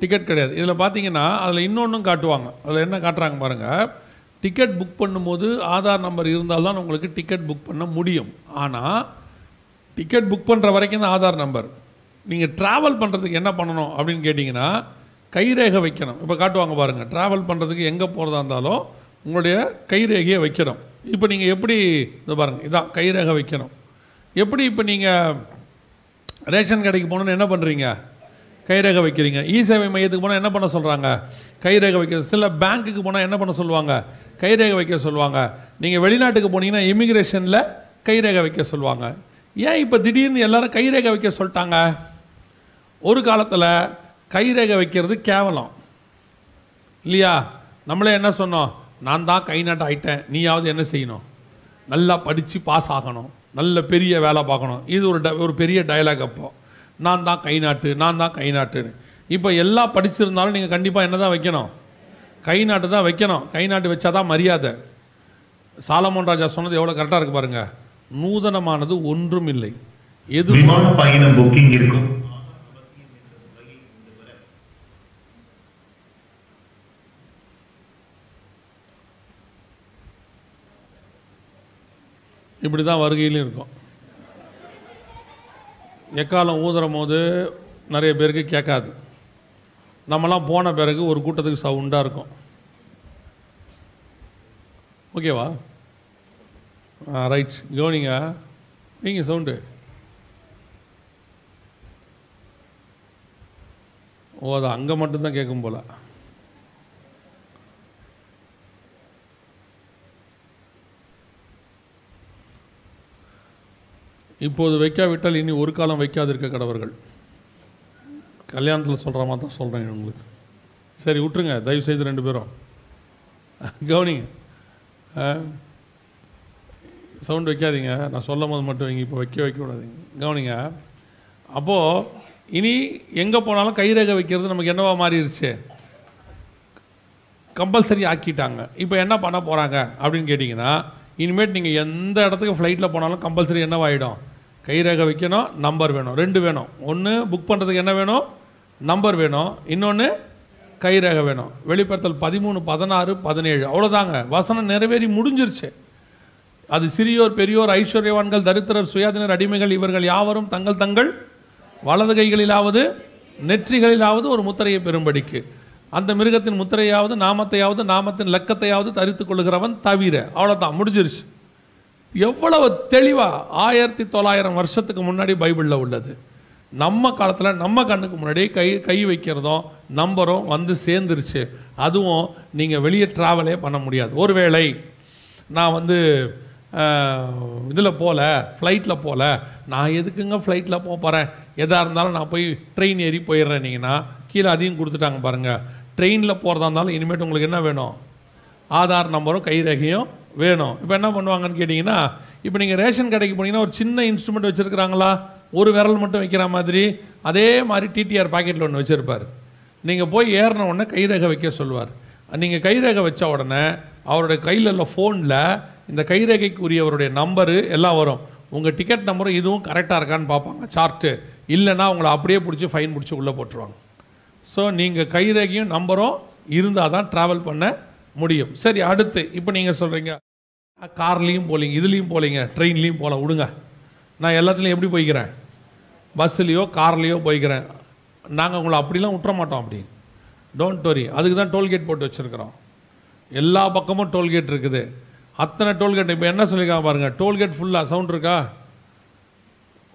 டிக்கெட் கிடையாது. இதில் பார்த்தீங்கன்னா அதில் இன்னொன்றும் காட்டுவாங்க. அதில் என்ன காட்டுறாங்க பாருங்கள் டிக்கெட் புக் பண்ணும்போது ஆதார் நம்பர் இருந்தால் தான் உங்களுக்கு டிக்கெட் புக் பண்ண முடியும். ஆனால் டிக்கெட் புக் பண்ணுற வரைக்கும் தான் ஆதார் நம்பர் நீங்கள் ட்ராவல் பண்ணுறதுக்கு என்ன பண்ணணும் அப்படின்னு கேட்டிங்கன்னா கைரேகை வைக்கணும். இப்போ காட்டுவாங்க பாருங்கள் ட்ராவல் பண்ணுறதுக்கு எங்கே போகிறதா இருந்தாலும் உங்களுடைய கைரேகையை வைக்கணும். இப்போ நீங்கள் எப்படி இது பாருங்கள் இதான் கைரேகை வைக்கணும். எப்படி இப்போ நீங்கள் ரேஷன் கடைக்கு போகணுன்னு என்ன பண்ணுறீங்க கைரேகை வைக்கிறீங்க. இ சேவை மையத்துக்கு போனால் என்ன பண்ண சொல்கிறாங்க கைரேகை வைக்க சில பேங்க்குக்கு போனால் என்ன பண்ண சொல்லுவாங்க? கைரேகை வைக்க சொல்லுவாங்க. நீங்கள் வெளிநாட்டுக்கு போனீங்கன்னா இமிக்ரேஷனில் கைரேகை வைக்க சொல்லுவாங்க. ஏன் இப்போ திடீர்னு எல்லாரும் கைரேகை வைக்க சொல்லிட்டாங்க? ஒரு காலத்தில் கைரேகை வைக்கிறது கேவலம். இல்லையா? நம்மளே என்ன சொன்னோம்? நான் தான் கை நாட்டு ஆயிட்டேன். நீயாவது என்ன செய்யணும்? நல்லா படித்து பாஸ் ஆகணும். நல்ல பெரிய வேலை பார்க்கணும். இது ஒரு ட- ஒரு பெரிய டயலாக் அப்போ. நான் தான் கை நாட்டு நான் தான் கை நாட்டுன்னு. இப்போ எல்லாம் படிச்சிருந்தாலும் நீங்கள் கண்டிப்பாக என்ன தான் வைக்கணும்? கை நாட்டு தான் வைக்கணும். கை நாட்டு வச்சா தான் மரியாதை. சாலமோன் ராஜா சொன்னது எவ்வளோ கரெக்டாக இருக்கு பாருங்க. நூதனமானது ஒன்றும் இல்லை எது பயணம் புக்கிங் இருக்கும்? இப்படி தான் வருகையிலும் இருக்கும். எக்காலம் ஊதுற போது நிறைய பேருக்கு கேட்காது. நம்மலாம் போன பிறகு ஒரு கூட்டத்துக்கு சவுண்டாக இருக்கும். ஓகேவா? ரைட் கவனிங்க நீங்கள் சவுண்டு. ஓ அது அங்கே மட்டும்தான் கேட்கும் போல. இப்போது வைக்காவிட்டால் இனி ஒரு காலம் வைக்காதிருக்க கடவர்கள். கல்யாணத்தில் சொல்கிற மாதிரி தான் சொல்கிறேன் உங்களுக்கு. சரி விட்டுருங்க. தயவு செய்து ரெண்டு பேரும். கவனிங்க. சவுண்ட் வைக்காதீங்க. நான் சொல்லும் போது மட்டும் வைங்க இப்போ வைக்க வைக்க விடாதீங்க கவனிங்க. அப்போது இனி எங்கே போனாலும் கைரேகை வைக்கிறது நமக்கு என்னவா மாறிடுச்சு கம்பல்சரி ஆக்கிட்டாங்க. இப்போ என்ன பண்ண போகிறாங்க அப்படின்னு கேட்டிங்கன்னா இனிமேட் நீங்கள் எந்த இடத்துக்கு ஃப்ளைட்டில் போனாலும் கம்பல்சரி என்னவாயிடும்? கைரேகை வைக்கணும் நம்பர் வேணும். ரெண்டு வேணும். ஒன்று புக் பண்ணுறதுக்கு என்ன வேணும்? நம்பர் வேணும். இன்னொன்று கைரேகை வேணும். வெளிப்படுத்தல் பதிமூணு பதினாறு பதினேழு. அவ்வளோதாங்க வசனம் நிறைவேறி முடிஞ்சிருச்சு. அது சிறியோர் பெரியோர் ஐஸ்வர்யவான்கள் தரித்திரர் சுயாதீனர் அடிமைகள் இவர்கள் யாவரும் தங்கள் தங்கள் வலது கைகளிலாவது நெற்றிகளிலாவது ஒரு முத்திரையை பெறும்படிக்கு. அந்த மிருகத்தின் முத்திரையாவது நாமத்தையாவது நாமத்தின் லக்கத்தையாவது தரித்து கொள்கிறவன் தவிர. அவ்வளோதான் முடிஞ்சிருச்சு. எவ்வளவு தெளிவாக ஆயிரத்தி தொள்ளாயிரம் வருஷத்துக்கு முன்னாடி பைபிளில் உள்ளது. நம்ம காலத்தில் நம்ம கண்ணுக்கு முன்னாடி கை கை வைக்கிறதும் நம்பரும் வந்து சேர்ந்துருச்சு. அதுவும் நீங்கள் வெளியே ட்ராவலே பண்ண முடியாது. ஒருவேளை நான் வந்து இதில் போகல ஃப்ளைட்டில் போகல நான் எதுக்குங்க ஃப்ளைட்டில் போக போகிறேன் எதாக இருந்தாலும் நான் போய் ட்ரெயின் ஏறி போயிடுறேன்னீங்கன்னா கீழே அதையும் கொடுத்துட்டாங்க பாருங்கள் ட்ரெயினில் போகிறதா இருந்தாலும் இனிமேட்டு உங்களுக்கு என்ன வேணும்? ஆதார் நம்பரும் கைரேகையும் வேணும். இப்போ என்ன பண்ணுவாங்கன்னு கேட்டிங்கன்னா இப்போ நீங்கள் ரேஷன் கடைக்கு போனீங்கன்னா ஒரு சின்ன இன்ஸ்ட்ருமெண்ட் வச்சுருக்கிறாங்களா? ஒரு விரல் மட்டும் வைக்கிற மாதிரி அதே மாதிரி டிடிஆர் பாக்கெட்டில் ஒன்று வச்சுருப்பார். நீங்கள் போய் ஏறின உடனே கைரேகை வைக்க சொல்லுவார் நீங்கள் கைரேகை வச்ச உடனே அவருடைய கையில் உள்ள ஃபோனில் இந்த கைரேகைக்கு உரியவருடைய நம்பரு எல்லாம் வரும். உங்கள் டிக்கெட் நம்பரும் இதுவும் கரெக்டாக இருக்கான்னு பார்ப்பாங்க சார்ட்டு இல்லைன்னா உங்களை அப்படியே பிடிச்சி ஃபைன் பிடிச்சி உள்ளே போட்டுருவாங்க. ஸோ நீங்கள் கைரேகையும் நம்பரும் இருந்தால் தான் ட்ராவல் பண்ண முடியும். சரி அடுத்து இப்போ நீங்கள் சொல்கிறீங்க கார்லேயும் போகலீங்க இதுலேயும் போகலீங்க ட்ரெயின்லேயும் போகலாம் விடுங்க. நான் எல்லாத்துலேயும் எப்படி போய்க்கிறேன்? பஸ்ஸுலேயோ கார்லேயோ போய்க்கிறேன். நாங்கள் உங்களை அப்படிலாம் விட்டுற மாட்டோம் அப்படி. டோன்ட் வரி அதுக்கு தான் டோல்கேட் போட்டு வச்சுருக்குறோம். எல்லா பக்கமும் டோல்கேட் இருக்குது. அத்தனை டோல்கேட் இப்போ என்ன சொல்லியிருக்காங்க பாருங்கள் டோல்கேட் ஃபுல்லாக சவுண்ட் இருக்கா?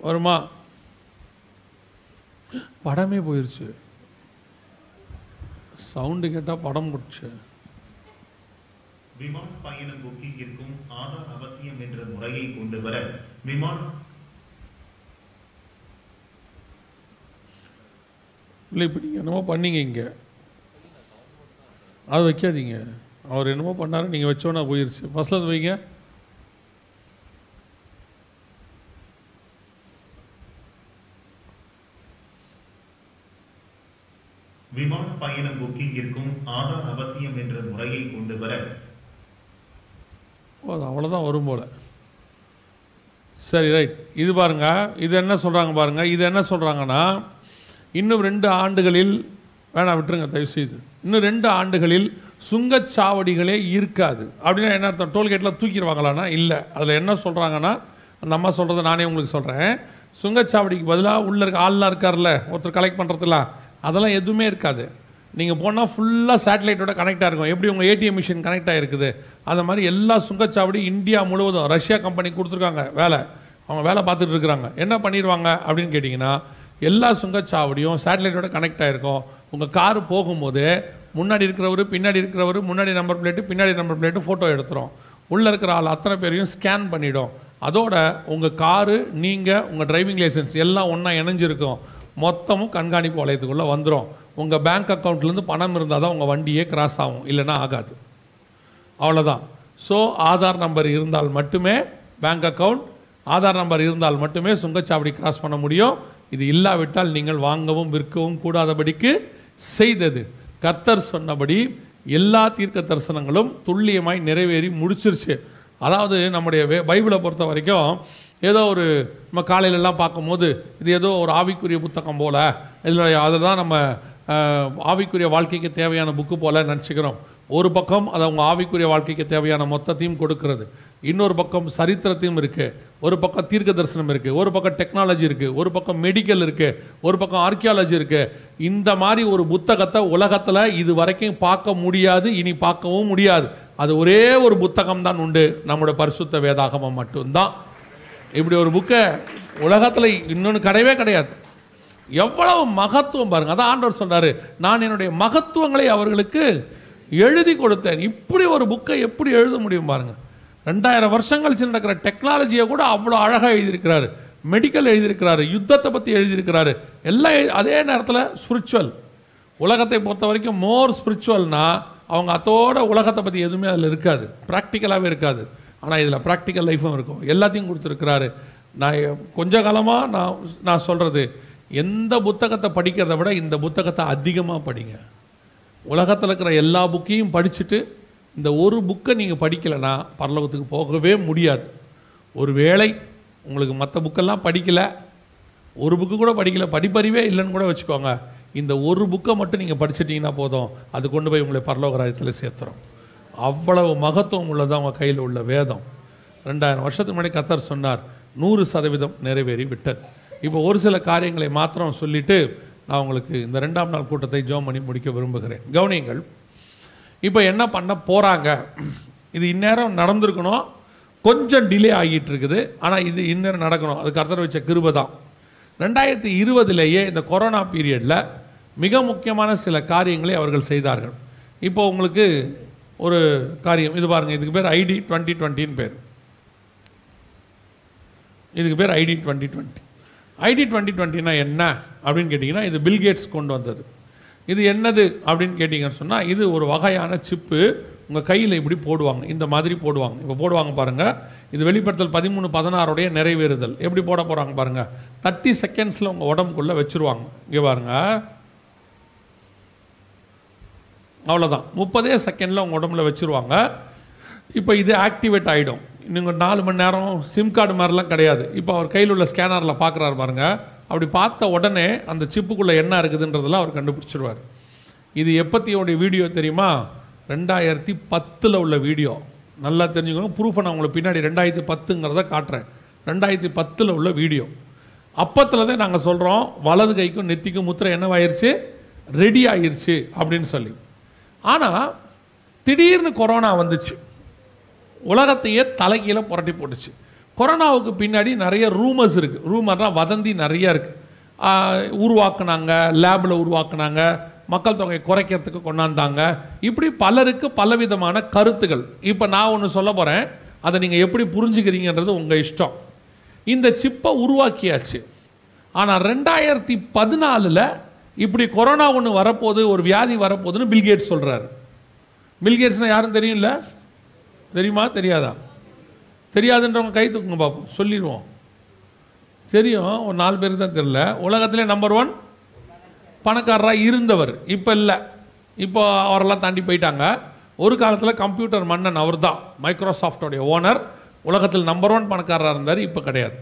வருமா? படமே போயிடுச்சு சவுண்டு கேட்டால் படம் முடிச்சு விமான பயணம் புக்கிங்கிற்கும் ஆதார் அவசியம் என்ற முறையை கொண்டு வர விமான இல்லை இப்போ நீங்கள் என்னமோ பண்ணீங்க இங்கே. அது வைக்காதீங்க. அவர் என்னமோ பண்ணாரு நீங்கள் வச்சோன்னா போயிருச்சு. ஃபஸ்ட்டில் அது வைங்க. விமான பயணம் புக்கிங்கிற்கும் ஆதார் அவசியம் என்ற முறையை கொண்டு வர ஓ அவ்வளோதான் வரும் போல். சரி ரைட் இது பாருங்கள் இது என்ன சொல்கிறாங்க பாருங்கள் இது என்ன சொல்கிறாங்கன்னா இன்னும் ரெண்டு ஆண்டுகளில் வேணாம் விட்டுருங்க தயவு செய்து இன்னும் ரெண்டு ஆண்டுகளில் சுங்கச்சாவடிகளே இருக்காது. அப்படின்னா என்ன அர்த்தம்? டோல்கேட்டில் தூக்கிடுவாங்களான்னா இல்லை. அதில் என்ன சொல்கிறாங்கன்னா அந்த அம்மா சொல்கிறத நானே உங்களுக்கு சொல்கிறேன் சுங்கச்சாவடிக்கு பதிலாக உள்ளே இருக்க ஆள்லாம் இருக்கார்ல ஒருத்தர் கலெக்ட் பண்ணுறதுலாம் அதெல்லாம் எதுவுமே இருக்காது. நீங்கள் போனால் ஃபுல்லாக சேட்டலைட்டோட கனெக்டாக இருக்கும். எப்படி உங்கள் ஏடிஎம் மிஷின் கனெக்ட் ஆகிருக்குது அந்த மாதிரி எல்லா சுங்கச்சாவடி இந்தியா முழுவதும் ரஷ்யா கம்பெனி கொடுத்துருக்காங்க வேலை. அவங்க வேலை பார்த்துட்டு இருக்கிறாங்க. என்ன பண்ணிடுவாங்க அப்படின்னு கேட்டிங்கன்னா எல்லா சுங்கச்சாவடியும் சேட்டலைட்டோட கனெக்ட் ஆகிருக்கும் உங்கள் காரு போகும்போது முன்னாடி இருக்கிறவர் பின்னாடி இருக்கிறவர் முன்னாடி நம்பர் பிளேட்டு பின்னாடி நம்பர் பிளேட்டு ஃபோட்டோ எடுத்துரும். உள்ளே இருக்கிற ஆள் அத்தனை பேரையும் ஸ்கேன் பண்ணிவிடும் அதோட உங்கள் காரு நீங்கள் உங்கள் டிரைவிங் லைசன்ஸ் எல்லாம் ஒன்றா இணைஞ்சிருக்கும். மொத்தமும் கண்காணிப்பு வளையத்துக்குள்ளே வந்துடும் உங்கள் பேங்க் அக்கௌண்ட்லேருந்து பணம் இருந்தால் தான் உங்கள் வண்டியே கிராஸ் ஆகும். இல்லைன்னா ஆகாது. அவ்வளோதான் ஸோ ஆதார் நம்பர் இருந்தால் மட்டுமே பேங்க் அக்கவுண்ட் ஆதார் நம்பர் இருந்தால் மட்டுமே சுங்கச்சாவடி கிராஸ் பண்ண முடியும். இது இல்லாவிட்டால் நீங்கள் வாங்கவும் விற்கவும் கூடாதபடிக்கு செய்தது. கர்த்தர் சொன்னபடி எல்லா தீர்க்க தரிசனங்களும் துல்லியமாய் நிறைவேறி முடிச்சிருச்சு. அதாவது நம்முடைய வே- பைபிளை பொறுத்த வரைக்கும் ஏதோ ஒரு நம்ம காலையிலலாம் பார்க்கும்போது இது ஏதோ ஒரு ஆவிக்குரிய புத்தகம் போல். இதில் அதில் தான் நம்ம ஆவிக்குரிய வாழ்க்கைக்கு தேவையான புக்கு போல் நினச்சிக்கிறோம். ஒரு பக்கம் அது அவங்க ஆவிக்குரிய வாழ்க்கைக்கு தேவையான மொத்தத்தையும் கொடுக்கறது. இன்னொரு பக்கம் சரித்திரத்தையும் இருக்குது ஒரு பக்கம் தீர்க்க தரிசனம் இருக்குது ஒரு பக்கம் டெக்னாலஜி இருக்குது ஒரு பக்கம் மெடிக்கல் இருக்குது ஒரு பக்கம் ஆர்கியாலஜி இருக்குது இந்த மாதிரி ஒரு புத்தகத்தை உலகத்தில் இது வரைக்கும் பார்க்க முடியாது இனி பார்க்கவும் முடியாது. அது ஒரே ஒரு புத்தகம் தான் உண்டு. நம்முடைய பரிசுத்த வேதாகமம் மட்டும்தான். இப்படி ஒரு புக்கை உலகத்தில் இன்னொன்று கிடையவே கிடையாது. எவ்வளவு மகத்துவம் பாருங்க. அதான் ஆண்டவர் சொல்றாரு நான் என்னுடைய மகத்துவங்களை அவர்களுக்கு எழுதி கொடுத்தேன். இப்படி ஒரு புக்கை எப்படி எழுத முடியும் பாருங்க. ரெண்டாயிரம் வருஷம் கழிச்சு நடக்கிற டெக்னாலஜியை கூட அவ்வளோ அழகாக எழுதியிருக்கிறாரு. மெடிக்கல் எழுதியிருக்கிறாரு யுத்தத்தை பற்றி எழுதியிருக்கிறாரு. எல்லாம் அதே நேரத்தில் ஸ்பிரிச்சுவல் உலகத்தை பொறுத்த வரைக்கும் மோர் ஸ்பிரிச்சுவல்னா அவங்க அதோட உலகத்தை பற்றி எதுவுமே அதில் இருக்காது. ப்ராக்டிக்கலாகவே இருக்காது. ஆனால் இதில் ப்ராக்டிக்கல் லைஃபும் இருக்கும். எல்லாத்தையும் கொடுத்துருக்கிறாரு. நான் கொஞ்ச காலமாக நான் நான் சொல்கிறது எந்த புத்தகத்தை படிக்கிறத விட இந்த புத்தகத்தை அதிகமாக படிங்க. உலகத்தில் இருக்கிற எல்லா புக்கையும் படிச்சுட்டு இந்த ஒரு புக்கை நீங்கள் படிக்கலைன்னா பரலோகத்துக்கு போகவே முடியாது. ஒரு வேளை உங்களுக்கு மற்ற புக்கெல்லாம் படிக்கலை ஒரு புக்கு கூட படிக்கலை படிப்பறிவே இல்லைன்னு கூட வச்சுக்கோங்க. இந்த ஒரு புக்கை மட்டும் நீங்கள் படிச்சிட்டிங்கன்னா போதும். அது கொண்டு போய் உங்களை பரலோக ராஜ்யத்தில் சேர்த்துறோம் அவ்வளவு மகத்துவம் உள்ளது அவங்க கையில் உள்ள வேதம். ரெண்டாயிரம் வருஷத்துக்கு முன்னாடி கத்தர் சொன்னார் நூறு சதவீதம் நிறைவேறி விட்டது. இப்போ ஒரு சில காரியங்களை மாத்திரம் சொல்லிட்டு நான் உங்களுக்கு இந்த ரெண்டாம் நாள் கூட்டத்தை ஜோம் பண்ணி முடிக்க விரும்புகிறேன். கவனியங்கள் இப்போ என்ன பண்ண போகிறாங்க இது இந்நேரம் நடந்திருக்கணும் கொஞ்சம் டிலே ஆகிட்டு இருக்குது. ஆனால் இது இந்நேரம் நடக்கணும். அது கர்த்தர் வச்ச கிருபை தான். ரெண்டாயிரத்தி இருபதுலேயே இந்த கொரோனா பீரியடில் மிக முக்கியமான சில காரியங்களை அவர்கள் செய்தார்கள். இப்போ உங்களுக்கு ஒரு காரியம். இது பாருங்கள் இதுக்கு பேர் ஐடி டுவெண்ட்டி டுவெண்ட்டின்னு பேர். இதுக்கு பேர் IT twenty twenty. IT twenty டுவெண்ட்டினா என்ன அப்படின்னு கேட்டிங்கன்னா இது பில்கேட்ஸ் கொண்டு வந்தது. இது என்னது அப்படின்னு கேட்டிங்கன்னு சொன்னால் இது ஒரு வகையான சிப்பு உங்கள் கையில் இப்படி போடுவாங்க. இந்த மாதிரி போடுவாங்க. இப்போ போடுவாங்க பாருங்கள் இது வெளிப்படுத்தல் பதிமூணு பதினாறுடைய நிறைவேறுதல். எப்படி போட போகிறாங்க பாருங்கள் தேர்ட்டி செகண்ட்ஸில் உங்கள் உடம்புக்குள்ளே வச்சுருவாங்க. இங்கே பாருங்கள் அவ்வளோதான் முப்பதே செகண்டில் உங்கள் உடம்புல வச்சுருவாங்க. இப்போ இது ஆக்டிவேட் ஆகிடும் நீங்கள் நாலு மணி நேரம் சிம் கார்டு மாதிரிலாம் கிடையாது. இப்போ அவர் கையில் உள்ள ஸ்கேனரில் பார்க்குறாரு பாருங்கள் அப்படி பார்த்த உடனே அந்த சிப்புக்குள்ளே என்ன இருக்குதுன்றதெல்லாம் அவர் கண்டுபிடிச்சிடுவார் இது எப்பத்தியோடைய வீடியோ தெரியுமா? ரெண்டாயிரத்தி பத்தில் உள்ள வீடியோ. நல்லா தெரிஞ்சுக்கோங்க. ப்ரூஃபை நான் உங்களுக்கு பின்னாடி ரெண்டாயிரத்தி பத்துங்கிறத காட்டுறேன். ரெண்டாயிரத்தி பத்தில் உள்ள வீடியோ. அப்பத்தில் தான் நாங்கள் சொல்கிறோம் வலது கைக்கும் நெத்திக்கும் முத்திரை என்னவாயிருச்சு? ரெடி ஆயிடுச்சு அப்படின்னு சொல்லி. ஆனால் திடீர்னு கொரோனா வந்துச்சு. உலகத்தையே தலைகீழ புரட்டி போட்டுச்சு. கொரோனாவுக்கு பின்னாடி நிறைய ரூமர்ஸ் இருக்குது ரூமர்னால் வதந்தி நிறைய இருக்குது உருவாக்குனாங்க லேபில் உருவாக்குனாங்க மக்கள் தொகையை குறைக்கிறதுக்கு கொண்டாந்தாங்க. இப்படி பலருக்கு பலவிதமான கருத்துகள். இப்போ நான் ஒன்று சொல்ல போகிறேன் அதை நீங்கள் எப்படி புரிஞ்சுக்கிறீங்கன்றது உங்கள் இஷ்டம். இந்த சிப்பை உருவாக்கியாச்சு. ஆனால் ரெண்டாயிரத்தி பதினாலில் இப்படி கொரோனா ஒன்று வரப்போகுது ஒரு வியாதி வரப்போகுதுன்னு பில்கேட்ஸ் சொல்கிறாரு பில்கேட்ஸ்னால் யாரும் தெரியும்ல? தெரியுமா? தெரியாதா? தெரியாதுன்றவங்க கை தூக்குங்க பார்ப்போம் சொல்லிடுவோம் தெரியும். ஒரு நாலு பேர் தான் தெரில உலகத்திலே நம்பர் ஒன் பணக்காரராக இருந்தவர். இப்போ இல்லை. இப்போ அவரெல்லாம் தாண்டி போயிட்டாங்க. ஒரு காலத்தில் கம்ப்யூட்டர் மன்னன் அவர் தான் மைக்ரோசாஃப்டோடைய ஓனர் உலகத்தில் நம்பர் ஒன் பணக்காரராக இருந்தார். இப்போ கிடையாது.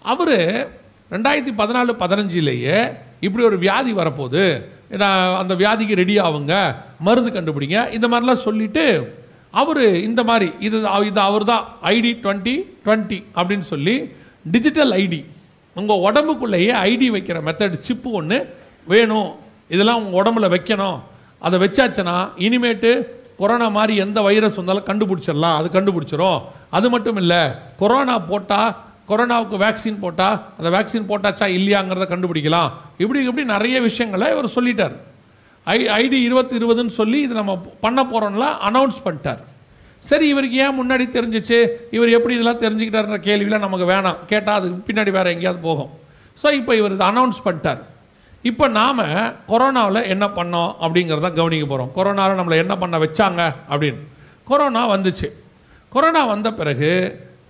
அவர் ரெண்டாயிரத்தி பதினாலு பதினஞ்சிலேயே இப்படி ஒரு வியாதி வரப்போகுது. நான் அந்த வியாதிக்கு ரெடி ஆகுங்க மருந்து கண்டுபிடிங்க. இந்த மாதிரிலாம் சொல்லிவிட்டு அவர் இந்த மாதிரி இது இது அவர் தான் ஐடி டுவெண்ட்டி டுவெண்ட்டி அப்படின்னு சொல்லி டிஜிட்டல் ஐடி உங்கள் உடம்புக்குள்ளேயே ஐடி வைக்கிற மெத்தட் சிப்பு ஒன்று வேணும். இதெல்லாம் உங்கள் உடம்புல வைக்கணும். அதை வச்சாச்சுன்னா இனிமேட்டு கொரோனா மாதிரி எந்த வைரஸ் வந்தாலும் கண்டுபிடிச்சிடலாம். அது கண்டுபிடிச்சிரும். அது மட்டும் இல்லை கொரோனா போட்டால் கொரோனாவுக்கு வேக்சின் போட்டால் அந்த வேக்சின் போட்டாச்சா இல்லையாங்கிறத கண்டுபிடிக்கலாம். இப்படி இப்படி நிறைய விஷயங்களை இவர் சொல்லிட்டார். ஐ ஐடி இருபத்தி இருபதுன்னு சொல்லி இது நம்ம பண்ண போகிறோம்லாம் அனௌன்ஸ் பண்ணிட்டார். சரி இவருக்கு ஏன் முன்னாடி தெரிஞ்சிச்சு? இவர் எப்படி இதெல்லாம் தெரிஞ்சுக்கிட்டாருன்ற கேள்விலாம் நமக்கு வேணாம். கேட்டால் அதுக்கு பின்னாடி வேறு எங்கேயாவது போகும். ஸோ இப்போ இவர் இதை அனௌன்ஸ் பண்ணிட்டார். இப்போ நாம் கொரோனாவில் என்ன பண்ணோம் அப்படிங்கிறத கவனிக்க போகிறோம் கொரோனாவில் நம்மளை என்ன பண்ண வச்சாங்க அப்படின்னு. கொரோனா வந்துச்சு. கொரோனா வந்த பிறகு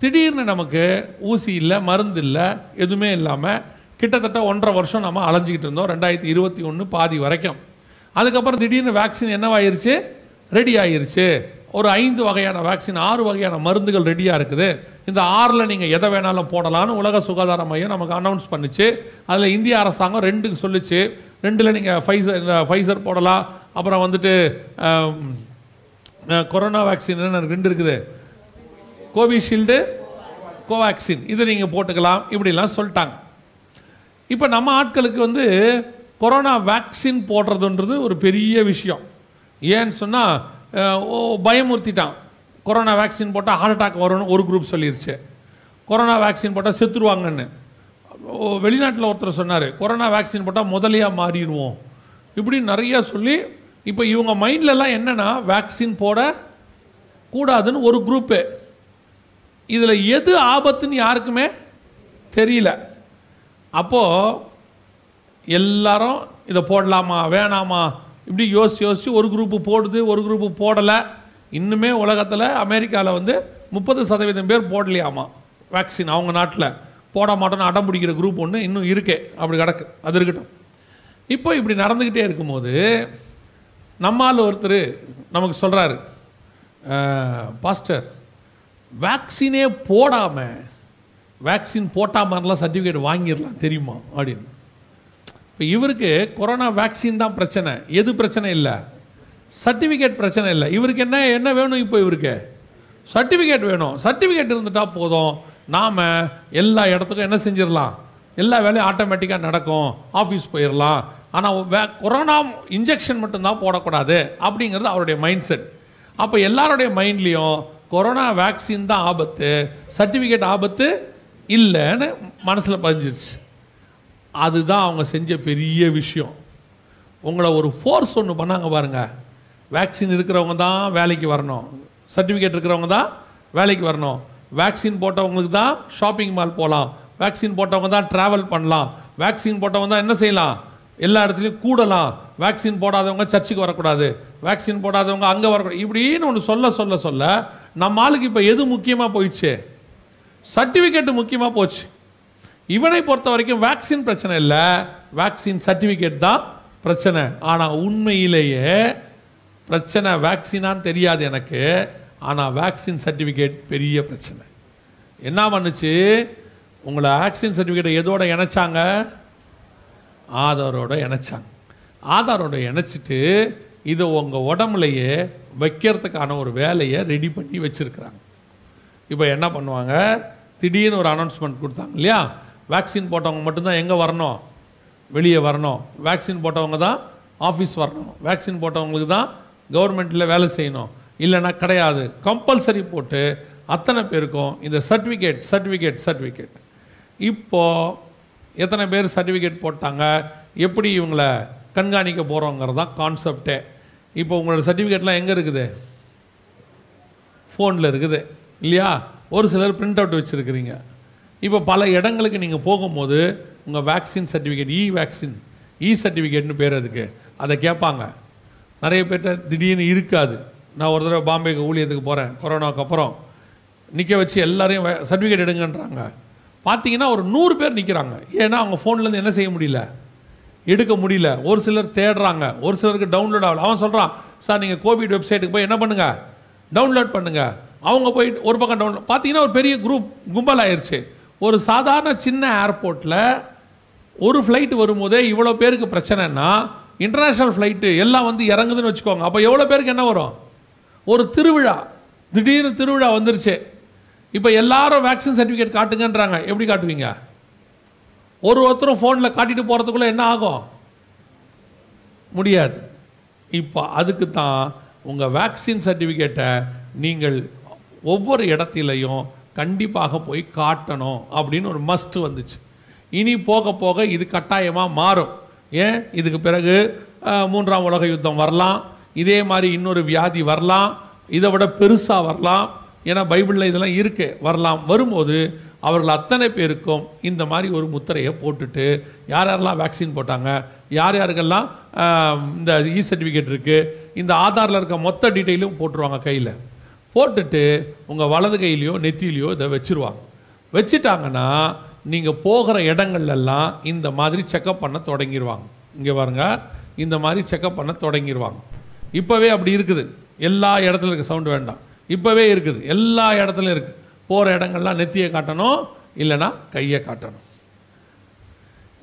திடீர்னு நமக்கு ஊசி இல்லை மருந்து இல்லை எதுவுமே இல்லாமல் கிட்டத்தட்ட ஒன்றரை வருஷம் நம்ம அலைஞ்சிக்கிட்டு இருந்தோம் ரெண்டாயிரத்தி இருபத்தி ஒன்று பாதி வரைக்கும். அதுக்கப்புறம் திடீர்னு வேக்சின் என்னவாயிருச்சு? ரெடி ஆயிருச்சு. ஒரு ஐந்து வகையான வேக்சின் ஆறு வகையான மருந்துகள் ரெடியாக இருக்குது. இந்த ஆறில் நீங்கள் எதை வேணாலும் போடலான்னு உலக சுகாதார மையம் நமக்கு அனௌன்ஸ் பண்ணிச்சு. அதில் இந்திய அரசாங்கம் ரெண்டுக்கு சொல்லுச்சு. ரெண்டில் நீங்கள் ஃபைசர் இந்த ஃபைசர் போடலாம். அப்புறம் வந்துட்டு கொரோனா வேக்சின் என்ன ரெண்டு இருக்குது? கோவிஷீல்டு கோவேக்சின். இதை நீங்கள் போட்டுக்கலாம் இப்படிலாம் சொல்லிட்டாங்க. இப்போ நம்ம ஆட்களுக்கு வந்து கொரோனா வேக்சின் போடுறதுன்றது ஒரு பெரிய விஷயம். ஏன்னு சொன்னால் ஓ பயமுறுத்திட்டான். கொரோனா வேக்சின் போட்டால் ஹார்ட் அட்டாக் வரும்னு ஒரு குரூப் சொல்லிருச்சு. கொரோனா வேக்சின் போட்டால் செத்துருவாங்கன்னு. வெளிநாட்டில் ஒருத்தர் சொன்னார் கொரோனா வேக்சின் போட்டால் முதலியாக மாறிடுவோம். இப்படி நிறைய சொல்லி இப்போ இவங்க மைண்ட்லலாம் என்னென்னா வேக்சின் போட கூடாதுன்னு ஒரு குரூப்பு இதில் எது ஆபத்துன்னு யாருக்குமே தெரியல. அப்போது எல்லாரும் இதை போடலாமா வேணாமா? இப்படி யோசித்து யோசிச்சு ஒரு குரூப்பு போடுது ஒரு குரூப்பு போடலை. இன்னுமே உலகத்தில் அமெரிக்காவில் வந்து முப்பது சதவீதம் பேர் போடலையாமா? வேக்சின் அவங்க நாட்டில். போட மாட்டோம்னு அடம் பிடிக்கிற குரூப் ஒன்று இன்னும் இருக்கே. அப்படி கிடக்கு. அது இருக்கட்டும். இப்போ இப்படி நடந்துக்கிட்டே இருக்கும்போது நம்மால் ஒருத்தர் நமக்கு சொல்கிறாரு பாஸ்டர் வேக்சினே போடாமல் வேக்சின் போட்டா மாதிரிலாம் சர்டிஃபிகேட் வாங்கிடலாம் தெரியுமா அப்படின்னு. இப்போ இவருக்கு கொரோனா வேக்சின் தான் பிரச்சனை. எது பிரச்சனை இல்லை? சர்டிஃபிகேட் பிரச்சனை இல்லை. இவருக்கு என்ன என்ன வேணும் இப்போ இவருக்கு? சர்டிஃபிகேட் வேணும். சர்டிஃபிகேட் இருந்துட்டால் போதும். நாம் எல்லா இடத்துக்கும் என்ன செஞ்சிடலாம்? எல்லா வேலையும் ஆட்டோமேட்டிக்காக நடக்கும். ஆஃபீஸ் போயிடலாம். ஆனால் வே கொரோனா இன்ஜெக்ஷன் மட்டும்தான் போடக்கூடாது அப்படிங்கிறது அவருடைய மைண்ட் செட் அப்போ எல்லாருடைய மைண்ட்லேயும் கொரோனா வேக்சின் தான் ஆபத்து சர்டிஃபிகேட் ஆபத்து இல்லைன்னு மனசில் பதிஞ்சிருச்சு. அதுதான் அவங்க செஞ்ச பெரிய விஷயம். உங்களை ஒரு ஃபோர்ஸ் ஒன்று பண்ணாங்க பாருங்கள் வேக்சின் இருக்கிறவங்க தான் வேலைக்கு வரணும். சர்டிஃபிகேட் இருக்கிறவங்க தான் வேலைக்கு வரணும். வேக்சின் போட்டவங்களுக்கு தான் ஷாப்பிங் மால் போகலாம் வேக்சின் போட்டவங்க தான் ட்ராவல் பண்ணலாம். வேக்சின் போட்டவங்க தான் என்ன செய்யலாம்? எல்லா இடத்துலையும் கூடலாம். வேக்சின் போடாதவங்க சர்ச்சுக்கு வரக்கூடாது. வேக்சின் போடாதவங்க அங்கே வரக்கூடாது. இப்படின்னு ஒன்று சொல்ல சொல்ல சொல்ல நம்ம ஆளுக்கு இப்போ எது முக்கியமாக போயிடுச்சு? சர்டிஃபிகேட் முக்கியமாக போச்சு. இவனை பொறுத்த வரைக்கும் வேக்சின் பிரச்சனை இல்லை. வேக்சின் சர்டிஃபிகேட் தான் பிரச்சனை. ஆனால் உண்மையிலேயே பிரச்சனை வேக்சினான்னு தெரியாது எனக்கு. ஆனால் வேக்சின் சர்டிஃபிகேட் பெரிய பிரச்சனை. என்ன பண்ணுச்சு? உங்களை வேக்சின் சர்டிஃபிகேட்டை எதோட இணைச்சாங்க? ஆதாரோட இணைச்சாங்க. ஆதாரோட இணைச்சிட்டு இதை உங்கள் உடம்புலையே வைக்கிறதுக்கான ஒரு வேலையை ரெடி பண்ணி வச்சுருக்குறாங்க. இப்போ என்ன பண்ணுவாங்க? திடீர்னு ஒரு அனௌன்ஸ்மெண்ட் கொடுத்தாங்க இல்லையா? வேக்சின் போட்டவங்க மட்டும்தான் எங்கே வரணும்? வெளியே வரணும். வேக்சின் போட்டவங்க தான் ஆஃபீஸ் வரணும். வேக்சின் போட்டவங்களுக்கு தான் கவர்மெண்ட்டில் வேலை செய்யணும். இல்லைன்னா கிடையாது. கம்பல்சரி போட்டு அத்தனை பேருக்கும் இந்த சர்டிஃபிகேட் சர்டிஃபிகேட் சர்டிஃபிகேட் இப்போது எத்தனை பேர் சர்டிஃபிகேட் போட்டாங்க? எப்படி இவங்களை கண்காணிக்க போகிறோங்கிறது தான் கான்செப்டே இப்போ உங்களோட சர்டிஃபிகேட்லாம் எங்கே இருக்குது? ஃபோனில் இருக்குது. இல்லையா? ஒரு சிலர் பிரிண்ட் அவுட் வச்சுருக்கிறீங்க. இப்போ பல இடங்களுக்கு நீங்கள் போகும்போது உங்கள் vaccine certificate e vaccine e சர்டிஃபிகேட்னு பேர் அதுக்கு அதை கேட்பாங்க. நிறைய பேர்கிட்ட திடீர்னு இருக்காது. நான் ஒரு தடவை பாம்பேக்கு ஊழியத்துக்கு போகிறேன் கொரோனாவுக்கு அப்புறம் நிற்க வச்சு எல்லாரையும் சர்டிஃபிகேட் எடுங்கன்றாங்க. பார்த்தீங்கன்னா ஒரு நூறு பேர் நிற்கிறாங்க ஏன்னா அவங்க ஃபோன்லேருந்து என்ன செய்ய முடியல? எடுக்க முடியல. ஒரு சிலர் தேடுறாங்க. ஒரு சிலருக்கு டவுன்லோட் ஆகல. அவன் சொல்கிறான் சார் நீங்கள் கோவிட் வெப்சைட்டுக்கு போய் என்ன பண்ணுங்கள் டவுன்லோட் பண்ணுங்கள் அவங்க போய் ஒரு பக்கம் டவுன்லோட் பார்த்தீங்கன்னா ஒரு பெரிய குரூப் கும்பல் ஆயிடுச்சு ஒரு சாதாரண சின்ன ஏர்போர்ட்டில் ஒரு ஃப்ளைட் வரும்போதே இவ்வளோ பேருக்கு பிரச்சனைன்னா இன்டர்நேஷ்னல் ஃப்ளைட்டு எல்லாம் வந்து இறங்குதுன்னு வச்சுக்கோங்க. அப்போ எவ்வளோ பேருக்கு என்ன வரும்? ஒரு திருவிழா. திடீர்னு திருவிழா வந்துருச்சு. இப்போ எல்லாரும் வேக்சின் சர்டிஃபிகேட் காட்டுங்கன்றாங்க. எப்படி காட்டுவீங்க? ஒரு ஒருத்தரும் ஃபோனில் காட்டிட்டு போகிறதுக்குள்ளே என்ன ஆகும்? முடியாது. இப்போ அதுக்கு தான் உங்கள் வேக்சின் சர்டிஃபிகேட்டை நீங்கள் ஒவ்வொரு இடத்திலையும் கண்டிப்பாக போய் காட்டணும் அப்படின்னு ஒரு மஸ்ட் வந்துச்சு. இனி போக போக இது கட்டாயமாக மாறும். ஏன்? இதுக்கு பிறகு மூன்றாம் உலக யுத்தம் வரலாம். இதே மாதிரி இன்னொரு வியாதி வரலாம். இதை விட பெருசாக வரலாம். ஏன்னா பைபிளில் இதெல்லாம் இருக்கு. வரலாம். வரும்போது அவர்கள் அத்தனை பேருக்கும் இந்த மாதிரி ஒரு முத்திரையை போட்டுட்டு யார் யாரெல்லாம் வேக்சின் போட்டாங்க யார் யாருக்கெல்லாம் இந்த இ சர்டிஃபிகேட் இருக்குது இந்த ஆதாரில் இருக்க மொத்த டீட்டெயிலும் போட்டுருவாங்க கையில். போட்டுட்டு உங்கள் வலது கையிலையோ நெத்தியிலையோ இதை வச்சிருவாங்க. வச்சுட்டாங்கன்னா நீங்கள் போகிற இடங்கள்லாம் இந்த மாதிரி செக்கப் பண்ண தொடங்கிடுவாங்க இங்கே பாருங்க இந்த மாதிரி செக்கப் பண்ண தொடங்கிடுவாங்க இப்போவே அப்படி இருக்குது. எல்லா இடத்துல இருக்க சவுண்டு வேண்டாம். இப்போவே இருக்குது. எல்லா இடத்துலையும் இருக்குது போகிற இடங்கள்லாம் நெத்தியை காட்டணும் இல்லைன்னா கையை காட்டணும்.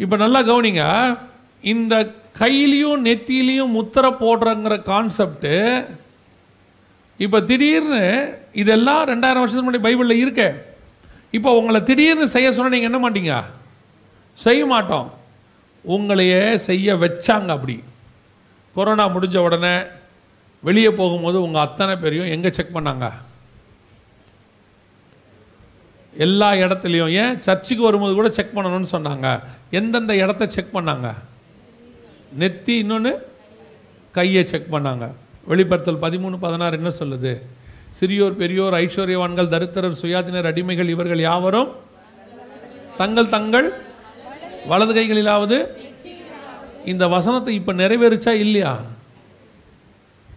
இப்போ நல்லா கவனிங்க இந்த கையிலையும் நெத்தியிலையும் முத்திரை போடுறங்கிற கான்செப்ட்டு இப்போ திடீர்னு இதெல்லாம் ரெண்டாயிரம் வருஷத்துக்கு முன்னாடி பைபிளில் இருக்கே. இப்போ உங்களை திடீர்னு செய்ய சொன்னால் நீங்கள் என்ன மாட்டீங்க? செய்ய மாட்டோம். உங்களையே செய்ய வச்சாங்க அப்படி. கொரோனா முடிஞ்ச உடனே வெளியே போகும்போது உங்கள் அத்தனை பேரையும் எங்கே செக் பண்ணாங்க? எல்லா இடத்துலையும். ஏன்? சர்ச்சுக்கு வரும்போது கூட செக் பண்ணணும்னு சொன்னாங்க. எந்தெந்த இடத்த செக் பண்ணாங்க? நெத்தி இன்னொன்று கையை செக் பண்ணாங்க. வெளிப்படுத்தல் பதிமூணு பதினாறு என்ன சொல்லுது? சிறியோர் பெரியோர் ஐஸ்வர்யவான்கள் தரித்திரர் சுயாதீனர் அடிமைகள் இவர்கள் யாவரும்? தங்கள் தங்கள் வலது கைகளிலாவது இந்த வசனத்தை இப்போ நிறைவேறுச்சா இல்லையா?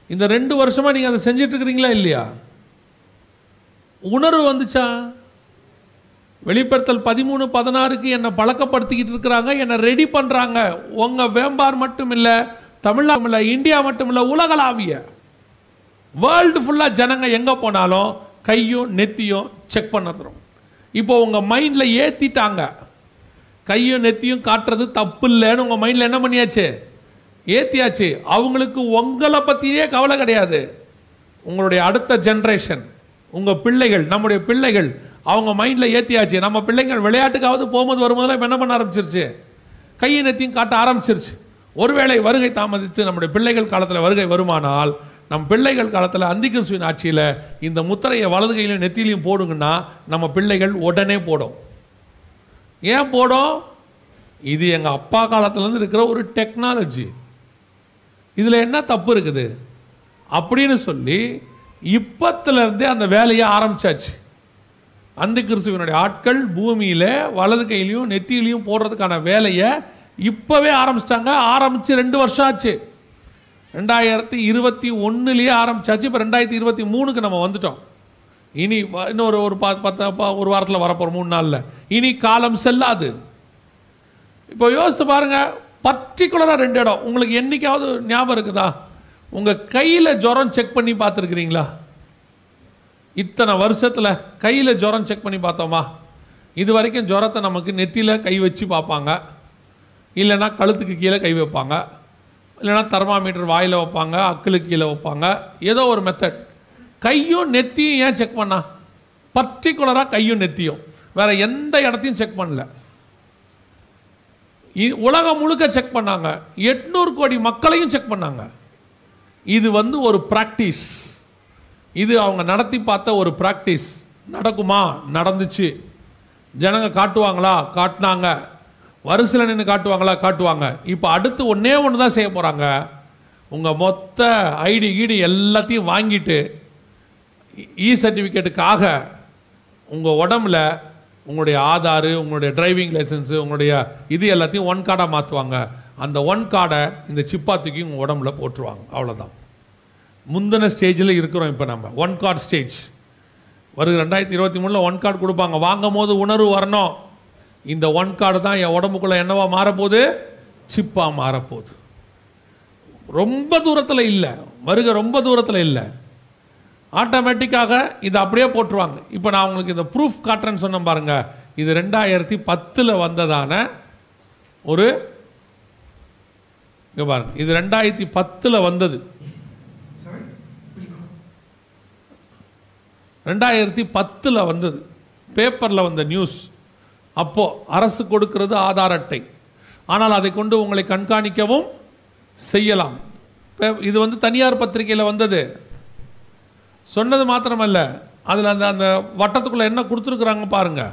இந்த ரெண்டு வருஷமாக நீங்கள் அதை செஞ்சிட்டுருக்கிறீங்களா இல்லையா? உணர்வு வந்துச்சா? வெளிப்படுத்தல் பதிமூணு பதினாறுக்கு என்னை பழக்கப்படுத்திக்கிட்டு இருக்கிறாங்க என்னை ரெடி பண்ணுறாங்க உங்கள் வேம்பார் மட்டும் இல்லை தமிழ்நாடு இல்லை இந்தியா மட்டும் இல்லை உலகளாவிய. வேர்ல்டு ஃபுல்லாக ஜனங்க எங்கே போனாலும் கையும் நெத்தியும் செக் பண்ணுறோம் இப்போ உங்கள் மைண்டில் ஏற்றிட்டாங்க கையும் நெத்தியும் காட்டுறது தப்பு இல்லைன்னு உங்கள் மைண்டில் என்ன பண்ணியாச்சு? ஏற்றியாச்சு அவங்களுக்கு உங்களை பற்றியே கவலை கிடையாது. உங்களுடைய அடுத்த ஜென்ரேஷன் உங்கள் பிள்ளைகள் நம்முடைய பிள்ளைகள் அவங்க மைண்டில் ஏற்றியாச்சு நம்ம பிள்ளைங்கள் விளையாட்டுக்காவது போகும்போது வரும்போதெல்லாம் இப்போ என்ன பண்ண ஆரம்பிச்சிருச்சு? கையை நெத்தியும் காட்ட ஆரம்பிச்சிருச்சு. ஒருவேளை வருகை தாமதித்து நம்முடைய பிள்ளைகள் காலத்தில் வருகை வருமானால் நம் பிள்ளைகள் காலத்தில் அந்திகிறிஸ்துவின் ஆட்சியில் இந்த முத்திரையை வலது கையிலும் நெத்திலையும் போடுங்கன்னா நம்ம பிள்ளைகள் உடனே போடும். ஏன் போடும்? இது எங்கள் அப்பா காலத்துலேருந்து இருக்கிற ஒரு டெக்னாலஜி இதில் என்ன தப்பு இருக்குது? அப்படின்னு சொல்லி இப்பத்துலேருந்தே அந்த வேலையை ஆரம்பிச்சாச்சு. அந்த கிறிஸ்துவனுடைய ஆட்கள் பூமியில் வலது கையிலையும் நெத்தியிலையும் போடுறதுக்கான வேலையை இப்போவே ஆரம்பிச்சிட்டாங்க. ஆரம்பித்து ரெண்டு வருஷம் ஆச்சு. ரெண்டாயிரத்தி இருபத்தி ஒன்றுலேயே ஆரம்பிச்சாச்சு. இப்போ ரெண்டாயிரத்தி இருபத்தி மூணுக்கு நம்ம வந்துட்டோம். இனி இன்னொரு ஒரு பத்து பத்து ஒரு வாரத்தில் வரப்போகிற மூணு நாளில். இனி காலம் செல்லாது. இப்போ யோசித்து பாருங்கள் பர்டிகுலராக ரெண்டு இடம். உங்களுக்கு என்னைக்காவது ஞாபகம் இருக்குதா? உங்கள் கையில் ஜுரம் செக் பண்ணி பார்த்துருக்குறீங்களா? இத்தனை வருஷத்தில் கையில் ஜுரம் செக் பண்ணி பார்த்தோமா? இது வரைக்கும் ஜுரத்தை நமக்கு நெத்தியில் கை வச்சு பார்ப்பாங்க. இல்லைன்னா கழுத்துக்கு கீழே கை வைப்பாங்க. இல்லைன்னா தெர்மாமீட்டர் வாயில் வைப்பாங்க அக்களுக்கு கீழே வைப்பாங்க. ஏதோ ஒரு மெத்தட் கையும் நெத்தியும் ஏன் செக் பண்ணா? பர்டிகுலராக கையும் நெத்தியும். வேற எந்த இடத்தையும் செக் பண்ணல. இ- உலகம் முழுக்க செக் பண்ணாங்க. எட்நூறு கோடி மக்களையும் செக் பண்ணாங்க. இது வந்து ஒரு ப்ராக்டிஸ் இது அவங்க நடத்தி பார்த்த ஒரு ப்ராக்டிஸ் நடக்குமா? நடந்துச்சு. ஜனங்க காட்டுவாங்களா? காட்டினாங்க. வரிசையில் நின்று காட்டுவாங்களா? காட்டுவாங்க. இப்போ அடுத்து ஒன்றே ஒன்று தான் செய்ய போகிறாங்க உங்கள் மொத்த ஐடி கீடி எல்லாத்தையும் வாங்கிட்டு இ சர்டிஃபிகேட்டுக்காக உங்கள் உடம்புல உங்களுடைய ஆதாரு உங்களுடைய டிரைவிங் லைசன்ஸு உங்களுடைய இது எல்லாத்தையும் ஒன் கார்டாக மாற்றுவாங்க அந்த ஒன் கார்டை இந்த சிப்பாத்துக்கு உங்கள் உடம்புல போட்டுருவாங்க. அவ்வளோதான் முந்தின ஸ்டேஜில் இருக்கிறோம் இப்போ நம்ம ஒன் கார்டு ஸ்டேஜ் வருகிற ரெண்டாயிரத்தி இருபத்தி மூணில் ஒன் கார்டு கொடுப்பாங்க. வாங்கும் போது உணர்வு வரணும். இந்த ஒன் கார்டு தான் என் உடம்புக்குள்ளே என்னவா மாறப்போகுது? சிப்பாக மாறப்போகுது. ரொம்ப தூரத்தில் இல்லை. வருக ரொம்ப தூரத்தில் இல்லை. ஆட்டோமேட்டிக்காக இதை அப்படியே போட்டுருவாங்க. இப்போ நான் உங்களுக்கு இந்த ப்ரூஃப் காட்டுறேன்னு சொன்னேன் பாருங்கள் இது ரெண்டாயிரத்தி பத்தில் வந்ததான ஒரு இங்கே பாருங்கள் இது ரெண்டாயிரத்தி பத்தில் வந்தது. ரெண்டாயிரத்தி பத்தில் வந்தது. பேப்பரில் வந்த நியூஸ் அப்போது அரசு கொடுக்கிறது ஆதார் அட்டை. ஆனால் அதை கொண்டு உங்களை கண்காணிக்கவும் செய்யலாம். பே- இது வந்து தனியார் பத்திரிகையில் வந்தது. சொன்னது மாத்திரமல்ல. அதில் அந்த அந்த வட்டத்துக்குள்ளே என்ன கொடுத்துருக்குறாங்க பாருங்கள்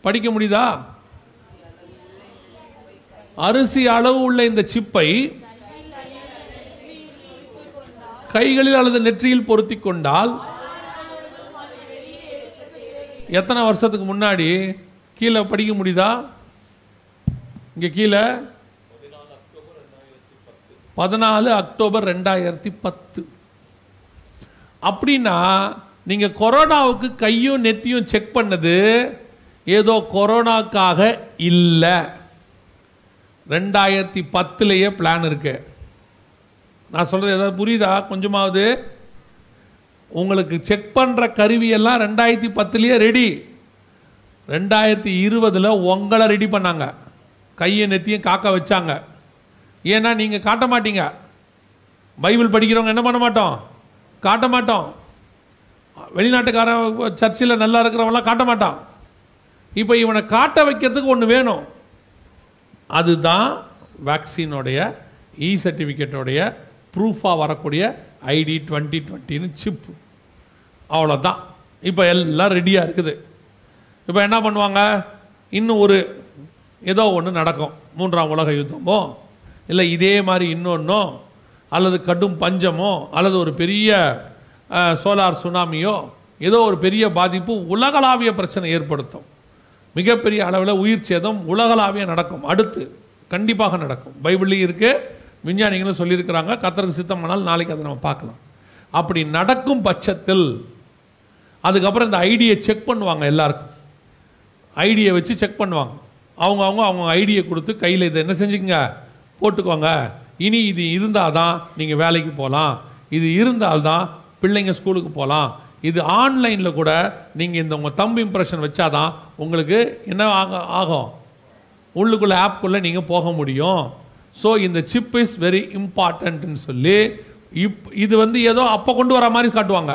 படிக்க முடியுதா? அரிசி அளவு உள்ள இந்த சிப்பை கைகளில் அல்லது நெற்றியில் பொருத்தி கொண்டால் எத்தனை வருஷத்துக்கு முன்னாடி கீழே படிக்க முடியுதா? இங்கே கீழே. பதினாலு அக்டோபர் ரெண்டாயிரத்தி பத்து. அப்படின்னா நீங்கள் கொரோனாவுக்கு கையும் நெத்தியும் செக் பண்ணது ஏதோ கொரோனாக்காக இல்லை. ரெண்டாயிரத்தி பத்துலேயே பிளான் இருக்கு. நான் சொல்கிறது ஏதாவது புரியுதா? கொஞ்சமாவது. உங்களுக்கு செக் பண்ணுற கருவியெல்லாம் ரெண்டாயிரத்தி பத்துலேயே ரெடி ரெண்டாயிரத்தி இருபதில் உங்களை ரெடி பண்ணாங்க. கையை நெத்தியும் காக்க வச்சாங்க. ஏன்னா நீங்கள் காட்ட மாட்டீங்க. பைபிள் படிக்கிறவங்க என்ன பண்ண மாட்டோம்? காட்ட மாட்டோம். வெளிநாட்டுக்கார சர்ச்சில் நல்லா இருக்கிறவங்களாம் காட்ட மாட்டான். இப்போ இவனை காட்ட வைக்கிறதுக்கு ஒன்று வேணும். அதுதான் வேக்சினோடைய இ சர்டிஃபிகேட்டோடைய ப்ரூஃபாக வரக்கூடிய ஐடி டுவெண்ட்டி டுவெண்ட்டின்னு சிப் அவ்வளோதான் இப்போ எல்லாம் ரெடியாக இருக்குது. இப்போ என்ன பண்ணுவாங்க? இன்னும் ஒரு ஏதோ ஒன்று நடக்கும். மூன்றாம் உலக யுத்தமோ இல்லை இதே மாதிரி இன்னொன்றோ அல்லது கடும் பஞ்சமோ அல்லது ஒரு பெரிய சோலார் சுனாமியோ ஏதோ ஒரு பெரிய பாதிப்பு உலகளாவிய பிரச்சனை ஏற்படுத்தும். மிகப்பெரிய அளவில் உயிர் சேதம் உலகளாவிய நடக்கும். அடுத்து கண்டிப்பாக நடக்கும். பைபிள்லேயும் இருக்குது விஞ்ஞானிகளும் சொல்லியிருக்கிறாங்க கத்தருக்கு சித்தமானால் நாளைக்கு அதை நம்ம பார்க்கலாம். அப்படி நடக்கும் பட்சத்தில் அதுக்கப்புறம் இந்த ஐடியை செக் பண்ணுவாங்க எல்லாருக்கும். ஐடியை வச்சு செக் பண்ணுவாங்க. அவங்க அவங்க அவங்க ஐடியை கொடுத்து கையில் இதை என்ன செஞ்சுக்கங்க? போட்டுக்கோங்க. இனி இது இருந்தால் தான் நீங்கள் வேலைக்கு போகலாம் இது இருந்தால் தான் பிள்ளைங்க ஸ்கூலுக்கு போகலாம் இது ஆன்லைனில் கூட நீங்கள் இந்த உங்கள் தம்பு இம்ப்ரெஷன் வச்சாதான் உங்களுக்கு என்ன ஆக ஆகும்? உள்ளுக்குள்ளே ஆப்குள்ளே நீங்கள் போக முடியும். ஸோ இந்த சிப் இஸ் வெரி இம்பார்ட்டன்ட்னு சொல்லி இப் இது வந்து ஏதோ அப்போ கொண்டு வர மாதிரி காட்டுவாங்க.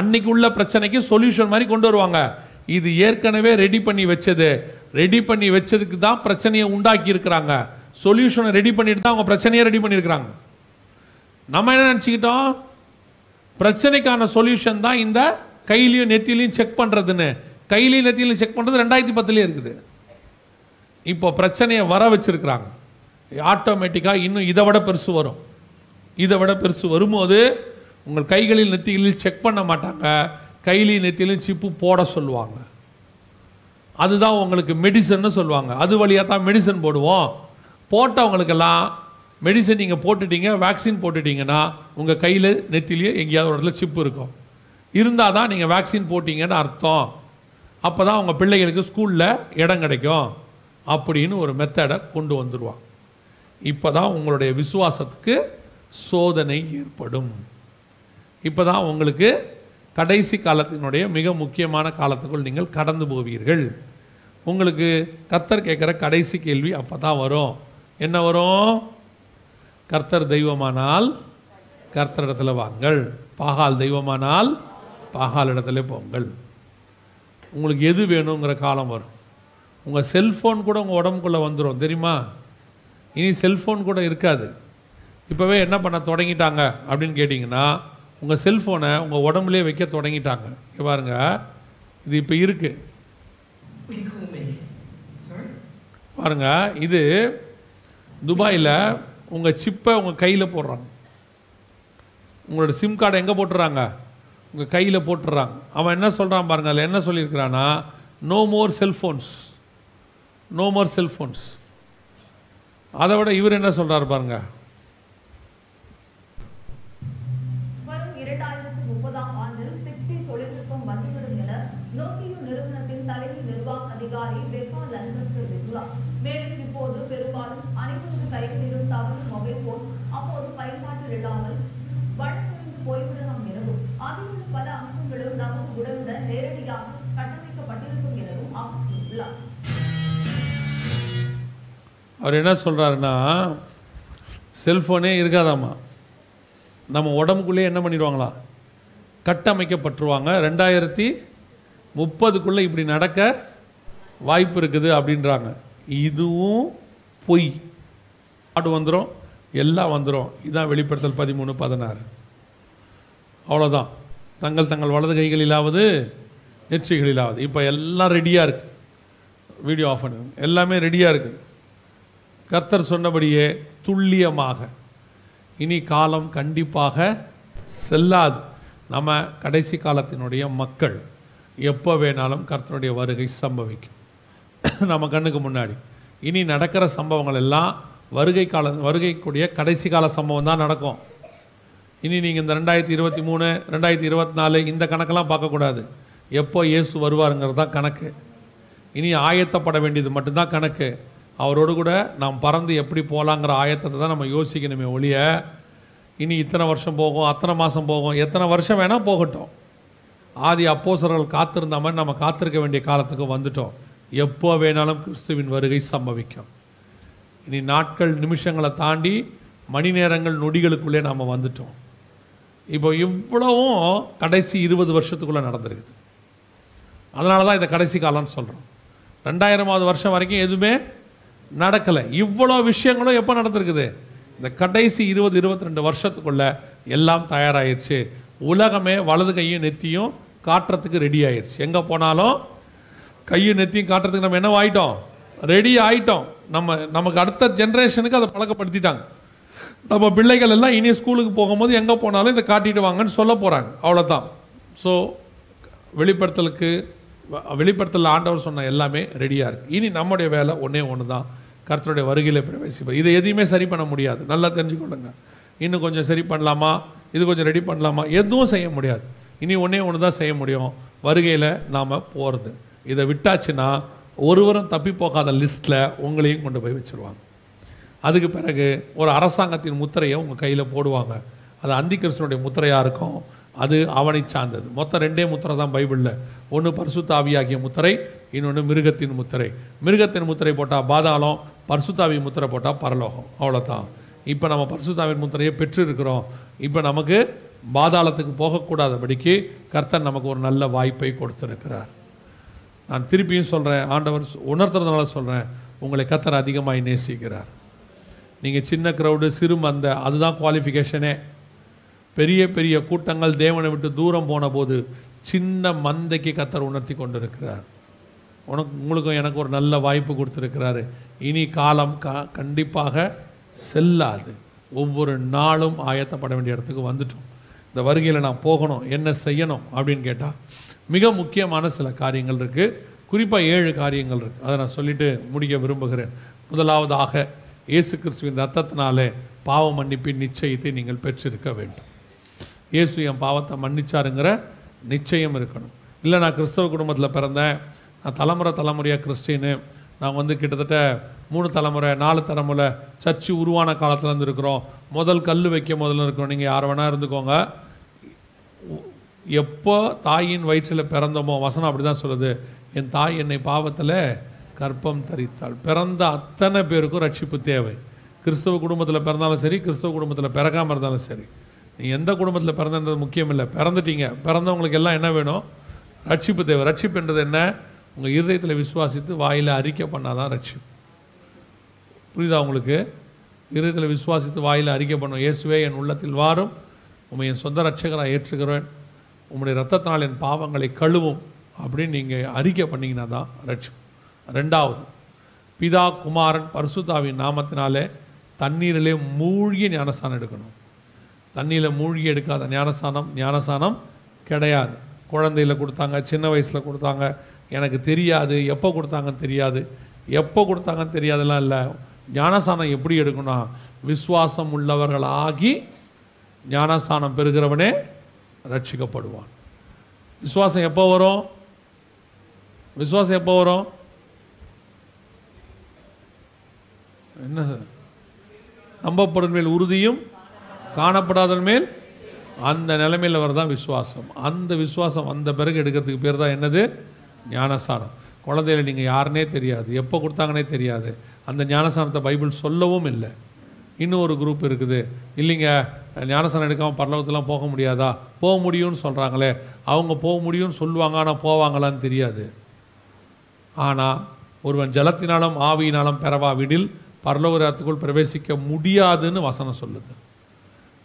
அன்னைக்கு உள்ள பிரச்சனைக்கு சொல்யூஷன் மாதிரி கொண்டு வருவாங்க. இது ஏற்கனவே ரெடி பண்ணி வச்சது. ரெடி பண்ணி வச்சதுக்கு தான் பிரச்சனையை உண்டாக்கி இருக்கிறாங்க. சொல்யூஷனை ரெடி பண்ணிட்டு தான் அவங்க பிரச்சனையை ரெடி பண்ணியிருக்கிறாங்க. நம்ம என்ன நினச்சிக்கிட்டோம்? பிரச்சனைக்கான சொல்யூஷன் தான் இந்த கையிலையும் நெத்திலையும் செக் பண்ணுறதுன்னு கையிலையும் நெத்திலையும் செக் பண்ணுறது ரெண்டாயிரத்தி பத்துலேயே இருக்குது. இப்போ பிரச்சனையை வர வச்சுருக்கிறாங்க. ஆட்டோமேட்டிக்காக இன்னும் இதை விட பெருசு வரும். இதை விட பெருசு வரும்போது உங்கள் கைகளில் நெத்திகளில் செக் பண்ண மாட்டாங்க. கையிலையும் நெத்திலையும் சிப்பு போட சொல்லுவாங்க. அதுதான் உங்களுக்கு மெடிசன்னு சொல்லுவாங்க. அது வழியாக தான் மெடிசன் போடுவோம். போட்டவங்களுக்கெல்லாம் மெடிசன் நீங்கள் போட்டுட்டீங்க வேக்சின் போட்டுட்டீங்கன்னா உங்கள் கையில் நெத்திலேயே எங்கேயாவது ஒரு இடத்துல சிப்பு இருக்கும். இருந்தால் தான் நீங்கள் வேக்சின் போட்டிங்கன்னு அர்த்தம். அப்போ தான் உங்கள் பிள்ளைகளுக்கு ஸ்கூலில் இடம் கிடைக்கும். அப்படின்னு ஒரு மெத்தடை கொண்டு வந்துடுவாங்க இப்போ தான் உங்களுடைய விசுவாசத்துக்கு சோதனை ஏற்படும். இப்போ தான் உங்களுக்கு கடைசி காலத்தினுடைய மிக முக்கியமான காலத்துக்குள் நீங்கள் கடந்து போவீர்கள். உங்களுக்கு கர்த்தர் கேட்குற கடைசி கேள்வி அப்போ தான் வரும். என்ன வரும்? கர்த்தர் தெய்வமானால் கர்த்தர் இடத்துல வாங்கள். பாகால் தெய்வமானால் பாகால் இடத்துல போங்கள். உங்களுக்கு எது வேணுங்கிற காலம் வரும். உங்கள் செல்ஃபோன் கூட உங்கள் உடம்புக்குள்ளே வந்துடும் தெரியுமா? இனி செல்ஃபோன் கூட இருக்காது. இப்போவே என்ன பண்ண தொடங்கிட்டாங்க அப்படின்னு கேட்டிங்கன்னா உங்கள் செல்ஃபோனை உங்கள் உடம்புலேயே வைக்க தொடங்கிட்டாங்க. இங்க பாருங்க. இது இப்போ இருக்குது பாருங்க. இது துபாயில் உங்கள் சிப்பை உங்கள் கையில் போடுறாங்க. உங்களோட சிம் கார்டை எங்கே போட்டுறாங்க? உங்கள் கையில் போட்டுறாங்க. அவன் என்ன சொல்கிறான் பாருங்கள் அதில் என்ன சொல்லியிருக்கிறான்னா no more cellphones no more cellphones அதை விட இவர் என்ன சொல்கிறார் பாருங்கள் அவர் என்ன சொல்கிறாருன்னா செல்ஃபோனே இருக்காதாம்மா. நம்ம உடம்புக்குள்ளே என்ன பண்ணிடுவாங்களா? கட்டமைக்கப்பட்டுருவாங்க. ரெண்டாயிரத்தி முப்பதுக்குள்ளே இப்படி நடக்க வாய்ப்பு இருக்குது அப்படின்றாங்க. இதுவும் பொய். ஆடு வந்துடும் எல்லாம் வந்துடும் இதான் வெளிப்படுத்தல் பதிமூணு பதினாறு. அவ்வளோதான் தங்கள் தங்கள் வலது கைகளிலாவது நெற்றிகளிலாவது. இப்போ எல்லாம் ரெடியாக இருக்குது வீடியோ ஆஃப் பண்ணுங்க. எல்லாமே ரெடியாக இருக்குது கர்த்தர் சொன்னபடியே துல்லியமாக. இனி காலம் கண்டிப்பாக செல்லாது. நம்ம கடைசி காலத்தினுடைய மக்கள் எப்போ வேணாலும் கர்த்தருடைய வருகை சம்பவிக்கும். நம்ம கண்ணுக்கு முன்னாடி. இனி நடக்கிற சம்பவங்கள் எல்லாம் வருகை கால வருகைக்குடிய கடைசி கால சம்பவம் தான் நடக்கும். இனி நீங்கள் இந்த ரெண்டாயிரத்தி இருபத்தி மூணு ரெண்டாயிரத்தி இருபத்தி நாலு இந்த கணக்கெல்லாம் பார்க்கக்கூடாது. எப்போ இயேசு வருவாருங்கிறது தான் கணக்கு. இனி ஆயத்தப்பட வேண்டியது மட்டும்தான் கணக்கு. அவரோடு கூட நாம் பறந்து எப்படி போகலாங்கிற ஆயத்தத்தை தான் நம்ம யோசிக்கணுமே ஒழிய இனி இத்தனை வருஷம் போகும் அத்தனை மாதம் போகும் எத்தனை வருஷம் வேணால் போகட்டும். ஆதி அப்போசர்கள் காத்திருந்த மாதிரி நம்ம காத்திருக்க வேண்டிய காலத்துக்கு வந்துட்டோம். எப்போ வேணாலும் கிறிஸ்துவின் வருகை சம்பவிக்கும். இனி நாட்கள் நிமிஷங்களை தாண்டி மணி நேரங்கள் நொடிகளுக்குள்ளே நாம் வந்துட்டோம். இப்போ இவ்வளவும் கடைசி இருபது வருஷத்துக்குள்ளே நடந்திருக்குது. அதனால தான் இதை கடைசி காலம்னு சொல்கிறோம் ரெண்டாயிரமாவது வருஷம் வரைக்கும் எதுவுமே நடக்கலை. இவ்வளோ விஷயங்களும் எப்போ நடந்திருக்குது? இந்த கடைசி இருபது இருபத்தி ரெண்டு வருஷத்துக்குள்ள எல்லாம் தயாராகிடுச்சு உலகமே வலது கையும் நெத்தியும் காட்டுறதுக்கு ரெடி ஆயிடுச்சு எங்கே போனாலும் கையும் நெத்தியும் காட்டுறதுக்கு நம்ம என்ன ஆகிட்டோம் ரெடி ஆகிட்டோம் நம்ம நமக்கு அடுத்த ஜென்ரேஷனுக்கு அதை பழக்கப்படுத்திட்டாங்க. நம்ம பிள்ளைகள் எல்லாம் இனி ஸ்கூலுக்கு போகும்போது எங்கே போனாலும் இதை காட்டிட்டு வாங்கன்னு சொல்ல போகிறாங்க அவ்வளோதான் ஸோ வெளிப்படுத்தலுக்கு வ- வெளிப்படுத்தல் ஆண்டவர் சொன்ன எல்லாமே ரெடியாக இருக்குது இனி நம்முடைய வேலை ஒன்றே ஒன்று தான் கர்த்தருடைய வருகையில் பிரவேசிப்பார் இதை எதையுமே சரி பண்ண முடியாது. நல்லா தெரிஞ்சுக்கொள்ளுங்க. இன்னும் கொஞ்சம் சரி பண்ணலாமா? இது கொஞ்சம் ரெடி பண்ணலாமா? எதுவும் செய்ய முடியாது. இனி ஒன்றே ஒன்று தான் செய்ய முடியும். வருகையில் நாம் போகிறது இதை விட்டாச்சுன்னா ஒருவரும் தப்பி போகாத லிஸ்ட்டில் உங்களையும் கொண்டு போய் வச்சுருவாங்க. அதுக்கு பிறகு ஒரு அரசாங்கத்தின் முத்திரையை உங்கள் கையில் போடுவாங்க. அது அந்தி கிருஷ்ணனுடைய முத்திரையாக இருக்கும். அது அவனை சார்ந்தது. மொத்தம் ரெண்டே முத்திரை தான் பைபிளில். ஒன்று பரிசுத்த ஆவியாகிய முத்திரை இன்னொன்று மிருகத்தின் முத்திரை. மிருகத்தின் முத்திரை போட்டால் பாதாளம் பரிசுத்தாவி முத்திரை போட்டால் பரலோகம். அவ்வளோதான் இப்போ நம்ம பரிசுத்தாவின் முத்திரையை பெற்றிருக்கிறோம். இப்போ நமக்கு பாதாளத்துக்கு போகக்கூடாதபடிக்கு கர்த்தன் நமக்கு ஒரு நல்ல வாய்ப்பை கொடுத்துருக்கிறார். நான் திருப்பியும் சொல்கிறேன் ஆண்டவர் உணர்த்துறதுனால சொல்கிறேன் உங்களை கத்தர் அதிகமாக நேசிக்கிறார். நீங்கள் சின்ன க்ரௌடு சிறு மந்த அதுதான் குவாலிஃபிகேஷனே பெரிய பெரிய கூட்டங்கள் தேவனை விட்டு தூரம் போன போது சின்ன மந்தைக்கு கத்தர் உணர்த்தி கொண்டிருக்கிறார். உனக்கு உங்களுக்கும் எனக்கு ஒரு நல்ல வாய்ப்பு கொடுத்துருக்கிறாரு. இனி காலம் க கண்டிப்பாக செல்லாது. ஒவ்வொரு நாளும் ஆயத்தப்பட வேண்டிய இடத்துக்கு வந்துட்டோம். இந்த வருகையில் நான் போகணும் என்ன செய்யணும் அப்படின்னு கேட்டால் மிக முக்கியமான சில காரியங்கள் இருக்குது குறிப்பாக ஏழு காரியங்கள் இருக்குது அதை நான் சொல்லிட்டு முடிக்க விரும்புகிறேன். முதலாவதாக இயேசு கிறிஸ்துவின் ரத்தத்தினாலே பாவ மன்னிப்பின் நிச்சயத்தை நீங்கள் பெற்றிருக்க வேண்டும். இயேசு என் பாவத்தை மன்னிச்சாருங்கிற நிச்சயம் இருக்கணும். இல்லை நான் கிறிஸ்தவ குடும்பத்தில் பிறந்தேன். நான் தலைமுறை தலைமுறையாக கிறிஸ்டின்னு நான் வந்து கிட்டத்தட்ட மூணு தலைமுறை நாலு தலைமுறை சர்ச்சு உருவான காலத்தில் இருக்கிறோம் முதல் கல் வைக்க முதல்ல இருக்கிறோம். நீங்கள் யார் வேணால் இருந்துக்கோங்க. எப்போ தாயின் வயிற்றில் பிறந்தோமோ வசனம் அப்படி தான் சொல்லுது. என் தாய் என்னை பாவத்தில் கற்பம் தரித்தாள். பிறந்த அத்தனை பேருக்கும் ரட்சிப்பு தேவை. கிறிஸ்தவ குடும்பத்தில் பிறந்தாலும் சரி கிறிஸ்தவ குடும்பத்தில் பிறக்காமல் இருந்தாலும் சரி. நீ எந்த குடும்பத்தில் பிறந்தன்றது முக்கியம் இல்லை பிறந்துட்டீங்க. பிறந்தவங்களுக்கு எல்லாம் என்ன வேணும்? ரட்சிப்பு தேவை. ரட்சிப்புன்றது என்ன? உங்கள் இருதயத்தில் விசுவாசித்து வாயில் அறிக்கை பண்ணால் தான் ரட்சிப்பு. புரியுதா உங்களுக்கு? இருதயத்தில் விசுவாசித்து வாயில் அறிக்கை பண்ணும். இயேசுவே என் உள்ளத்தில் வாரும். உண்மை என் சொந்த ரட்சகராக ஏற்றுகிறேன் உம்முடைய ரத்தத்தினால் என் பாவங்களை கழுவும் அப்படின்னு நீங்கள் அறிக்கை பண்ணிங்கன்னா தான் ரட்சிப்பு. ரெண்டாவது பிதா குமாரன் பரிசுத்தாவின் நாமத்தினாலே தண்ணீரிலே மூழ்கி ஞானஸ்தானம் எடுக்கணும். தண்ணியில் மூழ்கி எடுக்காத ஞானஸ்தானம் ஞானஸ்தானம் கிடையாது. குழந்தையில் கொடுத்தாங்க சின்ன வயசில் கொடுத்தாங்க எனக்கு தெரியாது எப்போ கொடுத்தாங்கன்னு தெரியாது. எப்போ கொடுத்தாங்கன்னு தெரியாதெல்லாம் இல்லை. ஞானஸ்தானம் எப்படி எடுக்கணும் விசுவாசம் உள்ளவர்களாகி ஞானஸ்தானம் பெறுகிறவனே ரட்சிக்கப்படுவான். விஸ்வாசம் எப்போ வரும்? விஸ்வாசம் எப்போ வரும்? என்ன? நம்பப்படும் மேல் உறுதியும் காணப்படாதன் மேல் அந்த நிலைமையில் வரதான் விசுவாசம். அந்த விசுவாசம் வந்த பிறகு எடுக்கிறதுக்கு பேர் தான் என்னது? ஞானசானம் குழந்தையில நீங்கள் யாருனே தெரியாது. எப்போ கொடுத்தாங்கன்னே தெரியாது. அந்த ஞானசானத்தை பைபிள் சொல்லவும் இல்லை. இன்னும் ஒரு குரூப் இருக்குது. இல்லைங்க ஞானசானம் எடுக்காமல் பரலோகத்துலாம் போக முடியாதா? போக முடியும்னு சொல்கிறாங்களே அவங்க போக முடியும்னு சொல்லுவாங்க ஆனால் போவாங்களான்னு தெரியாது. ஆனால் ஒருவன் ஜலத்தினாலும் ஆவியினாலும் பெறவாவிடில் பரலோகத்துக்குள் பிரவேசிக்க முடியாதுன்னு வசனம் சொல்லுது.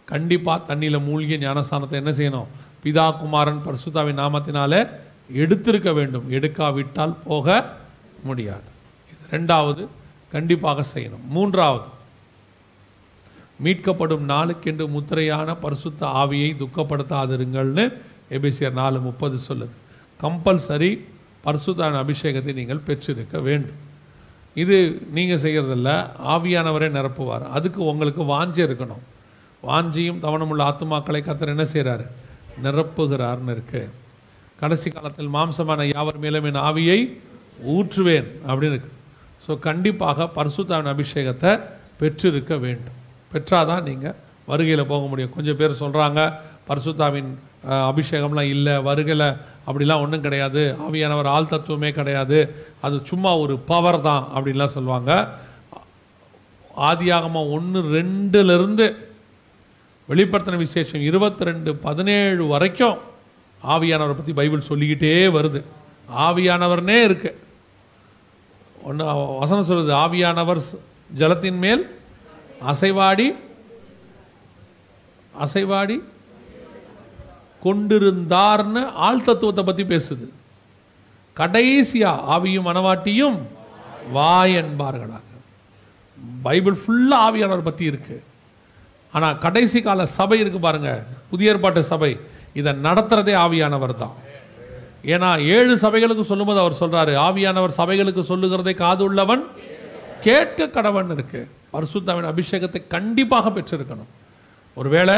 கண்டிப்பாக தண்ணியில் மூழ்கிய ஞானஸ்தானத்தை என்ன செய்யணும்? பிதா குமாரன் பரிசுத்தாவின் நாமத்தினாலே எடுத்திருக்க வேண்டும். எடுக்காவிட்டால் போக முடியாது. இது ரெண்டாவது கண்டிப்பாக செய்யணும். மூன்றாவது மீட்கப்படும் நாளுக்கென்று முத்திரையான பரிசுத்த ஆவியை துக்கப்படுத்தாதிருங்கள்னு எபிசியர் நாலு முப்பது சொல்லுது. கம்பல்சரி பரிசுத்தான அபிஷேகத்தை நீங்கள் பெற்றிருக்க வேண்டும். இது நீங்கள் செய்கிறதில்ல ஆவியானவரே நிரப்புவார். அதுக்கு உங்களுக்கு வாஞ்சி இருக்கணும். வாஞ்சியும் கவனமுள்ள ஆத்துமாக்களை கத்தர் என்ன செய்கிறாரு நிரப்புகிறார்னு இருக்கு. கடைசி காலத்தில் மாம்சமான யாவர் மேலும் என் ஆவியை ஊற்றுவேன் அப்படின்னு இருக்கு. ஸோ கண்டிப்பாக பரிசுத்தாவின் அபிஷேகத்தை பெற்றிருக்க வேண்டும். பெற்றாதான் நீங்கள் வருகையில் போக முடியும். கொஞ்சம் பேர் சொல்கிறாங்க பரிசுத்தாவின் அபிஷேகம்லாம் இல்லை வருகலை அப்படிலாம் ஒன்றும் கிடையாது. ஆவியானவர் ஆள் தத்துவமே கிடையாது. அது சும்மா ஒரு பவர் தான் அப்படின்லாம் சொல்லுவாங்க. ஆதியாகமாக ஒன்று ரெண்டுலேருந்து வெளிப்படுத்தின விசேஷம் இருபத்தி ரெண்டு பதினேழு வரைக்கும் ஆவியானவரை பற்றி பைபிள் சொல்லிக்கிட்டே வருது. ஆவியானவர்னே இருக்கு. ஒன்று வசனம் சொல்லுது ஆவியானவர் ஜலத்தின் மேல் அசைவாடி அசைவாடி கொண்டிருந்தார்னு ஆள் தத்துவத்தை பற்றி பேசுது. கடைசியா ஆவியும் மனவாட்டியும் வா என்பார்களாக. பைபிள் ஃபுல்லாக ஆவியானவர் பற்றி இருக்கு. ஆனால் கடைசி கால சபை இருக்கு பாருங்க. புதிய ஏற்பாட்டு சபை. இதை நடத்துகிறதே ஆவியானவர் தான். ஏன்னா ஏழு சபைகளுக்கு சொல்லும்போது அவர் சொல்கிறாரு ஆவியானவர் சபைகளுக்கு சொல்லுகிறதை காது உள்ளவன் கேட்க கடவன் இருக்கு. பரிசுத்தாவின் அபிஷேகத்தை கண்டிப்பாக பெற்றிருக்கணும். ஒருவேளை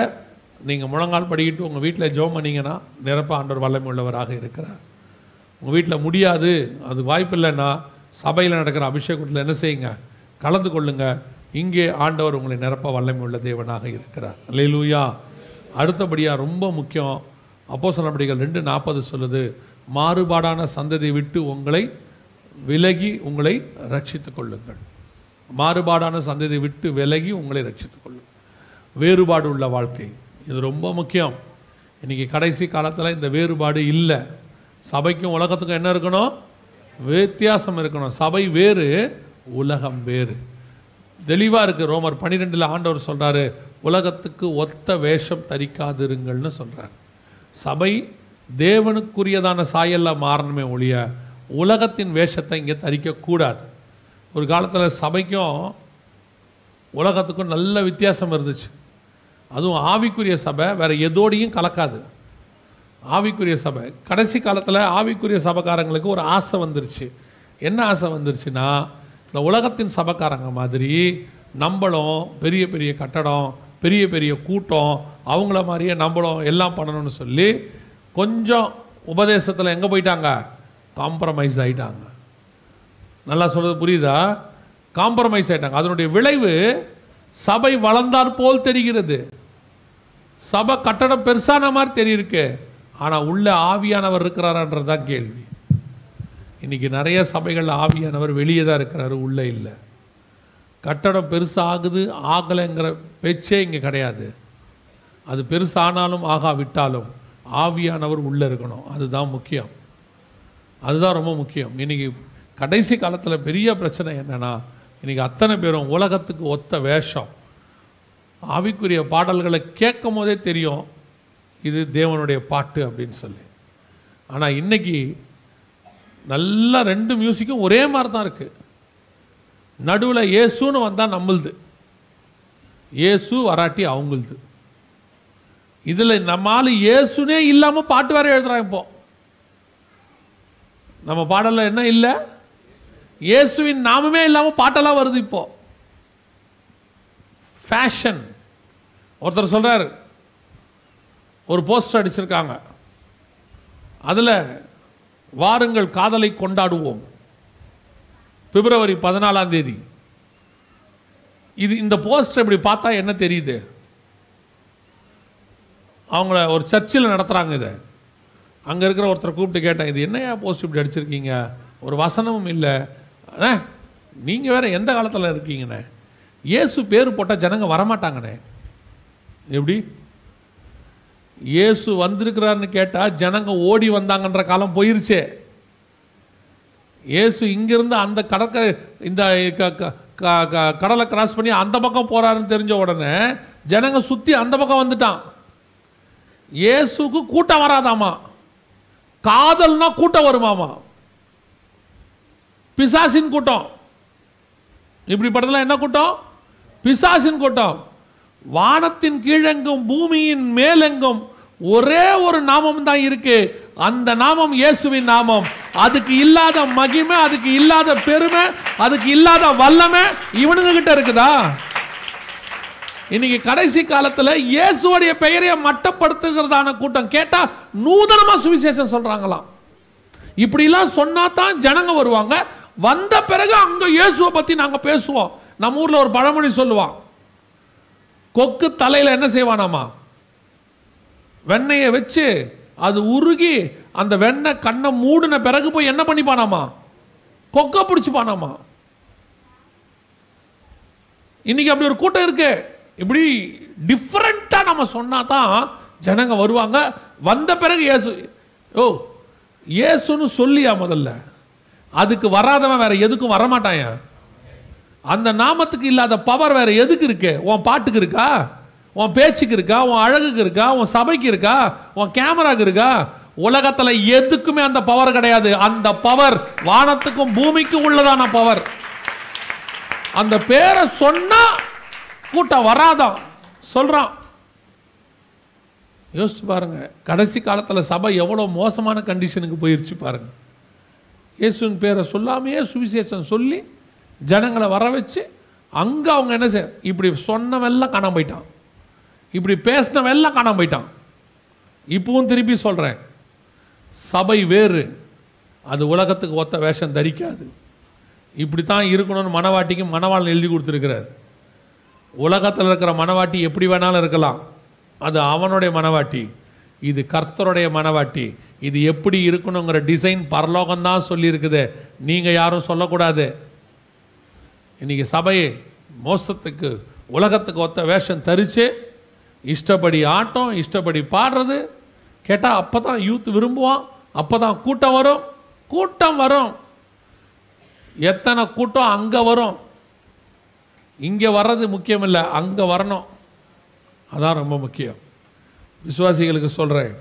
நீங்கள் முழங்கால் படிக்கிட்டு உங்கள் வீட்டில் ஜோம் பண்ணீங்கன்னா நிரப்ப ஆண்டவர் வல்லமை உள்ளவராக இருக்கிறார். உங்கள் வீட்டில் முடியாது அது வாய்ப்பு இல்லைன்னா சபையில் நடக்கிற அபிஷேகத்தில் என்ன செய்யுங்க? கலந்து கொள்ளுங்கள் இங்கே ஆண்டவர் உங்களை நிரப்ப வல்லமை உள்ள தேவனாக இருக்கிறார். லூயா அடுத்தபடியாக ரொம்ப முக்கியம். அப்போ நடவடிக்கைகள் ரெண்டு நாற்பது சொல்லுது மாறுபாடான சந்ததி விட்டு உங்களை விலகி உங்களை ரட்சித்து கொள்ளுங்கள். மாறுபாடான சந்ததி விட்டு விலகி உங்களை ரட்சித்து கொள்ளுங்கள். வேறுபாடு உள்ள வாழ்க்கை இது ரொம்ப முக்கியம். இன்றைக்கி கடைசி காலத்தில் இந்த வேறுபாடு இல்லை. சபைக்கும் உலகத்துக்கும் என்ன இருக்கணும்? வித்தியாசம் இருக்கணும். சபை வேறு உலகம் வேறு. தெளிவாக இருக்குது ரோமர் பன்னிரெண்டில் ஆண்டவர் சொல்கிறாரு உலகத்துக்கு ஒத்த வேஷம் தரிக்காதிருங்கள்னு சொல்கிறார் சபை தேவனுக்குரியதான சாயலில் மாறணுமே ஒழிய உலகத்தின் வேஷத்தை இங்கே தரிக்கக்கூடாது. ஒரு காலத்தில் சபைக்கும் உலகத்துக்கும் நல்ல வித்தியாசம் இருந்துச்சு. அதுவும் ஆவிக்குரிய சபை வேறு எதோடையும் கலக்காது. ஆவிக்குரிய சபை. கடைசி காலத்தில் ஆவிக்குரிய சபைக்காரங்களுக்கு ஒரு ஆசை வந்துருச்சு. என்ன ஆசை வந்துருச்சுன்னா இந்த உலகத்தின் சபைக்காரங்க மாதிரி நம்மளும் பெரிய பெரிய கட்டடம் பெரிய பெரிய கூட்டம் அவங்கள மாதிரியே நம்மளும் எல்லாம் பண்ணணும்னு சொல்லி கொஞ்சம் உபதேசத்தில் எங்கே போயிட்டாங்க? காம்ப்ரமைஸ் ஆகிட்டாங்க நல்லா சொல்கிறது புரியுதா? காம்ப்ரமைஸ் ஆகிட்டாங்க அதனுடைய விளைவு சபை வளர்ந்தாற் போல் தெரிகிறது. சபை கட்டடம் பெருசான மாதிரி தெரியிருக்கு. ஆனால் உள்ளே ஆவியானவர் இருக்கிறாரான்றது தான் கேள்வி. இன்றைக்கி நிறைய சபைகள் ஆவியானவர் வெளியே தான் இருக்கிறாரு உள்ளே இல்லை. கட்டடம் பெருசாகுது ஆகலைங்கிற பேச்சே இங்கே கிடையாது. அது பெருசானாலும் ஆகாவிட்டாலும் ஆவியானவர் உள்ளே இருக்கணும். அதுதான் முக்கியம். அதுதான் ரொம்ப முக்கியம். இன்றைக்கி கடைசி காலத்தில் பெரிய பிரச்சனை என்னன்னா இன்றைக்கி அத்தனை பேரும் உலகத்துக்கு ஒத்த வேஷம். ஆவிக்குரிய பாடல்களை கேட்கும் போதே தெரியும் இது தேவனுடைய பாட்டு அப்படின்னு சொல்லி. ஆனால் இன்னைக்கு நல்லா ரெண்டு மியூசிக்கும் ஒரே மாதிரி தான் இருக்குது நடுவில் இயேசுன்னு வந்தால் நம்மளுது. இயேசு வராட்டி அவங்களுது. இதில் நம்மால் இயேசுனே இல்லாமல் பாட்டு வேறு எழுதுறாங்க இப்போ. நம்ம பாடலில் என்ன இல்லை? இயேசுவின் நாமமே இல்லாமல் பாட்டெல்லாம் வருது இப்போ. ஃபேஷன் ஒருத்தர் சொல்கிறார் ஒரு போஸ்டர் அடிச்சிருக்காங்க. அதில் வாருங்கள் காதலை கொண்டாடுவோம். பிப்ரவரி பதினாலாம் தேதி. இது இந்த போஸ்டர் இப்படி பார்த்தா என்ன தெரியுது? அவங்கள ஒரு சர்ச்சில் நடத்துகிறாங்க இதை. அங்கே இருக்கிற ஒருத்தரை கூப்பிட்டு கேட்டேன் இது என்னையா போஸ்ட் இப்படி அடிச்சிருக்கீங்க? ஒரு வசனமும் இல்லை. அண்ணே நீங்கள் வேற எந்த காலத்தில் இருக்கீங்கண்ணே? இயேசு பேர் போட்டால் ஜனங்க வரமாட்டாங்கண்ணே. எப்படி? இயேசு வந்திருக்கிறாருன்னு கேட்டால் ஜனங்க ஓடி வந்தாங்கன்ற காலம் போயிருச்சே. இயேசு இங்கிருந்து அந்த கடற்கரை இந்த க- க- க- க- கடலை கிராஸ் பண்ணி அந்த பக்கம் போகிறாருன்னு தெரிஞ்ச உடனே ஜனங்க சுற்றி அந்த பக்கம் வந்துட்டான். இயேசுக்கு கூட்டம் வராதாமா? காதல்னா கூட்டம் வருமாமா? பிசாசின் கூட்டம். இப்படி என்ன கூட்டம்? பிசாசின் கூட்டம். வானத்தின் கீழெங்கும் பூமியின் மேலெங்கும் ஒரே ஒரு நாமம் தான் இருக்கு. அந்த நாமம் இயேசுவின் நாமம். அதுக்கு இல்லாத மகிமை அதுக்கு இல்லாத பெருமை அதுக்கு இல்லாத வல்லமை இவனுங்க கிட்ட இருக்குதா? இன்னைக்கு கடைசி காலத்தில் இயேசுவோடைய பெயரை மட்டப்படுத்துகிறதான கூட்டம் கேட்டால் நூதனமாக சுவிசேஷம் சொல்கிறாங்களாம் இப்படிலாம் சொன்னா தான் ஜனங்க வருவாங்க. வந்த பிறகு அங்க இயேசுவை பத்தி நாங்க பேசுவோம். நம்ம ஊர்ல ஒரு பழமொழி சொல்லுவான். கொக்கு தலையில என்ன செய்வானாமா? வெண்ணெயை வச்சு அது உருகி அந்த வெண்ணெய் கண்ணை மூடின பிறகு போய் என்ன பண்ணிப்பானாமா? கொக்க பிடிச்சிப்பானாமா? இன்னைக்கு அப்படி ஒரு கூட்டம் இருக்கு. இப்படி டிஃப்ரெண்ட்டாக நம்ம சொன்னா தான் ஜனங்க வருவாங்க. வந்த பிறகு ஏசு ஓ இயேசுன்னு சொல்லியா முதல்ல? அதுக்கு வராதவன் வேற எதுக்கும் வரமாட்டாயா அந்த நாமத்துக்கு இல்லாத பவர் வேற எதுக்கு இருக்கு? உன் பாட்டுக்கு இருக்கா? உன் பேச்சுக்கு இருக்கா உன் அழகுக்கு இருக்கா உன் சபைக்கு இருக்கா உன் கேமராக்கு இருக்கா? உலகத்தில் எதுக்குமே அந்த பவர் கிடையாது. அந்த பவர் வானத்துக்கும் பூமிக்கும் உள்ளதான பவர் அந்த பேரை சொன்னா கூட்டம் வராதான் சொல்றான். யோசிச்சு பாருங்க. கடைசி காலத்தில் சபை எவ்வளோ மோசமான கண்டிஷனுக்கு போயிருச்சு பாருங்க. இயேசுவின் பேரை சொல்லாமையே சுவிசேஷம் சொல்லி ஜனங்களை வர வச்சு அங்கே அவங்க என்ன செய்ய இப்படி சொன்னவெல்லாம் காணாம போயிட்டான். இப்படி பேசினவெல்லாம் காணாம போயிட்டான். இப்பவும் திருப்பி சொல்கிறேன் சபை வேறு அது உலகத்துக்கு ஒத்த வேஷம் தரிக்காது. இப்படி தான் இருக்கணும்னு மனவாட்டிக்கு மனவாளன் எழுதி கொடுத்துருக்கிறார். உலகத்தில் இருக்கிற மனவாட்டி எப்படி வேணாலும் இருக்கலாம். அது அவனுடைய மனவாட்டி இது கர்த்தருடைய மனவாட்டி இது எப்படி இருக்கணுங்கிற டிசைன் பரலோகம்தான் சொல்லியிருக்குது. நீங்கள் யாரும் சொல்லக்கூடாது. இன்றைக்கி சபையை மோசத்துக்கு உலகத்துக்கு ஒத்த வேஷம் தரித்து இஷ்டப்படி ஆட்டம் இஷ்டப்படி பாடுறது. கேட்டால் அப்போ தான் யூத் விரும்புவான். அப்போ தான் கூட்டம் வரும். கூட்டம் வரும். எத்தனை கூட்டம் அங்கே வரும். இங்கே வர்றது முக்கியம் இல்லை அங்கே வரணும். அதான் ரொம்ப முக்கியம். விசுவாசிகளுக்கு சொல்கிறேன்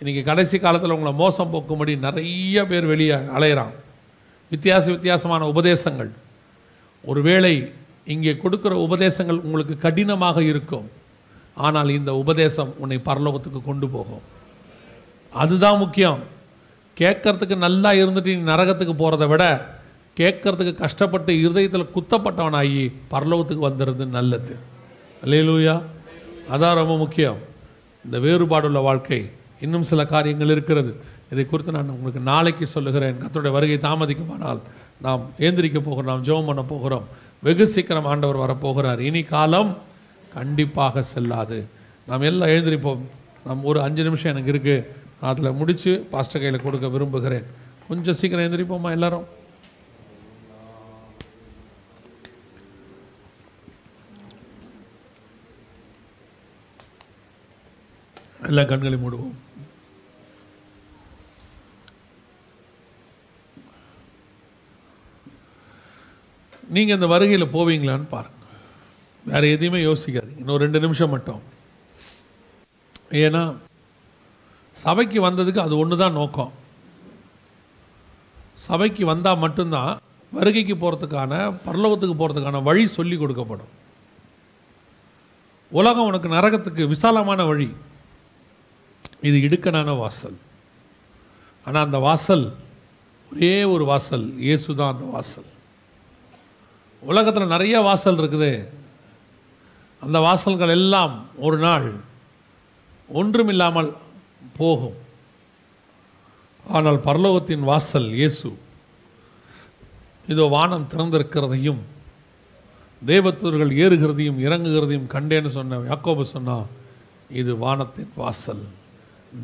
இன்றைக்கி கடைசி காலத்தில் உங்களை மோசம் போக்கும்படி நிறைய பேர் வெளியே அலையிறான் வித்தியாச வித்தியாசமான உபதேசங்கள். ஒருவேளை இங்கே கொடுக்குற உபதேசங்கள் உங்களுக்கு கடினமாக இருக்கும். ஆனால் இந்த உபதேசம் உன்னை பரலோகத்துக்கு கொண்டு போகும். அதுதான் முக்கியம். கேட்கறதுக்கு நல்லா இருந்துட்டு நீ நரகத்துக்கு போகிறத விட கேட்கறதுக்கு கஷ்டப்பட்டு இருதயத்தில் குத்தப்பட்டவனாகி பரலோகத்துக்கு வந்துடுறது நல்லது. அல்லேலூயா. அதான் ரொம்ப முக்கியம். இந்த வேறுபாடுள்ள வாழ்க்கை. இன்னும் சில காரியங்கள் இருக்கிறது. இதை குறித்து நான் உங்களுக்கு நாளைக்கு சொல்லுகிறேன். கத்தோடைய வருகை தாமதிக்குமானால் நாம் ஏந்திரிக்க போகிறோம் நாம் ஜெபம் பண்ண போகிறோம். வெகு சீக்கிரம் ஆண்டவர் வரப்போகிறார். இனி காலம் கண்டிப்பாக செல்லாது. நாம் எல்லாம் எழுந்திரிப்போம். நம் ஒரு அஞ்சு நிமிஷம் எனக்கு இருக்குது அதில் முடித்து பாஸ்டர் கையில் கொடுக்க விரும்புகிறேன். கொஞ்சம் சீக்கிரம் எழுந்திரிப்போமா எல்லாரும்? எல்லா கண்களையும் மூடுவோம். நீங்கள் இந்த வருகையில் போவீங்களான்னு பாருங்கள் வேற எதையுமே யோசிக்காதீங்க. இன்னும் ரெண்டு நிமிஷம் மட்டும். ஏன்னா சபைக்கு வந்ததுக்கு அது ஒன்று தான் நோக்கம். சபைக்கு வந்தால் மட்டும்தான் வருகைக்கு போகிறதுக்கான பரலோகத்துக்கு போகிறதுக்கான வழி சொல்லி கொடுக்கப்படும். உலகம் உனக்கு நரகத்துக்கு விசாலமான வழி. இது இடுக்கனான வாசல். ஆனால் அந்த வாசல் ஒரே ஒரு வாசல். இயேசு தான் அந்த வாசல். உலகத்தில் நிறைய வாசல் இருக்குது. அந்த வாசல்கள் எல்லாம் ஒரு நாள் ஒன்றுமில்லாமல் போகும். ஆனால் பரலோகத்தின் வாசல் இயேசு. இதோ வானம் திறந்திருக்கிறதையும் தேவத்தூர்கள் ஏறுகிறதையும் இறங்குகிறதையும் கண்டேன்னு சொன்ன யாக்கோபு சொன்னால் இது வானத்தின் வாசல்.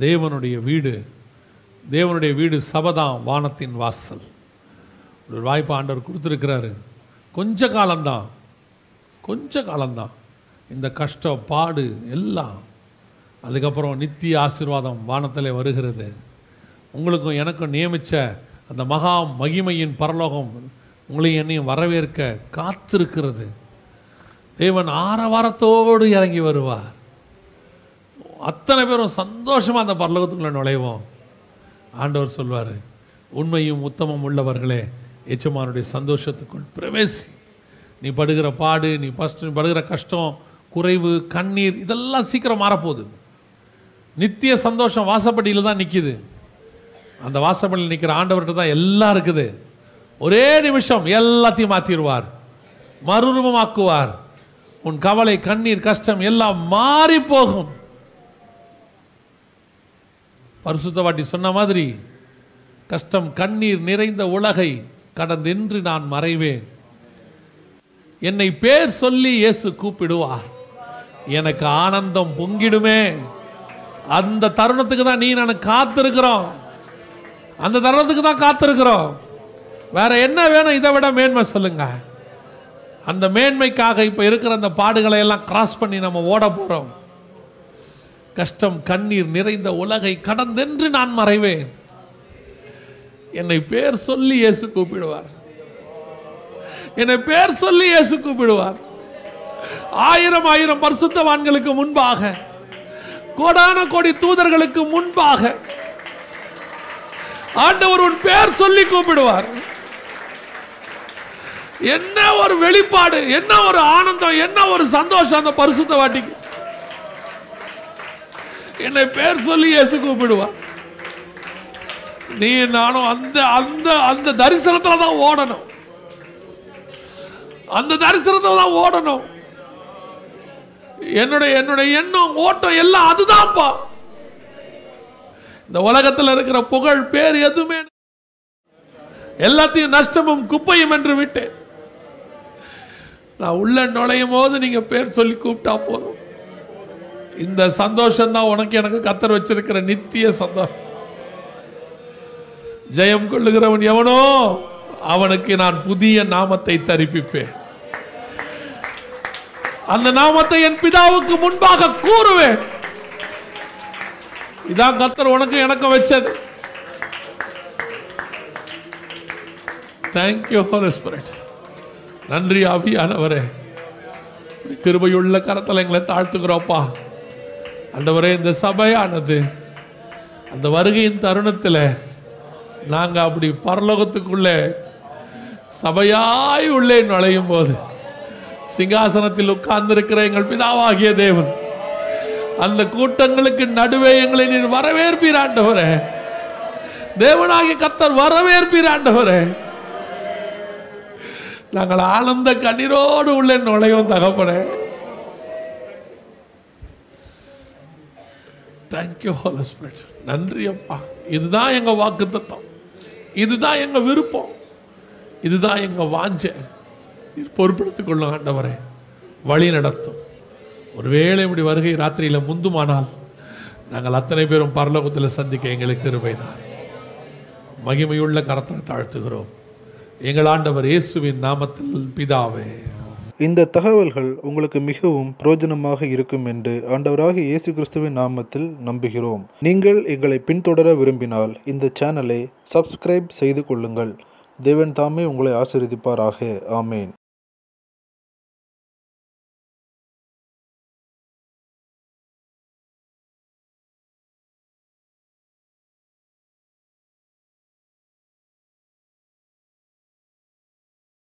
தேவனுடைய வீடு தேவனுடைய வீடு சபதாம் வானத்தின் வாசல். ஒரு வாய்ப்பு ஆண்டவர் கொடுத்துருக்கிறாரு. கொஞ்ச காலம்தான் கொஞ்ச காலம்தான். இந்த கஷ்டம் பாடு எல்லாம். அதுக்கப்புறம் நித்திய ஆசீர்வாதம் வானத்தில் வருகிறது. உங்களுக்கும் எனக்கும் நியமித்த அந்த மகா மகிமையின் பரலோகம் உங்களையும் என்னையும் வரவேற்க காத்திருக்கிறது. தேவன் ஆரவாரத்தோடு இறங்கி வருவார். அத்தனை பேரும் சந்தோஷமாக அந்த பரலோகத்துக்குள்ளே நுழைவோம். ஆண்டவர் சொல்வார் உண்மையும் உத்தமம் உள்ளவர்களே எச்சமானுடைய சந்தோஷத்துக்குள் பிரவேசி. நீ படுகிற பாடு நீ ஃபஸ்ட் நீ படுகிற கஷ்டம் குறைவு கண்ணீர் இதெல்லாம் சீக்கிரம் மாறப்போகுது. நித்திய சந்தோஷம் வாசப்படியில் தான் நிற்கிது அந்த வாசப்படியில் நிற்கிற ஆண்டவர்கிட்ட தான் எல்லாம் இருக்குது. ஒரே நிமிஷம் எல்லாத்தையும் மாற்றிடுவார் மறுரூபமாக்குவார். உன் கவலை கண்ணீர் கஷ்டம் எல்லாம் மாறி போகும். பரிசுத்தவாட்டி சொன்ன மாதிரி கஷ்டம் கண்ணீர் நிறைந்த உலகை கடந்தென்று நான் மறைவேன். என்னை பேர் சொல்லி இயேசு கூப்பிடுவார். எனக்கு ஆனந்தம் பொங்கிடுமே. அந்த தருணத்துக்கு தான் நீ நான் காத்திருக்கிறோம். அந்த தருணத்துக்கு தான் காத்திருக்கிறோம். வேற என்ன வேணும் இதை விட மேன்மை சொல்லுங்க. அந்த மேன்மைக்காக இப்போ இருக்கிற அந்த பாடுகளை எல்லாம் கிராஸ் பண்ணி நம்ம ஓட போறோம். கஷ்டம் கண்ணீர் நிறைந்த உலகை கடந்தென்று நான் மறைவேன். என்னை பேர் சொல்லி இயேசு கூப்பிடுவார். என்னை பேர் சொல்லி இயேசு கூப்பிடுவார். ஆயிரம் ஆயிரம் பரிசுத்தவான்களுக்கு முன்பாக கோடான கோடி தூதர்களுக்கு முன்பாக ஆண்டவர் உன் பேர் சொல்லி கூப்பிடுவார். என்ன ஒரு வெளிப்பாடு என்ன ஒரு ஆனந்தம் என்ன ஒரு சந்தோஷம் அந்த பரிசுத்த வாட்டிக்கு என்னை பேர் சொல்லி இயேசு கூப்பிடுவார். நீ நானும் அந்த அந்த அந்த தரிசனத்துல தான் ஓடணும். அந்த தரிசனத்துல தான் ஓடணும். என்னுடைய என்னுடைய எண்ணம் ஓட்டம் எல்லாம் அதுதான்ப்பா. இந்த உலகத்தில் இருக்கிற புகழ் பேர் எதுவுமே எல்லாத்தையும் நஷ்டமும் குப்பையும் என்று விட்டேன். நான் உள்ள நுழையும் போது நீங்க பேர் சொல்லி கூப்பிட்டா போதும். இந்த சந்தோஷம் தான் உனக்கு எனக்கு கத்தர் வச்சிருக்கிற நித்திய சந்தோஷம். ஜெயம் கொள்ளுகிறவன் எவனோ அவனுக்கு நான் புதிய நாமத்தை தரிப்பிப்பேன். அந்த நாமத்தை என் பிதாவுக்கு முன்பாக கூறுவேன். இதான் கர்த்தர் உனக்கு எனக்கும் வச்சது. தேங்க்யூ ஹோலி நன்றி ஆவியானவரே. கிருபையுள்ள கரத்தில் எங்களை தாழ்த்துக்கிறோப்பா அண்டவரே இந்த சபையானது அந்த வருகையின் தருணத்தில் நாங்க அப்படி பரலோகத்துக்குள்ளே சபையாய் உள்ளே நுழையும் போது சிங்காசனத்தில் உட்கார்ந்திருக்கிற எங்கள் பிதாவாகிய தேவன். அந்த கூட்டங்களுக்கு நடுவே எங்களை நீர் வரவேற்பீர் ஆண்டவரே. தேவனாகிய கத்தர் வரவேற்பீர் ஆண்டவரே. நாங்கள் ஆனந்த கண்ணீரோடு உள்ளே நுழையும் தகப்பனே. தேங்க்யூ ஹோலஸ்பிரிட் நன்றி அப்பா. இதுதான் எங்க வாக்கு தத்துவம் இதுதான் எங்க விருப்பம். இதுதான் எங்க வாஞ்சை. நீர் பொறுப்பெடுத்துக் கொள்ளும் ஆண்டவரே. வழி நடத்தும். ஒருவேளை இப்படி வருகை ராத்திரியில் முந்துமானால் நாங்கள் அத்தனை பேரும் பரலோகத்தில் சந்திக்க எங்களுக்கு இருவைதான் மகிமையுள்ள கரத்தை தாழ்த்துகிறோம். எங்கள் ஆண்டவர் இயேசுவின் நாமத்தில் பிதாவே. இந்த தகவல்கள் உங்களுக்கு மிகவும் பிரயோஜனமாக இருக்கும் என்று ஆண்டவராக இயேசு கிறிஸ்துவின் நாமத்தில் நம்புகிறோம். நீங்கள் எங்களை பின்தொடர விரும்பினால் இந்த சேனலை சப்ஸ்கிரைப் செய்து கொள்ளுங்கள். தேவன் தாமே உங்களை ஆசீர்வதிப்பாராக. ஆமேன்.